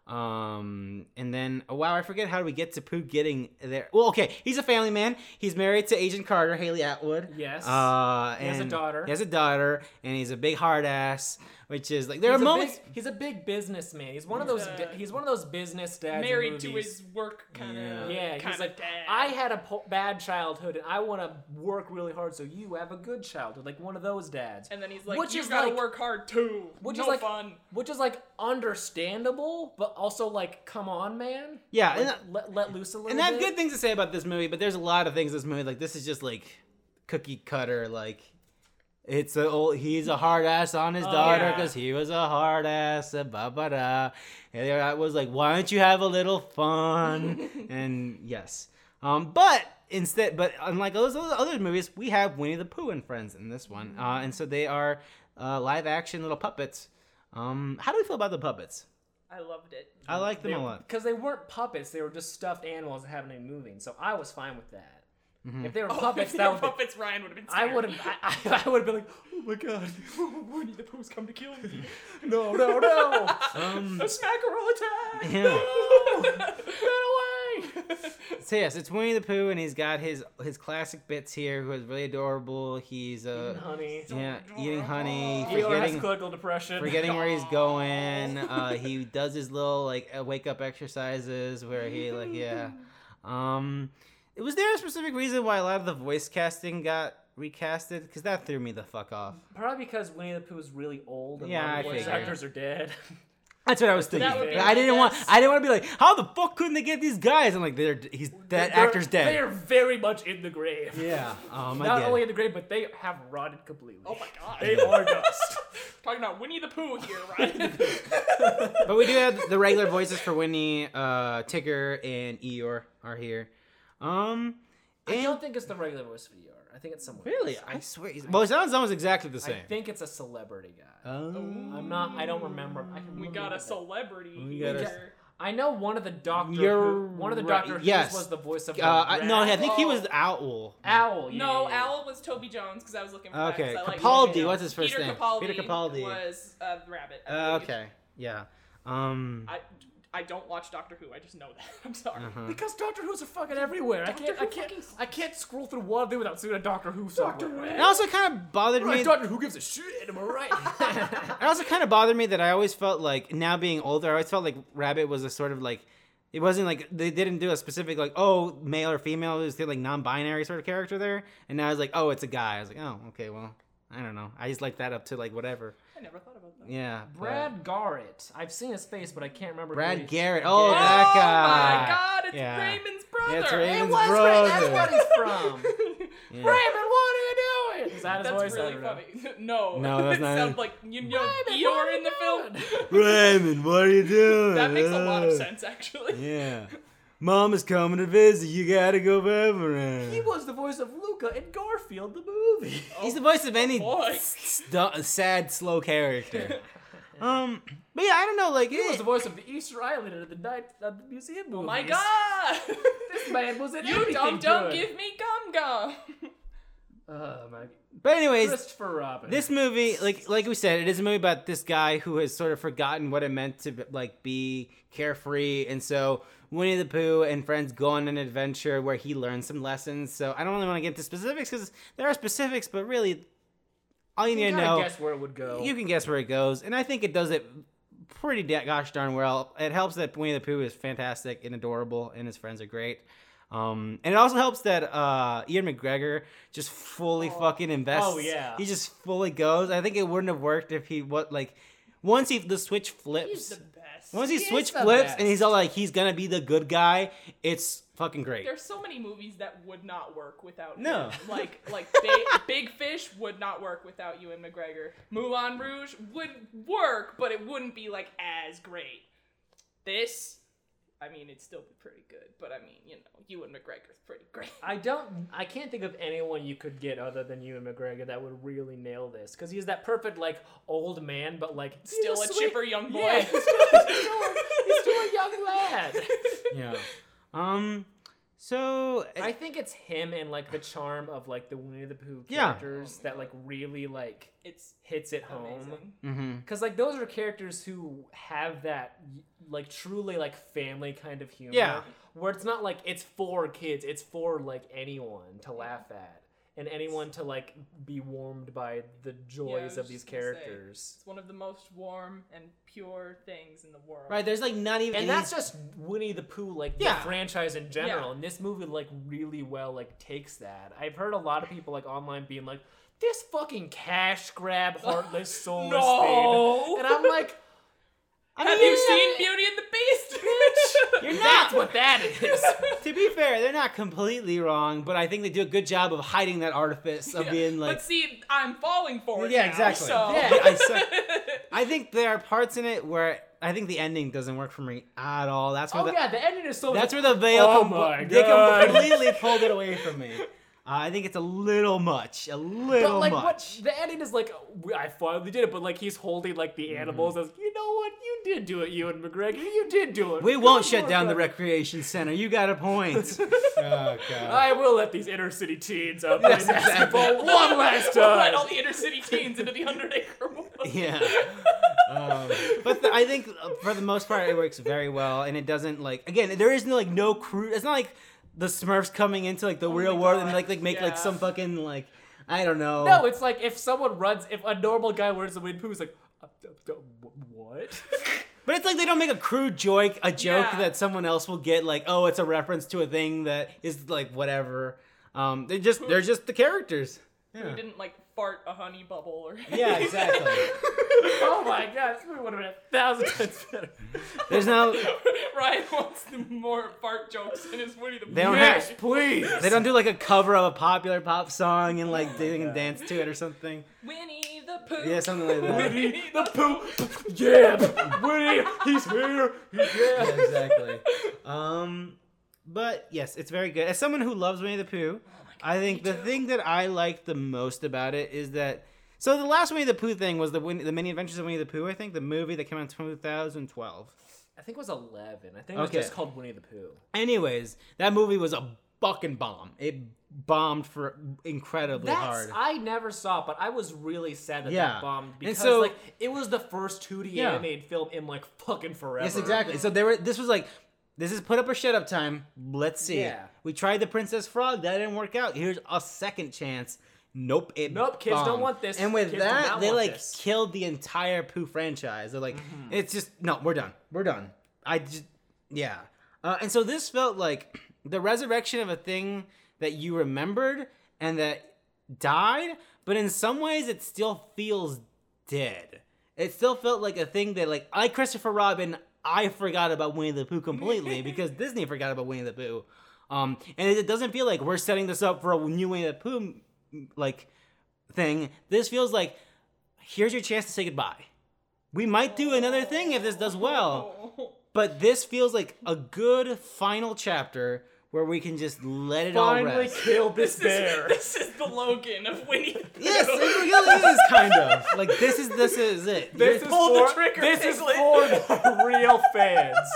Speaker 1: Um, and then oh wow, I forget how do we get to Pooh getting there. Well, okay, he's a family man. He's married to Agent Carter, Hayley Atwell.
Speaker 2: Yes.
Speaker 1: Uh,
Speaker 2: He has a daughter.
Speaker 1: He has a daughter, and he's a big hard ass, which is like there
Speaker 2: He's
Speaker 1: are
Speaker 2: a
Speaker 1: moments.
Speaker 2: Big, he's a big businessman. He's one of those.
Speaker 3: Uh,
Speaker 2: he's one of those business dads.
Speaker 3: Married to his work kind of.
Speaker 1: Yeah.
Speaker 2: Yeah, he's like, I had a po- bad childhood, and I want to work really hard so you have a good childhood, like one of those dads.
Speaker 3: And then he's like,
Speaker 2: Which
Speaker 3: you
Speaker 2: is
Speaker 3: gotta
Speaker 2: like-
Speaker 3: work hard too.
Speaker 2: which
Speaker 3: no
Speaker 2: is like
Speaker 3: fun.
Speaker 2: which is like understandable, but also like, come on, man.
Speaker 1: Yeah,
Speaker 2: Like,
Speaker 1: and,
Speaker 2: let, let loose a little
Speaker 1: and I have
Speaker 2: bit.
Speaker 1: good things to say about this movie, but there's a lot of things in this movie like this is just like cookie cutter like. It's a old, he's a hard ass on his
Speaker 2: Oh,
Speaker 1: daughter
Speaker 2: yeah.
Speaker 1: because he was a hard ass. Uh, ba ba da. And I was like, why don't you have a little fun? and yes, um, but instead, but unlike those other other movies, we have Winnie the Pooh and friends in this one, uh, and so they are uh, live action little puppets. Um, how do we feel about the puppets?
Speaker 3: I loved it.
Speaker 1: I like them a lot.
Speaker 2: because they weren't puppets; they were just stuffed animals that haven't been moving. So I was fine with that.
Speaker 1: Mm-hmm.
Speaker 2: If they were
Speaker 3: Oh,
Speaker 2: puppets,
Speaker 3: if
Speaker 2: that would
Speaker 3: were
Speaker 2: be,
Speaker 3: puppets. Ryan would have been.
Speaker 2: I would have. I, I, I would have been like, oh my god, Winnie the Pooh's come to kill me. No, no, no.
Speaker 1: Um,
Speaker 3: A smackerel attack.
Speaker 1: Yeah.
Speaker 2: no! Get away!
Speaker 1: So yes, it's Winnie the Pooh, and he's got his his classic bits here. Who is really adorable. He's uh,
Speaker 2: honey.
Speaker 1: yeah, eating honey,
Speaker 2: Eeyore has
Speaker 1: forgetting
Speaker 2: clinical depression.
Speaker 1: forgetting where he's going. Uh, he does his little like uh, wake up exercises where he like yeah. Um, was there a specific reason why a lot of the voice casting got recasted? Because that threw me the fuck off.
Speaker 2: Probably because Winnie the Pooh is really old and
Speaker 1: Yeah,
Speaker 2: a
Speaker 1: I
Speaker 2: voice
Speaker 1: figured.
Speaker 2: actors are dead.
Speaker 1: That's what I was thinking.
Speaker 3: That be
Speaker 1: I didn't
Speaker 3: my
Speaker 1: want. I didn't want to be like, how the fuck couldn't they get these guys? I'm like, they're he's that
Speaker 2: They're-
Speaker 1: actor's dead.
Speaker 2: They are very much in the grave.
Speaker 1: Yeah. Um,
Speaker 2: Not only in the grave, but they have rotted completely.
Speaker 3: Oh my god.
Speaker 2: They are dust.
Speaker 3: Talking about Winnie the Pooh here, right?
Speaker 1: But we do have the regular voices for Winnie, uh, Tigger, and Eeyore are here. Um,
Speaker 2: I
Speaker 1: and
Speaker 2: don't think it's the regular voice for Eeyore. I think it's someone.
Speaker 1: really,
Speaker 2: else.
Speaker 1: I swear. He's, well, it sounds almost exactly the same.
Speaker 2: I think it's a celebrity guy.
Speaker 1: Oh.
Speaker 2: I'm not. I don't remember. I can
Speaker 3: we got a
Speaker 2: it up.
Speaker 3: celebrity
Speaker 1: We got a-
Speaker 3: here.
Speaker 2: I know one of the Doctor.
Speaker 1: You're
Speaker 2: Who, one of the
Speaker 1: right,
Speaker 2: Doctor
Speaker 1: yes.
Speaker 2: was the voice of.
Speaker 1: Uh, I, no, I
Speaker 2: rat.
Speaker 1: think he was. Owl.
Speaker 2: Owl. Yeah,
Speaker 3: No,
Speaker 2: yeah, yeah.
Speaker 3: Owl was Toby Jones because I was looking for
Speaker 1: Okay,
Speaker 3: that. 'cause I like
Speaker 1: Capaldi.
Speaker 3: him.
Speaker 1: What's his first
Speaker 3: Peter
Speaker 1: name?
Speaker 3: Capaldi
Speaker 1: Peter Capaldi.
Speaker 3: was uh, rabbit.
Speaker 1: Uh, okay. Yeah. Um.
Speaker 3: I, I don't watch Doctor Who. I just know that. I'm sorry.
Speaker 1: uh-huh.
Speaker 2: Because Doctor Who's are fucking everywhere. I can't. I can't.
Speaker 3: fucking
Speaker 2: I can't scroll through one thing without seeing a Doctor Who somewhere.
Speaker 1: It also kind of bothered
Speaker 2: Right,
Speaker 1: me.
Speaker 2: Doctor Who gives a shit. Am I right?
Speaker 1: It also kind of bothered me that I always felt like now being older, I always felt like Rabbit was a sort of like it wasn't like they didn't do a specific like oh male or female. It was like non-binary sort of character there, and now I was like oh it's a guy. I was like oh okay well I don't know. I just like that up to like whatever.
Speaker 3: I never thought about that.
Speaker 1: Yeah. but-
Speaker 2: Brad Garrett. I've seen his face, but I can't remember.
Speaker 1: Brad
Speaker 2: he-
Speaker 1: Garrett. Oh,
Speaker 2: Yeah.
Speaker 1: that
Speaker 3: oh
Speaker 1: guy.
Speaker 3: oh my God! It's
Speaker 1: Yeah.
Speaker 3: Raymond's brother.
Speaker 1: Yeah, it's
Speaker 2: It
Speaker 1: Raymond's
Speaker 2: was
Speaker 1: brother.
Speaker 2: Ray. That's what he's from.
Speaker 1: Yeah.
Speaker 2: Raymond, what are you doing? Is that his
Speaker 3: That's
Speaker 2: voice? I
Speaker 3: really funny. no,
Speaker 1: No, that's not.
Speaker 3: it
Speaker 1: not
Speaker 3: sounds like you know
Speaker 2: Raymond, what are
Speaker 3: Eeyore in the film.
Speaker 1: Raymond, what are you doing?
Speaker 3: that makes a lot of sense, actually.
Speaker 1: Yeah. Mom is coming to visit. You gotta go Beverly.
Speaker 2: He was the voice of Luca in Garfield the movie.
Speaker 1: He's the voice of any
Speaker 3: boy.
Speaker 1: stu- sad, slow character. um, but yeah, I don't know. Like,
Speaker 2: He was the voice of the Easter Island at the night of the museum movies.
Speaker 3: Oh my god!
Speaker 2: This man was in
Speaker 3: you
Speaker 2: everything
Speaker 3: dum dum
Speaker 2: good.
Speaker 3: give me gum gum.
Speaker 2: Oh my.
Speaker 1: but anyways,
Speaker 2: Christopher Robin.
Speaker 1: this movie, like like we said, it is a movie about this guy who has sort of forgotten what it meant to like be carefree, and so Winnie the Pooh and friends go on an adventure where he learns some lessons. So I don't really want to get into specifics because there are specifics, but really, all you
Speaker 2: you
Speaker 1: need to know.
Speaker 2: guess where it would go.
Speaker 1: You can guess where it goes, and I think it does it pretty gosh darn well. It helps that Winnie the Pooh is fantastic and adorable, and his friends are great. Um, and it also helps that uh, Ewan McGregor just fully fucking invests.
Speaker 2: Oh, yeah.
Speaker 1: he just fully goes. I think it wouldn't have worked if he what like once he the switch flips.
Speaker 3: He's
Speaker 1: once he
Speaker 2: He
Speaker 1: switch flips
Speaker 2: best.
Speaker 1: and he's all like he's gonna be the good guy, it's fucking great.
Speaker 3: There's so many movies that would not work without
Speaker 1: No.
Speaker 3: him. Like like Big, Big Fish would not work without Ewan McGregor. Moulin Rouge would work, but it wouldn't be like as great. This, I mean, it'd still be pretty good, but I mean, you know, Ewan McGregor's pretty great.
Speaker 2: I don't. I can't think of anyone you could get other than Ewan McGregor that would really nail this because he's that perfect like old man, but like he's
Speaker 3: Still a
Speaker 2: sweet-
Speaker 3: chipper young boy.
Speaker 2: Yeah, he's still, he's still a, he's still a young lad.
Speaker 1: yeah. Um. So
Speaker 2: I think it's him and like the charm of like the Winnie the Pooh
Speaker 1: Yeah.
Speaker 2: characters that like really like
Speaker 3: It's
Speaker 2: hits it home.
Speaker 3: amazing.
Speaker 1: hmm
Speaker 2: Because like those are characters who have that like truly like family kind of humor.
Speaker 1: Yeah.
Speaker 2: Where it's not like it's for kids, it's for like anyone to laugh at and anyone to like be warmed by the joys
Speaker 3: was
Speaker 2: of these
Speaker 3: just gonna say,
Speaker 2: characters.
Speaker 3: It's one of the most warm and pure things in the world.
Speaker 1: right. There's like not even
Speaker 2: And that's just Winnie the Pooh, like
Speaker 1: Yeah.
Speaker 2: the franchise in general.
Speaker 3: Yeah.
Speaker 2: And this movie like really well like takes that. I've heard a lot of people like online being like, "This fucking cash grab, heartless, soulless
Speaker 3: No.
Speaker 2: thing," and I'm like,
Speaker 1: I
Speaker 3: Have
Speaker 1: mean,
Speaker 3: you
Speaker 1: you're
Speaker 3: seen Beauty and the Beast?
Speaker 1: You're
Speaker 2: "That's
Speaker 1: not.
Speaker 2: what that is."
Speaker 1: To be fair, they're not completely wrong, but I think they do a good job of hiding that artifice of
Speaker 3: Yeah,
Speaker 1: being like.
Speaker 3: but see, I'm falling for it.
Speaker 1: Yeah,
Speaker 3: now,
Speaker 1: exactly.
Speaker 3: So.
Speaker 2: Yeah.
Speaker 1: I suck. I think there are parts in it where I think the ending doesn't work for me at all. That's where
Speaker 2: oh
Speaker 1: the,
Speaker 2: yeah, the ending is so.
Speaker 1: that's where the veil
Speaker 2: Oh
Speaker 1: com-
Speaker 2: my
Speaker 1: they completely pulled it away from me. Uh, I think it's a little much, a little
Speaker 2: But like,
Speaker 1: much.
Speaker 2: what the ending is like, I finally did it. But like, he's holding like the animals as, you know what, you did do it, Ewan McGregor, you did do it.
Speaker 1: We won't
Speaker 2: Good
Speaker 1: shut down the recreation center. You got a point. oh god.
Speaker 2: I will let these inner city teens out play
Speaker 1: Yes, exactly.
Speaker 2: one last
Speaker 3: We'll let all the inner city teens into the hundred acre woods.
Speaker 1: Yeah. Um, but the, I think uh, for the most part it works very well, and it doesn't like again there is no like no crew. It's not like the Smurfs coming into like the real
Speaker 3: Oh my
Speaker 1: world and like like make like some fucking like I don't know.
Speaker 2: No, it's like if someone runs, if a normal guy wears the wind Pooh, he's like, uh, wh- what?
Speaker 1: But it's like they don't make a crude joke, a joke
Speaker 3: Yeah.
Speaker 1: that someone else will get. Like, oh, it's a reference to a thing that is like whatever. Um, they're just they're just the characters.
Speaker 3: Who
Speaker 1: Yeah,
Speaker 3: didn't like fart a honey bubble or anything.
Speaker 1: yeah exactly.
Speaker 2: oh my god, this movie would have been a thousand times better.
Speaker 1: There's no
Speaker 3: Ryan wants more fart jokes in his Winnie the Pooh.
Speaker 1: They don't
Speaker 2: yes,
Speaker 1: have-
Speaker 2: please.
Speaker 1: they don't do like a cover of a popular pop song and like they can dance to it or something.
Speaker 3: Winnie the Pooh.
Speaker 1: Yeah, something like that.
Speaker 2: Winnie the Pooh. Yeah, Winnie, he's here. He's
Speaker 1: yeah, exactly. Um, but yes, it's very good. As someone who loves Winnie the Pooh, I think the thing that I like the most about it is that. So the last Winnie the Pooh thing was the Win- the Many Adventures of Winnie the Pooh. I think the movie that came out in 2012.
Speaker 2: I think it was 11. I think it was
Speaker 1: Okay.
Speaker 2: just called Winnie the Pooh.
Speaker 1: Anyways, that movie was a fucking bomb. It bombed for incredibly
Speaker 2: That's
Speaker 1: hard.
Speaker 2: I never saw it, but I was really sad that
Speaker 1: Yeah.
Speaker 2: that bombed
Speaker 1: And
Speaker 2: because
Speaker 1: so-
Speaker 2: like it was the first 2D
Speaker 1: Yeah.
Speaker 2: animated film in like fucking forever.
Speaker 1: Yes, exactly. So there were. This was like, this is put up or shut up time. Let's see.
Speaker 2: Yeah.
Speaker 1: We tried the Princess Frog. That didn't work out. Here's a second chance. Nope. It
Speaker 2: Nope, kids don't want this.
Speaker 1: And with
Speaker 2: Kids
Speaker 1: that, they like
Speaker 2: this. Mm-hmm.
Speaker 1: killed the entire Pooh franchise. They're like, it's just no. We're done. We're done. I just yeah. Uh, and so this felt like the resurrection of a thing that you remembered and that died, but in some ways it still feels dead. It still felt like a thing that like I Christopher Robin I forgot about Winnie the Pooh completely because Disney forgot about Winnie the Pooh. Um, and it doesn't feel like we're setting this up for a new Winnie the Pooh like thing. This feels like here's your chance to say goodbye. We might do another thing if this does well. but this feels like a good final chapter where we can just let it all
Speaker 2: Finally
Speaker 1: rest.
Speaker 2: killed this
Speaker 3: This is,
Speaker 2: bear.
Speaker 3: this is the Logan of Winnie the Pooh.
Speaker 1: Yes, it really is kind of like this is this is it.
Speaker 2: This
Speaker 1: You're-
Speaker 2: is
Speaker 3: Pull the
Speaker 2: for
Speaker 3: trigger,
Speaker 2: this is for the real fans.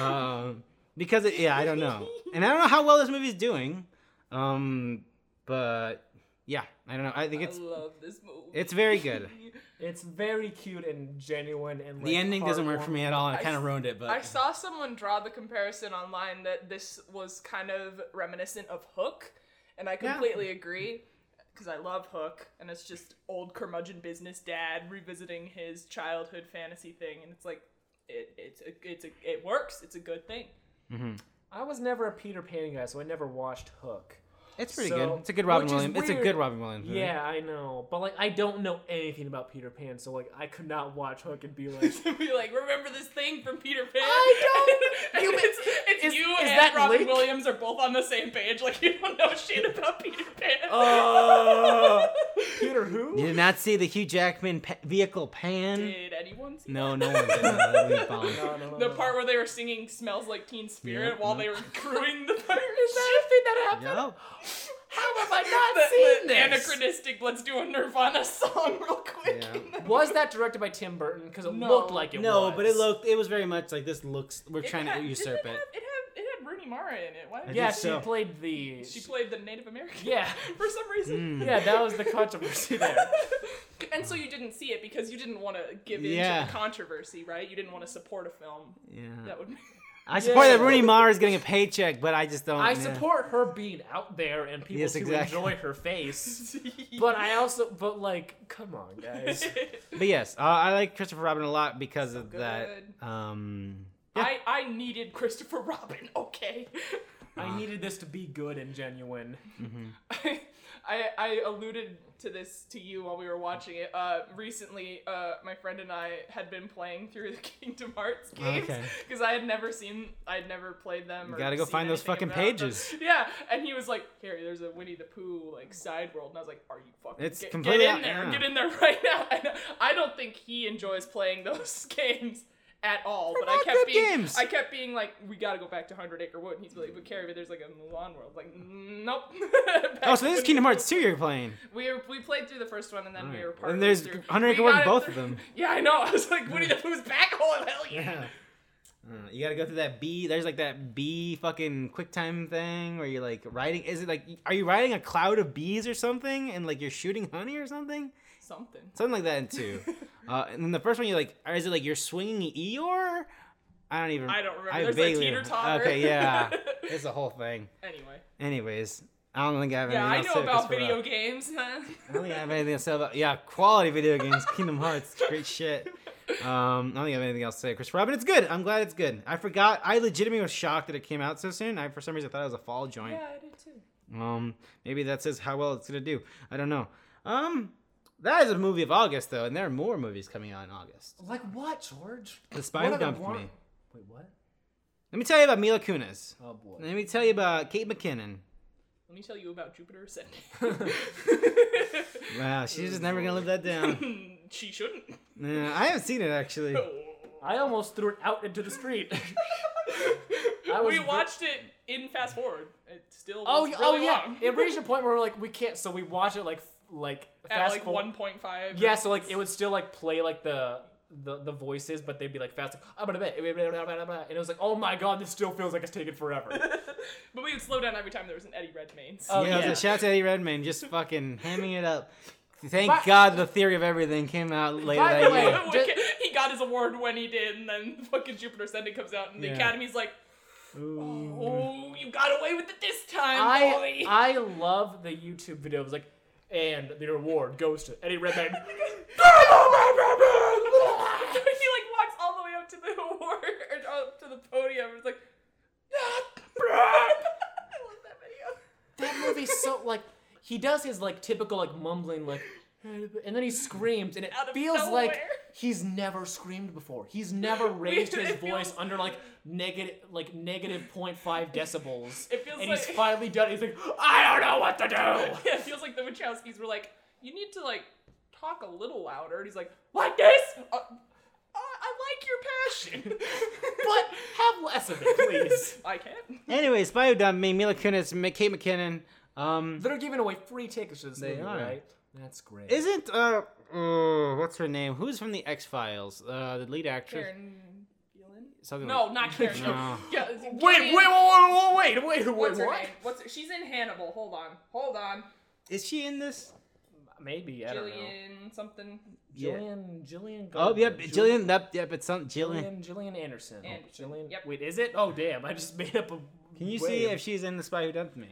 Speaker 1: um, because it, yeah, I don't know, and I don't know how well this movie's doing, um, but yeah, I don't know. I think it's
Speaker 3: I love this movie.
Speaker 1: it's very good.
Speaker 2: It's very cute and genuine and
Speaker 1: The ending doesn't work for me at all, and it
Speaker 3: I
Speaker 1: kind of ruined it. But
Speaker 3: I saw someone draw the comparison online that this was kind of reminiscent of Hook, and I
Speaker 1: Yeah.
Speaker 3: completely agree because I love Hook, and it's just old curmudgeon business dad revisiting his childhood fantasy thing, and it's like it it's a, it's a, it works. It's a good thing. Mm-hmm.
Speaker 2: I was never a Peter Pan guy, so I never watched Hook.
Speaker 1: It's pretty
Speaker 2: So-
Speaker 1: good. It's a good Robin
Speaker 2: which is
Speaker 1: Williams. It's a good Robin Williams. movie.
Speaker 2: Yeah, I know, but like I don't know anything about Peter Pan, so like I could not watch Hook and be like,
Speaker 3: Be like, remember this thing from Peter Pan?
Speaker 2: I
Speaker 3: don't.
Speaker 2: You-
Speaker 3: it's it's
Speaker 2: is-
Speaker 3: you
Speaker 2: is
Speaker 3: and
Speaker 2: that
Speaker 3: Robin
Speaker 2: linked?
Speaker 3: Williams are both on the same page. Like you don't know shit about Peter Pan.
Speaker 2: "Oh, Peter who?"
Speaker 1: You did not see the Hugh Jackman pa- vehicle pan?
Speaker 3: Did anyone see
Speaker 1: No,
Speaker 3: that?
Speaker 1: no one did. No, that movie bombed.
Speaker 2: No, no, no,
Speaker 3: The
Speaker 2: no.
Speaker 3: part where they were singing "Smells Like Teen Spirit"
Speaker 1: Yeah.
Speaker 3: while they were crewing the pirate
Speaker 2: Is that
Speaker 3: ship.
Speaker 2: a thing that happened?
Speaker 1: Yup.
Speaker 2: How have I not
Speaker 3: The,
Speaker 2: seen
Speaker 3: the
Speaker 2: this?
Speaker 3: anachronistic. Let's do a Nirvana song real quick.
Speaker 1: Yeah.
Speaker 2: Was that directed by Tim Burton? Because it
Speaker 3: No.
Speaker 2: looked like it
Speaker 1: No,
Speaker 2: was.
Speaker 1: but it looked. It was very much like this. Looks. We're
Speaker 3: It
Speaker 1: trying
Speaker 3: had-
Speaker 1: to usurp
Speaker 3: didn't
Speaker 1: it.
Speaker 3: It had, it had, it had Rooney Mara in it. Why?
Speaker 1: I
Speaker 3: Did
Speaker 2: Yeah,
Speaker 1: think
Speaker 2: she
Speaker 1: so.
Speaker 2: played the.
Speaker 3: she played the Native American.
Speaker 2: Yeah.
Speaker 3: For some reason.
Speaker 1: Mm.
Speaker 2: Yeah, that was the controversy there.
Speaker 3: and so you didn't see it because you didn't want to give in
Speaker 1: Yeah.
Speaker 3: to the controversy, right? You didn't want to support a film
Speaker 1: Yeah.
Speaker 3: that would.
Speaker 1: I support
Speaker 2: Yeah.
Speaker 1: that Rooney Mara is getting a paycheck, but I just don't.
Speaker 2: I
Speaker 1: yeah.
Speaker 2: support her being out there and people
Speaker 1: Yes,
Speaker 2: to
Speaker 1: exactly.
Speaker 2: enjoy her face. But I also, but like, come on, guys.
Speaker 1: But yes, uh, I like Christopher Robin a lot because of
Speaker 3: good.
Speaker 1: that. Um.
Speaker 3: I I needed Christopher Robin. Okay.
Speaker 2: I needed this to be good and genuine.
Speaker 3: I, I alluded to this to you while we were watching it. Uh, recently, uh, my friend and I had been playing through the Kingdom Hearts games
Speaker 1: Okay.
Speaker 3: because I had never seen, I had never played them.
Speaker 1: You gotta go find those fucking
Speaker 3: about them.
Speaker 1: pages.
Speaker 3: Yeah, and he was like, "Here, there's a Winnie the Pooh like side world," and I was like, "Are you fucking?
Speaker 1: It's
Speaker 3: get,
Speaker 1: completely
Speaker 3: get in
Speaker 1: out-
Speaker 3: there,
Speaker 1: yeah.
Speaker 3: get in there right now." And I don't think he enjoys playing those games. At all,
Speaker 1: They're
Speaker 3: but I kept
Speaker 1: good
Speaker 3: being,
Speaker 1: games.
Speaker 3: I kept being like, we gotta go back to Hundred Acre Wood, and he's like, but Carrie, but there's like a Mulan world. Like, nope.
Speaker 1: Oh, so this is Kingdom Hearts 2 you're playing.
Speaker 3: We were, we played through the first one, and then we were part
Speaker 1: And there's 100 Acre Wood in both
Speaker 3: through-
Speaker 1: of them.
Speaker 3: Yeah, I know. I was like, Winnie the Pooh's back. Oh hell yeah!
Speaker 1: Yeah. Uh, you gotta go through that bee. There's like that bee fucking QuickTime thing where you're like riding. Is it like are you riding a cloud of bees or something, and like you're shooting honey or something?
Speaker 3: Something.
Speaker 1: Something like that in two. uh, and then the first one you're like, or is it like you're swinging Eeyore? I don't even.
Speaker 3: I don't remember.
Speaker 1: I
Speaker 3: There's
Speaker 1: vaguely-
Speaker 3: like teeter totter.
Speaker 1: Okay, yeah, it's a whole thing.
Speaker 3: anyway.
Speaker 1: Anyways, I don't think I have
Speaker 3: Yeah, I
Speaker 1: anything else
Speaker 3: know
Speaker 1: to say
Speaker 3: about video games.
Speaker 1: I don't think I have anything to say about yeah, quality video games, Kingdom Hearts, great shit. Um, I don't think I have anything else to say. Chris Robin, it's good. I'm glad it's good. I forgot. I legitimately was shocked that it came out so soon. I for some reason thought it was a fall joint.
Speaker 3: yeah, I did too.
Speaker 1: Um, maybe that says how well it's gonna do. I don't know. Um, that is a movie of August though, and there are more movies coming out in August.
Speaker 2: Like what, George?
Speaker 1: The Spine
Speaker 2: What other
Speaker 1: dumped
Speaker 2: one-
Speaker 1: me.
Speaker 2: Wait, what?
Speaker 1: Let me tell you about Mila Kunis.
Speaker 2: Oh boy.
Speaker 1: Let me tell you about Kate McKinnon.
Speaker 3: Let me tell you about Jupiter Ascending.
Speaker 1: Wow, she's just never gonna live that down.
Speaker 3: she shouldn't.
Speaker 1: Yeah, I haven't seen it actually. Oh.
Speaker 2: I almost threw it out into the street.
Speaker 3: We
Speaker 2: ve-
Speaker 3: watched it in fast forward. It still oh, was
Speaker 2: Oh,
Speaker 3: really
Speaker 2: y- oh yeah.
Speaker 3: long.
Speaker 2: It reached a point where we're like, we can't. So we watch it like, f- like
Speaker 3: at
Speaker 2: fast
Speaker 3: like
Speaker 2: forward.
Speaker 3: 1.5.
Speaker 2: Yeah, so like it would still like play like the the, the voices, but they'd be like fast. Like, and it was like, oh my god, this still feels like it's taken forever.
Speaker 3: but we would slow down every time there was an Eddie Redmayne.
Speaker 2: Oh,
Speaker 1: yeah,
Speaker 2: yeah.
Speaker 1: So shout out to Eddie Redmayne, just fucking hamming it up. Thank
Speaker 2: But-
Speaker 1: God the theory of everything came out later
Speaker 2: By
Speaker 1: that
Speaker 2: the way,
Speaker 1: year.
Speaker 2: just-
Speaker 3: he got his award when he did, and then fucking Jupiter Ascending comes out, and the
Speaker 1: Yeah.
Speaker 3: Academy's like,
Speaker 1: Ooh.
Speaker 3: "Oh, you got away with it this time,
Speaker 2: I
Speaker 3: boy."
Speaker 2: I love the YouTube video. It was like, and the reward goes to Eddie Redmayne.
Speaker 3: he like walks all the way up to the award or up to the podium, and it's like, I love that video.
Speaker 2: that movie's so like he does his like typical like mumbling like and then he screams and it
Speaker 3: Out of
Speaker 2: feels like he's never screamed before he's never raised his
Speaker 3: it feels-
Speaker 2: voice under like negative like negative 0.5 decibels
Speaker 3: It feels
Speaker 2: and
Speaker 3: like-
Speaker 2: he's finally done he's like i don't know what to do
Speaker 3: Yeah, it feels like the Wachowskis were like, you need to like talk a little louder. And he's like, like this. Uh, uh, I like your
Speaker 2: passion, but have less of it, please.
Speaker 3: I can't.
Speaker 1: Anyway, Spy Who Dumped Me, Mila Kunis, Ma- Kate McKinnon. Um,
Speaker 2: They're giving away free tickets to this
Speaker 1: They
Speaker 2: movie,
Speaker 1: are.
Speaker 2: right? That's great.
Speaker 1: isn't uh, uh, what's her name? Who's from the X Files? Uh, the lead actress.
Speaker 3: Karen Gillan?
Speaker 1: Something
Speaker 3: No,
Speaker 1: like-
Speaker 3: not Karen.
Speaker 1: No.
Speaker 3: Yeah,
Speaker 2: wait, wait,
Speaker 3: Gillian-
Speaker 2: wait, wait, wait, wait, wait,
Speaker 3: What's her
Speaker 2: what?
Speaker 3: name? What's her, she's in Hannibal. Hold on, hold on.
Speaker 1: Is she in this?
Speaker 2: Maybe I don't know.
Speaker 3: Jillian something.
Speaker 1: Yeah.
Speaker 2: Jillian, Jillian.
Speaker 1: Oh,
Speaker 2: Gardner.
Speaker 1: yep, Jillian. Yep, yep, it's some Jillian.
Speaker 2: Jillian, Gillian Anderson. Oh,
Speaker 3: Anderson,
Speaker 2: Jillian.
Speaker 3: yep.
Speaker 2: Wait, is it? Oh, damn! I just made up a.
Speaker 1: Can you
Speaker 2: wait
Speaker 1: see if she's in the Spy Who Dumped Me?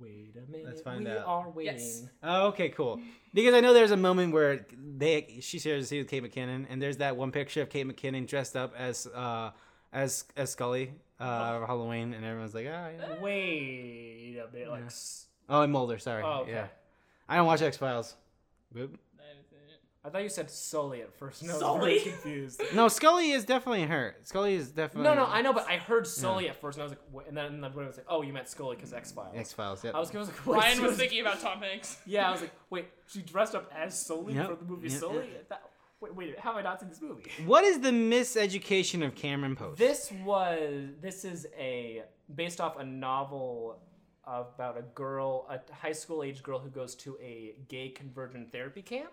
Speaker 2: Wait a minute.
Speaker 1: Let's find
Speaker 2: we
Speaker 1: out.
Speaker 2: are waiting.
Speaker 3: Yes.
Speaker 1: Oh, okay, cool. Because I know there's a moment where they she shares a scene with Kate McKinnon, and there's that one picture of Kate McKinnon dressed up as uh as as Scully uh for Halloween, and everyone's like, oh yeah.
Speaker 2: Wait a minute. Like.
Speaker 1: Yeah.
Speaker 2: s-
Speaker 1: Oh, and Mulder. Sorry.
Speaker 2: Oh, okay.
Speaker 1: Yeah. I don't watch X Files.
Speaker 2: I thought you said Sully at first. No, I was
Speaker 3: Sully?
Speaker 2: really confused.
Speaker 1: No, Scully is definitely her. Scully is definitely.
Speaker 2: no, no, I know, but I heard Sully at first, and I was like, wait, and then and then I was like, oh, you meant Scully because X Files.
Speaker 1: X Files. Yep.
Speaker 2: I was, I was like, wait,
Speaker 3: Ryan
Speaker 2: she
Speaker 3: was thinking about Tom Hanks.
Speaker 2: Yeah, I was like, wait, she dressed up as Sully
Speaker 1: Yep,
Speaker 2: for the movie
Speaker 1: yep,
Speaker 2: Sully. That, wait, wait, how have I not seen this movie?
Speaker 1: What is the miseducation of Cameron Post?
Speaker 2: This was this is a based off a novel about a girl, a high school age girl who goes to a gay conversion therapy camp.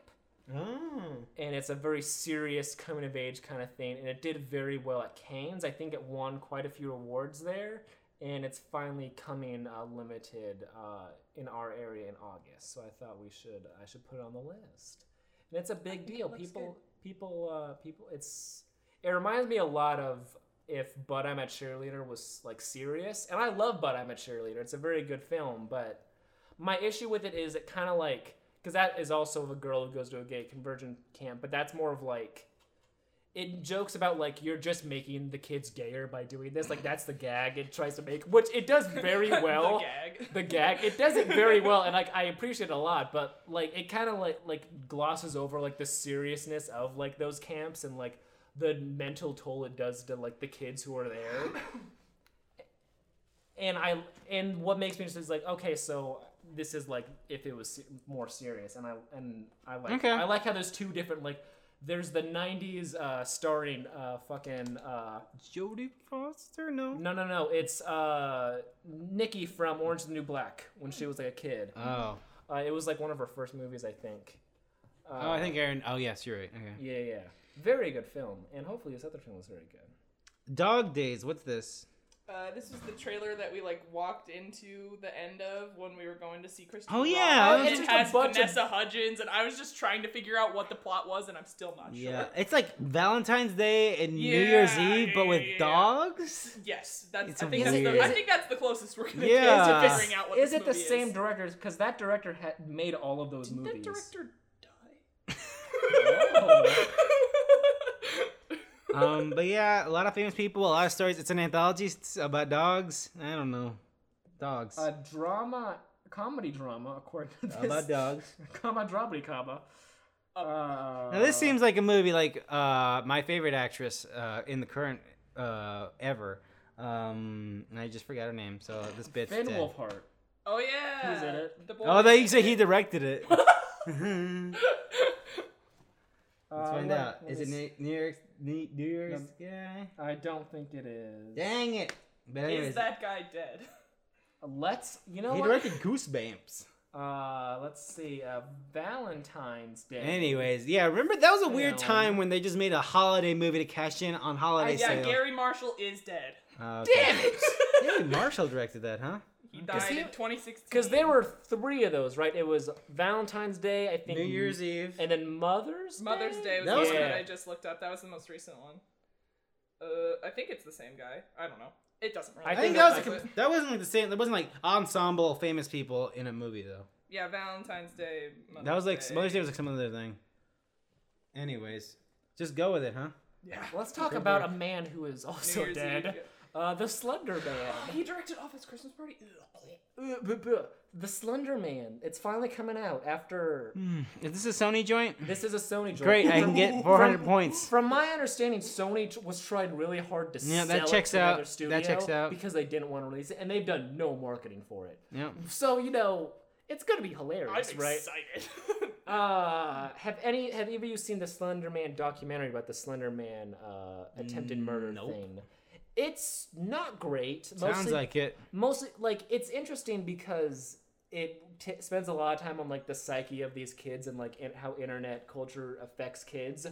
Speaker 1: Oh.
Speaker 2: and it's a very serious coming of age kind of thing and it did very well at Cannes. I think it won quite a few awards there and it's finally coming uh, limited uh, in our area in August. So I thought we should I should put it on the list. And it's a big deal. People people uh, people it's it reminds me a lot of if But I'm a Cheerleader was like serious. And I love But I'm a Cheerleader. It's a very good film, but my issue with it is it kind of like because that is also a girl who goes to a gay conversion camp, but that's more of like it jokes about like you're just making the kids gayer by doing this. Like that's the gag it tries to make, which it does very well.
Speaker 3: the gag.
Speaker 2: The gag it does it very well, and like I appreciate it a lot. But like it kind of like like glosses over like the seriousness of like those camps and like the mental toll it does to like the kids who are there and I and what makes me just is like okay, so this is like if it was more serious, and I and I like
Speaker 1: Okay.
Speaker 2: I like how there's two different like there's the '90s uh, starring uh, fucking uh,
Speaker 1: Jodie Foster? No.
Speaker 2: no no no it's uh, Nikki from Orange is the New Black when she was like a kid.
Speaker 1: Oh.
Speaker 2: Uh, it was like one of her first movies, I think. Uh,
Speaker 1: Oh, I think Aaron. Oh, yes, you're right. Okay.
Speaker 2: Yeah, yeah, very good film, and hopefully this other film was very good.
Speaker 1: Dog Days. What's this?
Speaker 3: Uh, this was the trailer that we like walked into the end of when we were going to see Christopher.
Speaker 1: Oh, yeah,
Speaker 3: Robin.
Speaker 1: it was
Speaker 3: it
Speaker 2: just
Speaker 3: has
Speaker 2: bunch of-
Speaker 3: Vanessa Hudgens, and I was just trying to figure out what the plot was, and I'm still not sure.
Speaker 1: Yeah, it's like Valentine's Day and New Year's
Speaker 3: Yeah,
Speaker 1: Eve, but with
Speaker 3: yeah, yeah.
Speaker 1: dogs.
Speaker 3: Yes, that's.
Speaker 1: It's
Speaker 3: I think that's the. I think that's the closest we're gonna
Speaker 1: Yeah.
Speaker 3: get to
Speaker 1: Is it
Speaker 3: figuring out what
Speaker 2: is
Speaker 3: this
Speaker 2: it the same
Speaker 3: is.
Speaker 2: director? Because that director had made all of those
Speaker 3: Did
Speaker 2: movies.
Speaker 3: that director die?
Speaker 2: Oh.
Speaker 1: Um, but yeah, a lot of famous people, a lot of stories. It's an anthology s- about dogs. I don't know, dogs.
Speaker 2: a drama, comedy drama, according to this.
Speaker 1: about dogs.
Speaker 2: Comma, dramedy, comma. Uh,
Speaker 1: Now this seems like a movie like uh, my favorite actress uh, in the current uh, ever. Um, and I just forgot her name, so this bit's
Speaker 2: Finn
Speaker 1: dead.
Speaker 2: Wolfhard.
Speaker 3: Oh yeah.
Speaker 2: Who's in it?
Speaker 3: The boy.
Speaker 1: Oh, they say he directed it. Let's
Speaker 2: Uh,
Speaker 1: find
Speaker 2: let-
Speaker 1: out.
Speaker 2: let
Speaker 1: Is it New, New York? New, New York guy?
Speaker 2: I don't think it is.
Speaker 1: Dang it! But anyways,
Speaker 3: Is that guy dead?
Speaker 2: Uh, Let's. You know
Speaker 1: he directed Goosebumps.
Speaker 2: Uh, let's see. Uh, Valentine's Day.
Speaker 1: Anyways, yeah, remember that was a weird
Speaker 2: Film.
Speaker 1: time when they just made a holiday movie to cash in on holiday
Speaker 3: yeah,
Speaker 1: sales.
Speaker 3: Garry Marshall is dead.
Speaker 1: Oh,
Speaker 2: Damn it!
Speaker 1: Garry Marshall directed that, huh?
Speaker 3: He died
Speaker 2: he-
Speaker 3: in 2016.
Speaker 2: Because there were three of those, right? It was Valentine's Day, I think.
Speaker 1: New Year's Eve.
Speaker 2: And then Mother's
Speaker 3: Mother's Day was
Speaker 1: That
Speaker 3: the
Speaker 1: was
Speaker 3: one that
Speaker 2: good.
Speaker 3: I just looked up. That was the most recent one. Uh, I think it's the same guy. I don't know. It doesn't really.
Speaker 2: I
Speaker 1: I think
Speaker 2: think
Speaker 1: that was a,
Speaker 3: But-
Speaker 1: com- that wasn't like the same. That wasn't like ensemble famous people in a movie though.
Speaker 3: yeah, Valentine's Day. Mother's
Speaker 1: That was like
Speaker 3: Day.
Speaker 1: Mother's Day was like some other thing. Anyways, just go with it, huh?
Speaker 3: Yeah.
Speaker 2: Let's talk
Speaker 1: Go
Speaker 2: about
Speaker 1: for
Speaker 2: a man who is
Speaker 3: New
Speaker 2: also
Speaker 3: Year's
Speaker 2: dead.
Speaker 3: Eve.
Speaker 2: Uh, the Slender Man.
Speaker 3: He directed Office Christmas Party.
Speaker 2: Uh, buh, buh. The Slender Man. It's finally coming out after.
Speaker 1: Is this a Sony joint?
Speaker 2: This is a Sony joint.
Speaker 1: Great, I can get 400
Speaker 2: From-
Speaker 1: points.
Speaker 2: From my understanding, Sony t- was trying really hard to
Speaker 1: Yeah,
Speaker 2: sell
Speaker 1: that
Speaker 2: it
Speaker 1: checks
Speaker 2: to another
Speaker 1: out. That
Speaker 2: studio
Speaker 1: checks out.
Speaker 2: because they didn't want to release it, and they've done no marketing for it.
Speaker 1: Yeah.
Speaker 2: So you know, it's gonna be hilarious,
Speaker 3: I'm
Speaker 2: right?
Speaker 3: excited.
Speaker 2: Uh, have any have any of you seen the Slender Man documentary about the Slender Man uh, attempted murder
Speaker 1: Nope.
Speaker 2: thing? It's not great.
Speaker 1: Sounds
Speaker 2: mostly,
Speaker 1: like it.
Speaker 2: mostly like it's interesting because it t- spends a lot of time on like the psyche of these kids and like in- how internet culture affects kids.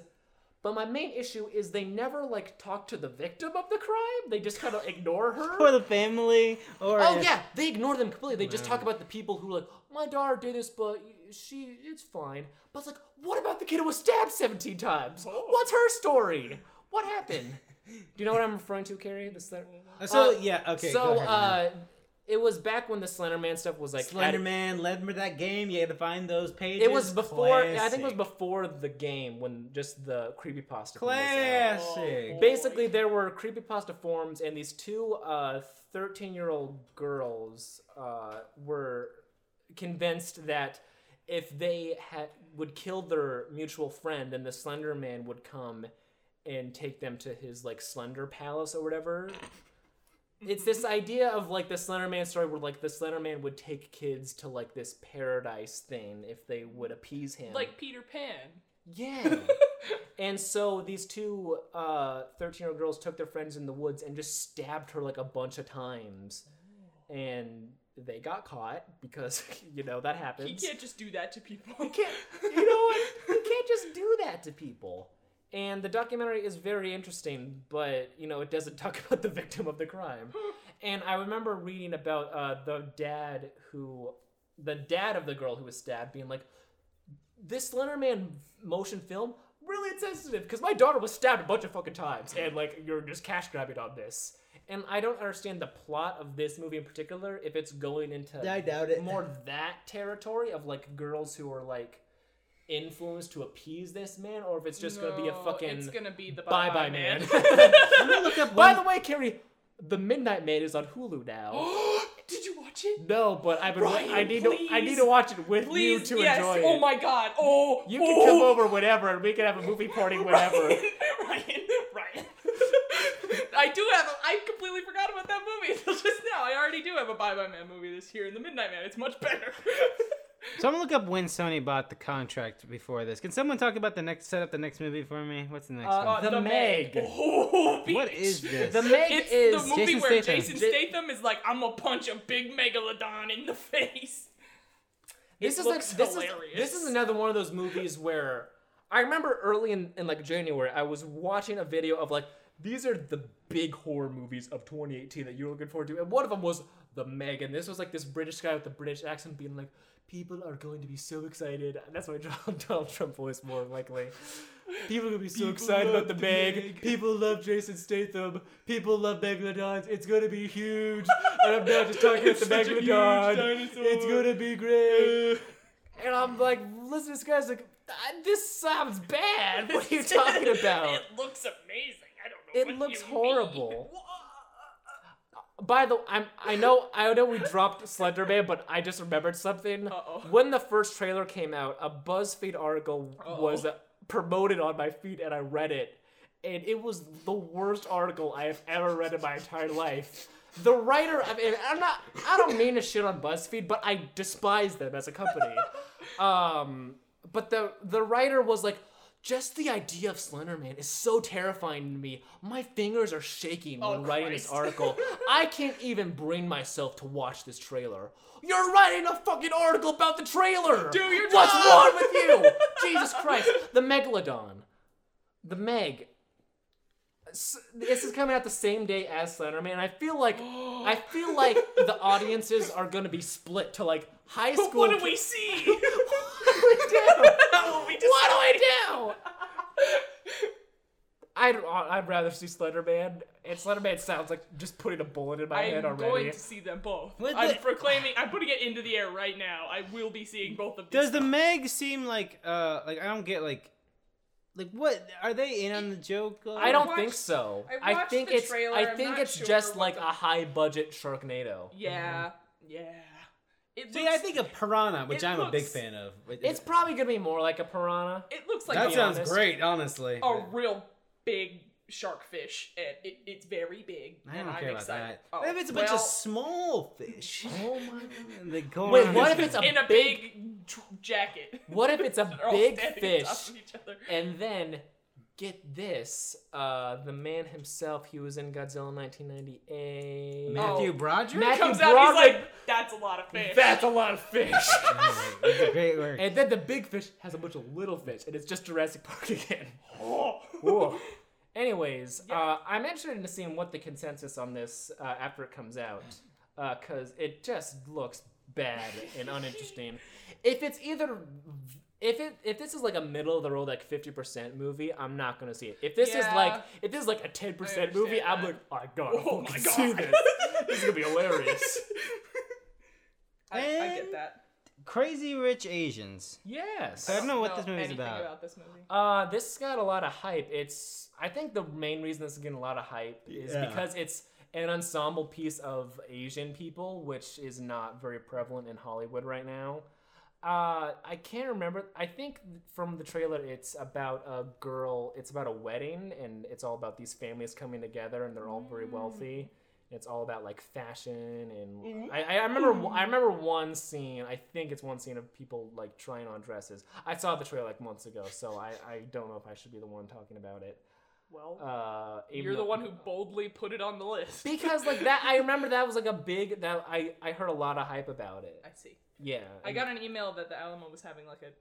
Speaker 2: But my main issue is they never like talk to the victim of the crime. They just kind of ignore her.
Speaker 1: Or the family, or
Speaker 2: Oh
Speaker 1: if-
Speaker 2: yeah, they ignore them completely. They just talk about the people who like, my daughter did this, but she it's fine. But it's like, what about the kid who was stabbed seventeen times? Oh. What's her story? What happened? Do you know what I'm referring to, Carrie? The Slender.
Speaker 1: Uh, So
Speaker 2: Uh,
Speaker 1: yeah, okay.
Speaker 2: so
Speaker 1: go ahead,
Speaker 2: uh, it was back when the Slenderman stuff was like
Speaker 1: Slenderman.
Speaker 2: at-
Speaker 1: Man led me to that game. You had to find those pages.
Speaker 2: It was before. I think it was before the game when just the creepypasta. thing was out.
Speaker 1: Classic.
Speaker 3: Oh,
Speaker 2: Basically, there were creepypasta forms, and these two uh, 13-year-old girls uh, were convinced that if they had would kill their mutual friend, then the Slender Man would come and take them to his like Slender Palace or whatever. It's this idea of like the Slender Man story where like the Slender Man would take kids to like this paradise thing if they would appease him.
Speaker 3: like Peter Pan.
Speaker 2: Yeah. and so these two uh 13 year old girls took their friends in the woods and just stabbed her like a bunch of times. And they got caught because, you know, that happens.
Speaker 3: You can't just do that to people.
Speaker 2: You can't, you know what? You can't just do that to people. And the documentary is very interesting, but, you know, it doesn't talk about the victim of the crime. And I remember reading about uh, the dad who, the dad of the girl who was stabbed, being like, this Slenderman motion film really insensitive because my daughter was stabbed a bunch of fucking times, and like you're just cash grabbing on this. And I don't understand the plot of this movie in particular if it's going into
Speaker 1: I doubt it.
Speaker 2: more that territory of like girls who are like influenced to appease this man, or if it's just gonna be a fucking
Speaker 3: It's gonna be the
Speaker 2: bye
Speaker 3: bye
Speaker 2: bye man.
Speaker 1: I'm gonna look up
Speaker 2: By the way, Carrie, the Midnight Man is on Hulu now.
Speaker 3: Did you watch it?
Speaker 2: no, but I've been. wa-
Speaker 3: Ryan,
Speaker 2: I need to. I need to watch it with
Speaker 3: Please,
Speaker 2: you to
Speaker 3: yes.
Speaker 2: enjoy
Speaker 3: oh my god. Oh,
Speaker 2: You can
Speaker 3: oh.
Speaker 2: come over whenever, and we can have a movie party whenever.
Speaker 3: Ryan, Ryan, Ryan. I do have. A, I completely forgot about that movie until just now. I already do have a Bye Bye Man movie this year and the Midnight Man. It's much better.
Speaker 1: So I'm gonna look up when Sony bought the contract before this. Can someone talk about the next set up the next movie for me? What's the next
Speaker 2: Uh,
Speaker 1: one?
Speaker 2: The Meg.
Speaker 3: Oh,
Speaker 1: What
Speaker 3: bitch.
Speaker 1: is this?
Speaker 2: The Meg
Speaker 3: It's
Speaker 2: is
Speaker 3: the movie
Speaker 1: Jason
Speaker 3: where
Speaker 1: Statham.
Speaker 3: Jason Statham is like, I'm gonna punch a big megalodon in the face.
Speaker 2: this
Speaker 3: It
Speaker 2: is like
Speaker 3: looks
Speaker 2: this
Speaker 3: hilarious.
Speaker 2: is this is another one of those movies where I remember early in, in like January I was watching a video of like these are the big horror movies of 2018 that you're looking forward to, and one of them was The Meg, and this was like this British guy with the British accent being like. People are going to be so excited. That's why Donald Donald Trump voice more likely. People are gonna be so
Speaker 1: People
Speaker 2: excited about the. Meg. People love Jason Statham. People love megalodons. It's gonna be huge. and I'm not just talking about the megalodon. It's gonna be great. and I'm like, listen, this guy's like, "Ah, this sounds bad. What are you talking about?
Speaker 3: It looks amazing. I don't know.
Speaker 2: It looks horrible. By the I'm I know I know we dropped Slenderman, but I just remembered something.
Speaker 3: Uh-oh.
Speaker 2: When the first trailer came out, a BuzzFeed article was
Speaker 3: Uh-oh.
Speaker 2: uh, promoted on my feed, and I read it, and it was the worst article I have ever read in my entire life. The writer, I mean, I'm not, I don't mean to shit on BuzzFeed, but I despise them as a company. Um, but the the writer was like, just the idea of Slenderman is so terrifying to me. My fingers are shaking when
Speaker 3: Oh,
Speaker 2: writing this article. I can't even bring myself to watch this trailer. You're writing a fucking article about the trailer.
Speaker 3: Do your
Speaker 2: What's
Speaker 3: job.
Speaker 2: wrong with you? Jesus Christ. The Megalodon. The Meg. This is coming out the same day as Slenderman. I feel like I feel like the audiences are gonna be split to like high
Speaker 3: But
Speaker 2: school.
Speaker 3: what do we see?
Speaker 2: what do we do?
Speaker 3: what
Speaker 2: do I do? I'd I'd rather see Slenderman. And Slenderman sounds like just putting a bullet in my head already.
Speaker 3: I'm going to see them both.
Speaker 1: What
Speaker 3: I'm
Speaker 1: the-
Speaker 3: proclaiming. I'm putting it into the air right now. I will be seeing both of these.
Speaker 1: Does the Meg seem like uh like I don't get like like what are they in on the joke? uh,
Speaker 2: I don't
Speaker 3: watched-
Speaker 2: think so.
Speaker 3: I
Speaker 2: I, think
Speaker 3: the
Speaker 2: it's
Speaker 3: trailer,
Speaker 2: I think it's
Speaker 3: sure
Speaker 2: just like
Speaker 3: the-
Speaker 2: a high budget Sharknado.
Speaker 3: Yeah, yeah. It
Speaker 1: See,
Speaker 3: looks,
Speaker 1: I think a Piranha, which I'm a big fan of. It-
Speaker 2: It's probably gonna be more like a piranha.
Speaker 3: it looks like
Speaker 1: that sounds
Speaker 2: honest.
Speaker 1: great, honestly.
Speaker 3: a real big shark fish, and it, it's very big.
Speaker 1: I
Speaker 3: and
Speaker 1: don't
Speaker 3: I'm
Speaker 1: care about
Speaker 3: excited.
Speaker 1: that.
Speaker 3: Oh,
Speaker 1: what if it's a bunch of small fish?
Speaker 2: Oh my god.
Speaker 1: They go
Speaker 2: Wait, what if it's a
Speaker 3: in a
Speaker 2: big-
Speaker 3: big, tr- jacket?
Speaker 2: What if it's a big
Speaker 3: standing on top
Speaker 2: fish
Speaker 3: of each other.
Speaker 2: and then get this, uh, the man himself, he was in Godzilla 1998.
Speaker 1: Matthew
Speaker 3: Oh.
Speaker 1: Broderick?
Speaker 2: Matthew
Speaker 3: comes out, he's like, "That's a lot of fish."
Speaker 2: That's a lot of fish.
Speaker 1: Alright, that's a great work.
Speaker 2: and then the big fish has a bunch of little fish, and it's just Jurassic Park again.
Speaker 3: Oh.
Speaker 2: Whoa. Anyways, uh, I'm interested in seeing what the consensus on this uh, after it comes out, because it just looks bad and uninteresting. If it's either, if it if this is like a middle of the road like 50% movie, I'm not gonna see it. If this is like if this is like a 10% movie,
Speaker 3: understand
Speaker 2: I'm like, I gotta
Speaker 3: Oh
Speaker 2: fucking
Speaker 3: my
Speaker 2: see
Speaker 3: God.
Speaker 2: this. This is gonna be hilarious.
Speaker 3: I, I get that.
Speaker 1: Crazy Rich Asians.
Speaker 2: yes.
Speaker 1: So I don't know what
Speaker 3: know
Speaker 1: this movie's
Speaker 3: anything
Speaker 1: about.
Speaker 3: about this movie.
Speaker 2: Uh, this got a lot of hype. It's I think the main reason this is getting a lot of hype is
Speaker 1: Yeah.
Speaker 2: because it's an ensemble piece of Asian people, which is not very prevalent in Hollywood right now. Uh, I can't remember. I think from the trailer, it's about a girl. It's about a wedding, and it's all about these families coming together, and they're all very wealthy. It's all about like fashion, and I, I remember I remember one scene. I think it's one scene of people like trying on dresses. I saw the trailer like months ago, so I, I don't know if I should be the one talking about it.
Speaker 3: Well,
Speaker 2: Uh,
Speaker 3: you're the one who boldly put it on the list.
Speaker 2: because like that. I remember that was like a big that I I heard a lot of hype about it.
Speaker 3: I see.
Speaker 2: Yeah,
Speaker 3: I got an email that the Alamo was having like a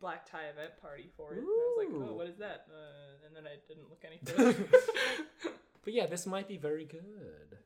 Speaker 3: black tie event party for it. And I was like, oh, what is that? Uh, and then I didn't look any further.
Speaker 2: But yeah, this might be very good.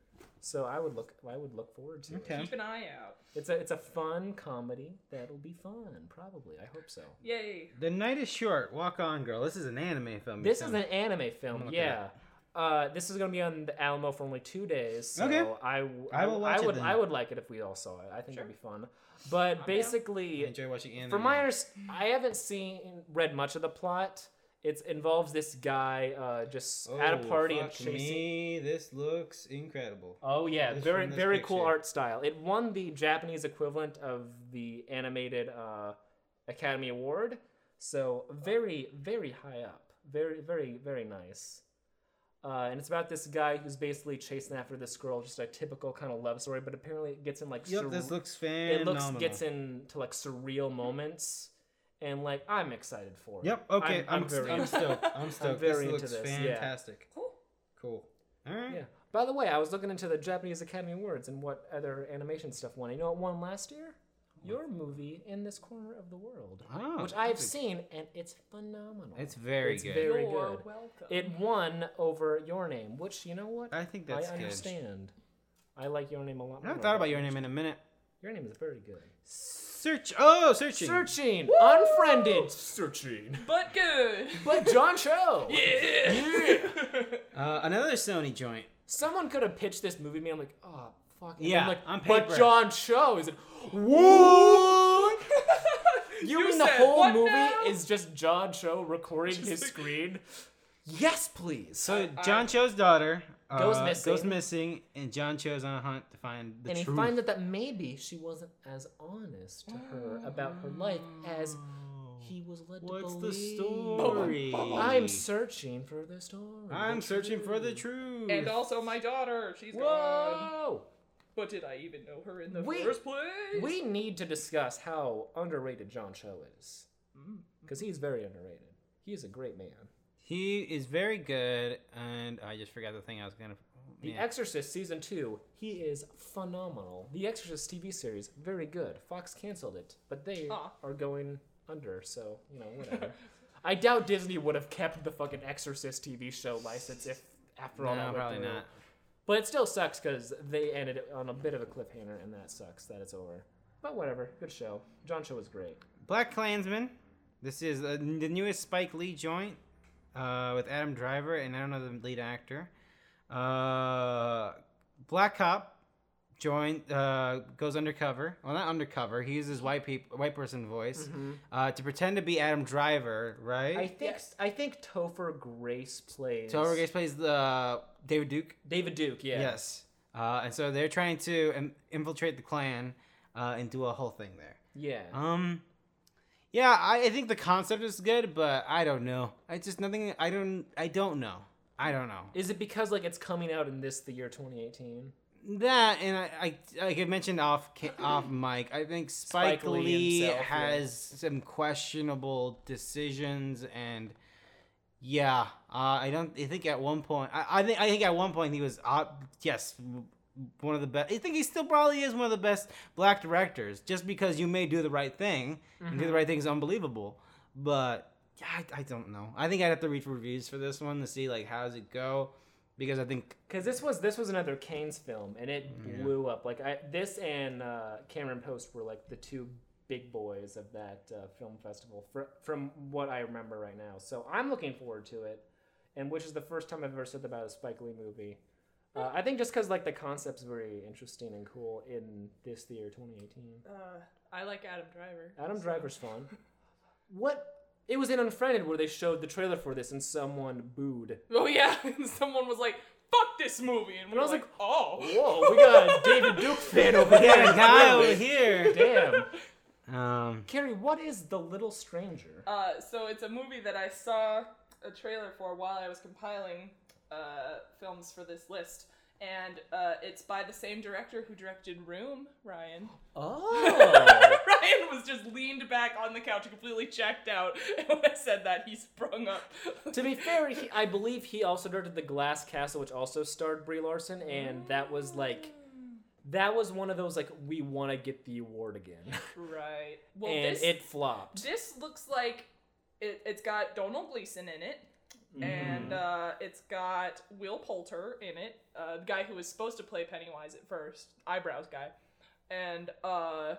Speaker 2: So I would look I would look forward to
Speaker 1: Okay.
Speaker 2: it.
Speaker 3: Keep an eye out.
Speaker 2: It's a it's a fun comedy that'll be fun. Probably, I hope so.
Speaker 3: Yay.
Speaker 1: The Night is Short. Walk on, girl. This is an anime film.
Speaker 2: This is an anime film,
Speaker 1: look it
Speaker 2: yeah. Uh, this is gonna be on the Alamo for only two days. So
Speaker 1: Okay.
Speaker 2: I,
Speaker 1: I will watch
Speaker 2: I
Speaker 1: it
Speaker 2: would
Speaker 1: then.
Speaker 2: I would like it if we all saw it. I think
Speaker 3: Sure.
Speaker 2: it'd be fun. But
Speaker 3: down.
Speaker 2: basically,
Speaker 1: I enjoy watching anime.
Speaker 2: from my underst- I haven't seen read much of the plot. It involves this guy uh, just at a
Speaker 1: Oh,
Speaker 2: party and
Speaker 1: fuck
Speaker 2: chasing.
Speaker 1: me. This looks incredible.
Speaker 2: Oh yeah,
Speaker 1: Just
Speaker 2: very
Speaker 1: from this
Speaker 2: very cool art style. It won the Japanese equivalent of the animated uh, Academy Award, so very very high up. Very very very nice. Uh, and it's about this guy who's basically chasing after this girl, just a typical kind of love story. But apparently, it gets in like surreal
Speaker 1: Yep,
Speaker 2: sur-
Speaker 1: this looks
Speaker 2: it looks gets into like surreal moments, and like I'm excited for it.
Speaker 1: Yep. Okay. I'm, I'm,
Speaker 2: very
Speaker 1: stoked. I'm stoked.
Speaker 2: very
Speaker 1: this
Speaker 2: into
Speaker 1: looks
Speaker 2: this, yeah.
Speaker 1: fantastic.
Speaker 3: Cool.
Speaker 1: Cool. All right.
Speaker 2: Yeah. By the way, I was looking into the Japanese Academy Awards and what other animation stuff won. You know what won last year? Your movie in this corner of the world,
Speaker 1: Oh,
Speaker 2: which I've
Speaker 1: perfect.
Speaker 2: seen, and it's phenomenal.
Speaker 1: It's very
Speaker 2: It's
Speaker 1: good.
Speaker 2: very
Speaker 3: You're
Speaker 2: good.
Speaker 3: welcome.
Speaker 2: It won over Your Name, which you know what?
Speaker 1: I think that's
Speaker 2: I
Speaker 1: good.
Speaker 2: understand. I like Your Name a lot.
Speaker 1: I haven't thought about
Speaker 2: than
Speaker 1: your name in a minute.
Speaker 2: Your Name is very good.
Speaker 1: Search. Oh, searching.
Speaker 2: Searching, unfriended, searching,
Speaker 3: but good.
Speaker 2: but John Cho.
Speaker 3: Yeah.
Speaker 1: Uh, another Sony joint.
Speaker 2: Someone could have pitched this movie to me. I'm like, oh fuck. And
Speaker 1: Yeah,
Speaker 2: I'm like,
Speaker 1: on
Speaker 2: but. John Cho is it? What? You,
Speaker 3: You
Speaker 2: mean the whole movie
Speaker 3: now?
Speaker 2: is just John Cho recording his
Speaker 3: like-
Speaker 2: screen? Yes, please.
Speaker 1: So
Speaker 3: I-
Speaker 1: John Cho's daughter
Speaker 2: Goes
Speaker 1: uh,
Speaker 2: missing.
Speaker 1: Goes missing, and John Cho's on a hunt to find the truth.
Speaker 2: and he finds out that maybe she wasn't as honest to her about her life as he was led
Speaker 1: What's
Speaker 2: to
Speaker 1: the story?
Speaker 2: I'm searching for the story.
Speaker 1: I'm
Speaker 2: the
Speaker 1: searching for the
Speaker 2: truth.
Speaker 1: truth.
Speaker 3: and also my daughter. She's gone.
Speaker 2: Whoa!
Speaker 3: But did I even know her in the
Speaker 2: We-
Speaker 3: first place?
Speaker 2: We need to discuss how underrated John Cho is.
Speaker 3: Mm.
Speaker 2: Because he's very underrated. He's a great man.
Speaker 1: He is very good, and I just forgot the thing I was gonna.
Speaker 2: The. Exorcist season two, he is phenomenal. The Exorcist TV series, very good. Fox canceled it, but they
Speaker 3: Aw.
Speaker 2: are going under, so you know whatever. I doubt Disney would have kept the fucking Exorcist TV show license if after all
Speaker 1: no,
Speaker 2: that went
Speaker 1: probably
Speaker 2: through.
Speaker 1: not.
Speaker 2: But it still sucks because they ended it on a bit of a cliffhanger, and that sucks that it's over. But whatever, good show. John Cho was great.
Speaker 1: Black Klansman. This is uh, the newest Spike Lee joint uh, with Adam Driver, and I don't know the lead actor. Uh, Black Cop joined uh, goes undercover. Well, not undercover. He uses white peop- white person voice uh, to pretend to be Adam Driver, right?
Speaker 2: I think
Speaker 3: Yes.
Speaker 2: I think Topher Grace plays
Speaker 1: Topher Grace plays the uh, David Duke.
Speaker 2: David Duke. Yeah.
Speaker 1: Yes. Uh, and so they're trying to Im- infiltrate the Klan uh, and do a whole thing there.
Speaker 2: Yeah.
Speaker 1: Um, yeah, I, I think the concept is good, but I don't know. I just nothing. I don't. I don't know. I don't know.
Speaker 2: Is it because like it's coming out in this the year 2018?
Speaker 1: That and I, I like I mentioned off off mic. I think Spike,
Speaker 2: Spike Lee himself, yeah.
Speaker 1: has some questionable decisions, and yeah, uh, I don't. I think at one point, I, I think I think at one point he was uh, yes one of the best. I think he still probably is one of the best black directors. Just because you may do the right thing and do the right thing is unbelievable, but yeah, I, I don't know. I think I'd have to read reviews for this one to see like how does it go, because I think
Speaker 2: Because this was this was another Cannes film, and it
Speaker 1: Yeah.
Speaker 2: blew up. Like I, this and uh, Cameron Post were like the two big boys of that uh, film festival, fr- from what I remember right now. So I'm looking forward to it, and which is the first time I've ever said about a Spike Lee movie. Uh, I think just because like the concept's very interesting and cool in this year 2018.
Speaker 3: Uh, I like Adam Driver.
Speaker 2: Adam
Speaker 3: so-
Speaker 2: Driver's fun. What? It was in Unfriended where they showed the trailer for this and someone booed.
Speaker 3: Oh yeah, and someone was like, "Fuck this movie," and, we
Speaker 2: I was
Speaker 3: like,
Speaker 2: like,
Speaker 3: "Oh."
Speaker 2: Whoa, we got a David Duke fan over here.
Speaker 1: got a guy over here.
Speaker 2: Damn.
Speaker 1: Um,
Speaker 2: Carrie, what is The Little Stranger?
Speaker 3: Uh, so it's a movie that I saw a trailer for while I was compiling uh, films for this list, and uh, it's by the same director who directed Room, Ryan.
Speaker 2: Oh.
Speaker 3: Ryan was just leaned back on the couch, completely checked out, and when I said that, he sprung up.
Speaker 2: to be fair, he, I believe he also directed The Glass Castle, which also starred Brie Larson, and that was like, that was one of those like we want to get the award again,
Speaker 3: right. Well,
Speaker 2: and
Speaker 3: this
Speaker 2: it flopped.
Speaker 3: this looks like it, it's got Donald Gleeson in it.
Speaker 2: Mm-hmm.
Speaker 3: And uh, it's got Will Poulter in it, uh, the guy who was supposed to play Pennywise at first, eyebrows guy, and uh,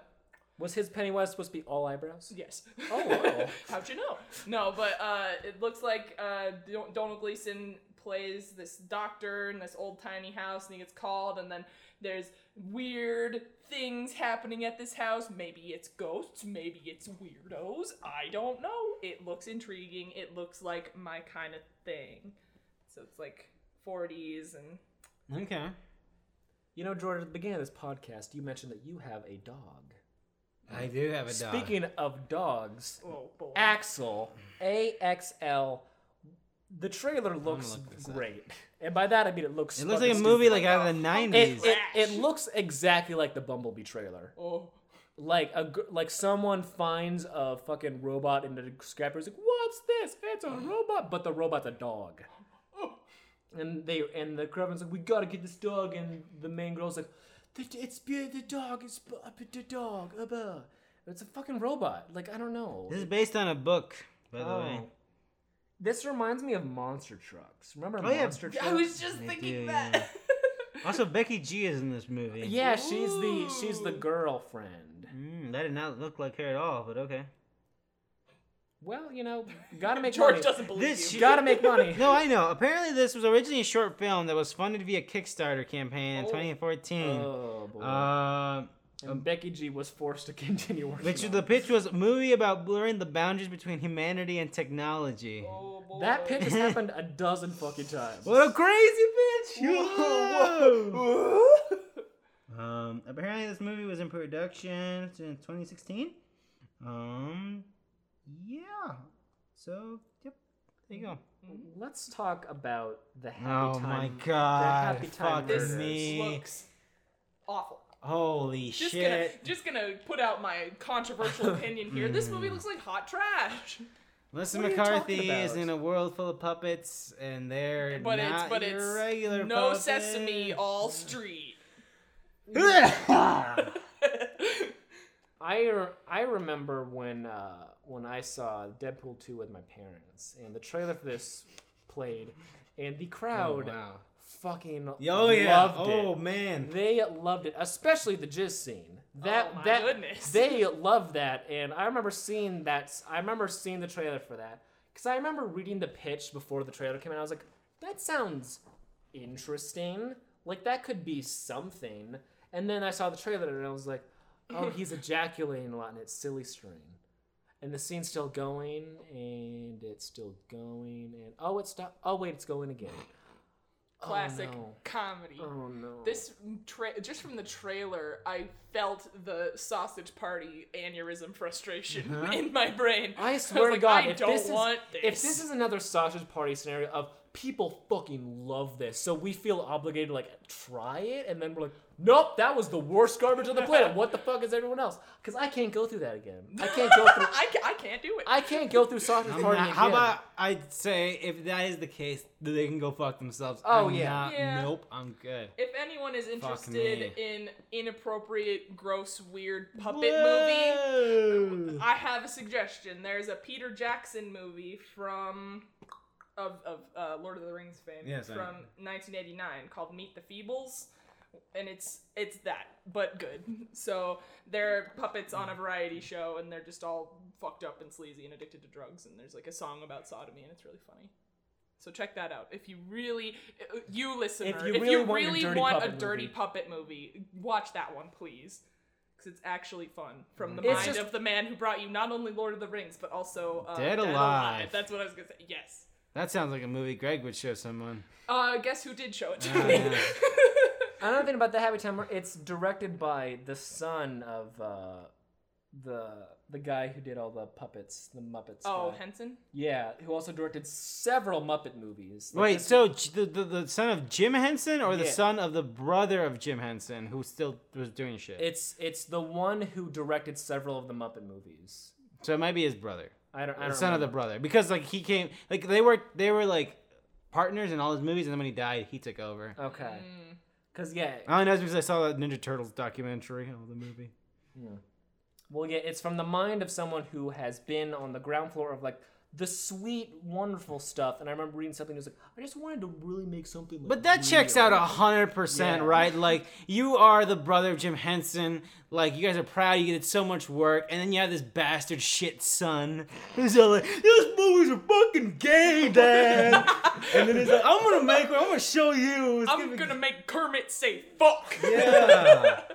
Speaker 2: Was his Pennywise supposed to be all eyebrows?
Speaker 3: yes.
Speaker 2: Oh, wow.
Speaker 3: How'd you know? No, but uh, it looks like uh, Don- Donald Gleeson plays this doctor in this old tiny house, and he gets called, and then there's weird things happening at this house. Maybe it's ghosts, maybe it's weirdos. I don't know. It looks intriguing. It looks like my kind of thing. So it's like 40s and
Speaker 1: okay.
Speaker 2: You know, Jordan, at the beginning of this podcast, you mentioned that you have a dog.
Speaker 1: I do have a dog.
Speaker 2: Speaking of dogs,
Speaker 3: oh boy.
Speaker 2: Axel, A X L. The trailer looks
Speaker 1: look this up.
Speaker 2: great, and by that I mean it looks.
Speaker 1: it looks like a movie like out of the
Speaker 3: It-
Speaker 2: It,
Speaker 1: nineties.
Speaker 2: it, it looks exactly like the Bumblebee trailer.
Speaker 3: Oh.
Speaker 2: Like a like someone finds a fucking robot in the scrapper's like, "What's this? It's a robot," but the robot's a dog. Oh. And they and the Kraven's like, "We gotta get this dog," and the main girl's like, "The- "It's the dog. It's the dog." uh. It's a fucking robot. Like I don't know.
Speaker 1: This is based on a book, by the way.
Speaker 2: Oh. This reminds me of Monster Trucks. Remember
Speaker 1: Oh, yeah.
Speaker 2: Monster Trucks?
Speaker 3: I was just
Speaker 1: They
Speaker 3: thinking
Speaker 1: do,
Speaker 3: that.
Speaker 1: Also, Becky G is in this movie.
Speaker 2: Yeah, she's the she's the girlfriend.
Speaker 1: Mm, that did not look like her at all, but okay.
Speaker 2: Well, you know, gotta make
Speaker 3: George
Speaker 2: money.
Speaker 3: doesn't believe
Speaker 1: This
Speaker 3: you.
Speaker 1: shit-
Speaker 2: Gotta make money.
Speaker 1: No, I know. Apparently, this was originally a short film that was funded via Kickstarter campaign in
Speaker 3: Oh.
Speaker 1: 2014.
Speaker 2: Oh boy.
Speaker 1: Uh,
Speaker 2: and Becky G was forced to continue working.
Speaker 1: which
Speaker 2: on
Speaker 1: the pitch was a movie about blurring the boundaries between humanity and technology.
Speaker 3: Oh, boy.
Speaker 2: That pitch has happened a dozen fucking times.
Speaker 1: What a crazy bitch!
Speaker 3: Whoa.
Speaker 1: Um, apparently this movie was in production in 2016. Um, yeah. So, yep. There you go.
Speaker 2: Let's talk about the happy
Speaker 1: Oh
Speaker 2: time.
Speaker 1: my
Speaker 2: the
Speaker 1: god!
Speaker 2: happy time
Speaker 1: Fuck
Speaker 3: This
Speaker 2: murders.
Speaker 1: me!
Speaker 3: looks awful.
Speaker 1: Holy
Speaker 3: Just
Speaker 1: shit!
Speaker 3: gonna just gonna put out my controversial opinion here. This movie looks like hot trash.
Speaker 1: Melissa
Speaker 2: What
Speaker 1: McCarthy is in a world full of puppets, and they're
Speaker 3: But
Speaker 1: not
Speaker 3: it's but
Speaker 1: your
Speaker 3: it's
Speaker 1: regular
Speaker 3: no
Speaker 1: puppets.
Speaker 3: sesame, all street.
Speaker 2: I re- I remember when uh, when I saw Deadpool 2 with my parents, and the trailer for this played, and the crowd
Speaker 1: Oh, wow.
Speaker 2: fucking
Speaker 1: Oh yeah!
Speaker 2: loved
Speaker 1: Oh man!
Speaker 2: They loved it, especially the jizz scene. Oh, that
Speaker 3: Oh, my
Speaker 2: that
Speaker 3: goodness.
Speaker 2: they loved that, and I remember seeing that. I remember seeing the trailer for that because I remember reading the pitch before the trailer came out. I was like, that sounds interesting. Like that could be something. And then I saw the trailer and I was like, oh, he's ejaculating a lot, and it's silly string. And the scene's still going, and it's still going, and oh, it stopped. Oh wait, it's going again.
Speaker 3: Classic
Speaker 2: Oh, no.
Speaker 3: comedy.
Speaker 2: Oh no.
Speaker 3: This tra- just from the trailer, I felt the sausage party aneurysm frustration
Speaker 1: Uh-huh.
Speaker 3: in my brain.
Speaker 2: I swear to
Speaker 3: like,
Speaker 2: God,
Speaker 3: I
Speaker 2: if this is
Speaker 3: want
Speaker 2: if this is another sausage party scenario of people fucking love this, so we feel obligated to like try it, and then we're like, nope, that was the worst garbage on the planet. What the fuck is everyone else? Because I can't go through that again. I can't go through.
Speaker 3: I, ca- I can't do it.
Speaker 2: I can't go through sausage
Speaker 1: I'm
Speaker 2: party
Speaker 1: not-
Speaker 2: again.
Speaker 1: how about I say if that is the case, then they can go fuck themselves.
Speaker 2: Oh,
Speaker 1: I'm
Speaker 2: yeah.
Speaker 1: not-
Speaker 3: Yeah.
Speaker 1: Nope. I'm good.
Speaker 3: if anyone is interested in inappropriate, gross, weird puppet movie, I have a suggestion. There's a Peter Jackson movie from of of uh, Lord of the Rings fame
Speaker 1: Yes, I-
Speaker 3: from 1989 called Meet the Feebles, and it's it's that but good. So they're puppets on a variety show, and they're just all fucked up and sleazy and addicted to drugs. And there's like a song about sodomy, and it's really funny. So check that out. If you really, uh, you listener,
Speaker 2: If you
Speaker 3: if
Speaker 2: really
Speaker 3: you
Speaker 2: want
Speaker 3: really
Speaker 2: dirty
Speaker 3: want a dirty
Speaker 2: movie.
Speaker 3: puppet movie, watch that one, please because it's actually fun from the
Speaker 2: It's
Speaker 3: mind
Speaker 2: just-
Speaker 3: of the man who brought you not only Lord of the Rings but also uh,
Speaker 1: Dead Alive.
Speaker 3: That's what I was gonna say. Yes.
Speaker 1: That sounds like a movie Greg would show someone.
Speaker 3: Uh, guess who did show it to
Speaker 1: Oh,
Speaker 3: me?
Speaker 1: yeah.
Speaker 2: Another thing about the Happy Time, it's directed by the son of uh, the the guy who did all the puppets, the Muppets.
Speaker 3: oh,
Speaker 2: guy.
Speaker 3: Henson.
Speaker 2: yeah, who also directed several Muppet movies. Like
Speaker 1: Wait, so the, the the son of Jim Henson or the
Speaker 2: Yeah.
Speaker 1: son of the brother of Jim Henson who still was doing shit?
Speaker 2: it's it's the one who directed several of the Muppet movies.
Speaker 1: so it might be his brother.
Speaker 2: I don't. I
Speaker 1: the
Speaker 2: don't
Speaker 1: son of the brother because like he came like they were they were like partners in all his movies and then when he died he took over
Speaker 2: Okay.
Speaker 3: Mm.
Speaker 2: Cause yeah,
Speaker 1: i only know because i saw that ninja turtles documentary of the movie Yeah.
Speaker 2: well yeah, it's from the mind of someone who has been on the ground floor of like the sweet, wonderful stuff. And I remember reading something that was like, I just wanted to really make something. Like,
Speaker 1: but that checks out a hundred percent
Speaker 2: Yeah.
Speaker 1: right like you are the brother of jim henson like you guys are proud you did so much work and then you have this bastard shit son who's all like those movies are fucking gay dad and then he's like i'm gonna make one i'm gonna show you It's
Speaker 3: I'm
Speaker 1: be
Speaker 3: gonna make Kermit say fuck.
Speaker 1: Yeah.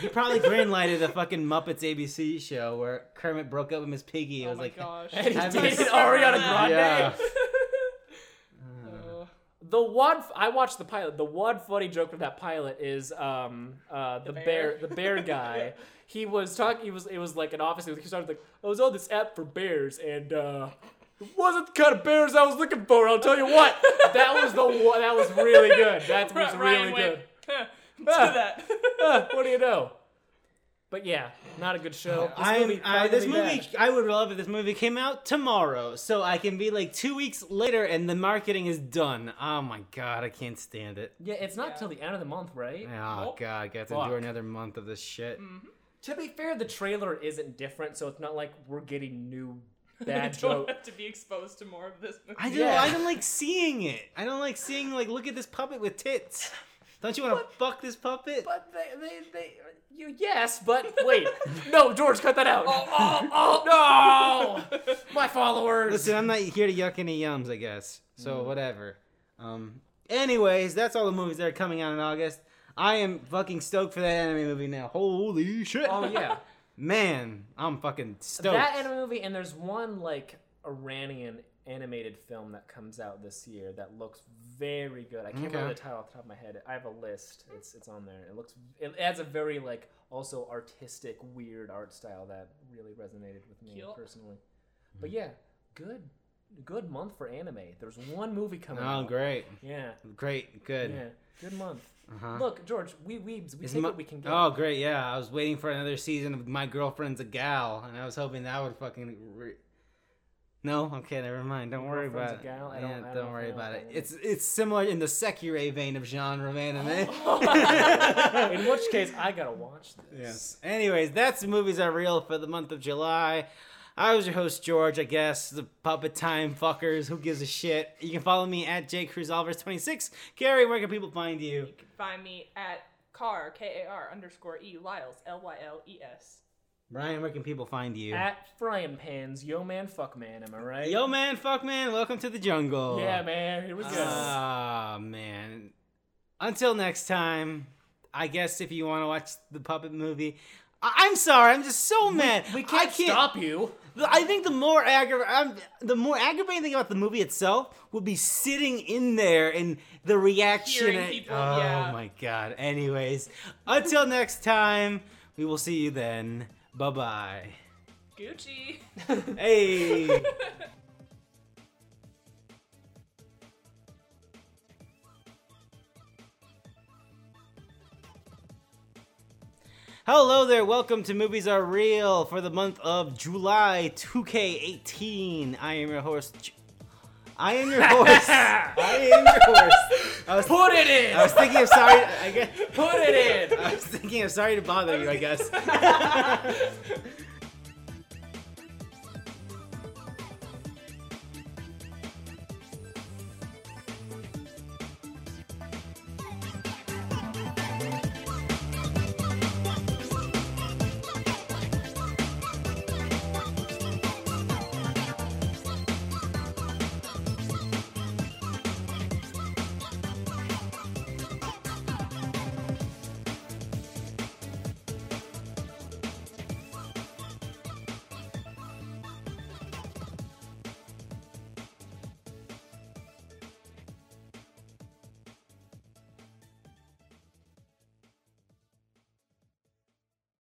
Speaker 1: He probably greenlighted a fucking Muppets ABC show where Kermit broke up with Miss Piggy. It
Speaker 3: oh
Speaker 1: was
Speaker 3: my
Speaker 1: like,
Speaker 3: gosh.
Speaker 2: And he
Speaker 1: Have you
Speaker 2: dated Ariana? Grande.
Speaker 1: Yeah.
Speaker 3: Uh,
Speaker 2: The one I watched the pilot. The one funny joke from that pilot is um uh the, bear.
Speaker 3: bear?
Speaker 2: the bear guy. he was talking. He was it was like an office. He started like I was on this app for bears and uh it wasn't the kind of bears I was looking for. I'll tell you what. That was the one. That was really good. That was
Speaker 3: Ryan
Speaker 2: really
Speaker 3: went,
Speaker 2: good.
Speaker 3: "Huh, do
Speaker 2: Ah.
Speaker 3: that.
Speaker 2: Ah, what do you know? But yeah, not a good show. This
Speaker 1: I'm,
Speaker 2: movie,
Speaker 1: I, this movie,
Speaker 2: bad.
Speaker 1: I would love if this movie came out tomorrow, so I can be like two weeks later and the marketing is done. Oh my god, I can't stand it.
Speaker 2: Yeah, it's not
Speaker 3: Yeah.
Speaker 2: till the end of the month, right?
Speaker 1: Oh
Speaker 3: Nope.
Speaker 1: god, I got to
Speaker 2: Fuck.
Speaker 1: endure another month of this shit.
Speaker 2: To be fair, the trailer isn't different, so it's not like we're getting new
Speaker 3: I
Speaker 2: bad
Speaker 3: don't
Speaker 2: jokes.
Speaker 3: have to be exposed to more of this movie.
Speaker 1: I don't.
Speaker 2: Yeah.
Speaker 1: I don't like seeing it. I don't like seeing like look at this puppet with tits. Don't you want to fuck this puppet?
Speaker 2: But they, they, they, you, yes, but wait. no, George, cut that out. Oh, oh, oh, no! My followers.
Speaker 1: Listen, I'm not here to yuck any yums, I guess. So whatever. Um. Anyways, that's all the movies that are coming out in August. I am fucking stoked for that anime movie now. Holy shit!
Speaker 2: oh, yeah.
Speaker 1: Man, I'm fucking stoked.
Speaker 2: That anime movie, and there's one, like, Iranian animated film that comes out this year that looks very good. I can't remember the title off the top of my head. I have a list. It's it's on there. It looks it adds a very like also artistic weird art style that really resonated with me
Speaker 3: Cute.
Speaker 2: personally. But yeah, good good month for anime. There's one movie coming
Speaker 1: oh,
Speaker 2: out.
Speaker 1: great,
Speaker 2: Yeah.
Speaker 1: great, good.
Speaker 2: Yeah. Good month.
Speaker 1: Uh-huh.
Speaker 2: Look, George, we weebs, we
Speaker 1: Is
Speaker 2: take
Speaker 1: my-
Speaker 2: what we can get.
Speaker 1: Oh, great, yeah. I was waiting for another season of My Girlfriend's a Gal, and I was hoping that would fucking. Re- no, okay, never mind. Don't worry about
Speaker 2: a
Speaker 1: it.
Speaker 2: Gal? I
Speaker 1: Yeah,
Speaker 2: don't- I
Speaker 1: don't,
Speaker 2: don't
Speaker 1: worry
Speaker 2: if I know
Speaker 1: about it.
Speaker 2: that.
Speaker 1: It's it's similar in the Sekirei vein of genre of anime.
Speaker 2: In which case, I gotta watch this.
Speaker 1: Yes. Anyways, that's the movies are real for the month of July. I was your host George, I guess. The puppet time fuckers. Who gives a shit? You can follow me at jcruzalvers26. Gary, where can people find you?
Speaker 3: You can find me at car k a r underscore e lyles l y l e s.
Speaker 1: Brian, where can people find you?
Speaker 2: At frying pans, yo man, fuck man, am I right?
Speaker 1: Yo, man, fuck man, welcome to the jungle.
Speaker 2: Yeah, man, here we go.
Speaker 1: Ah, man. Until next time, I guess if you want to watch the puppet movie, I- I'm sorry, I'm just so mad.
Speaker 2: we can't,
Speaker 1: I can't
Speaker 2: stop you.
Speaker 1: I think the more aggra- the more aggravating thing about the movie itself would be sitting in there and the reaction. And-
Speaker 3: people,
Speaker 1: oh
Speaker 3: yeah.
Speaker 1: my god. Anyways, until next time, we will see you then. Bye bye.
Speaker 3: Gucci.
Speaker 1: hey. Hello there, welcome to Movies Are Real for the month of July 2K18. I am your host, I am your horse. I am your horse. I was,
Speaker 2: Put it in.
Speaker 1: I was thinking of sorry. I guess,
Speaker 2: Put it in.
Speaker 1: I was thinking of sorry to bother you. I guess.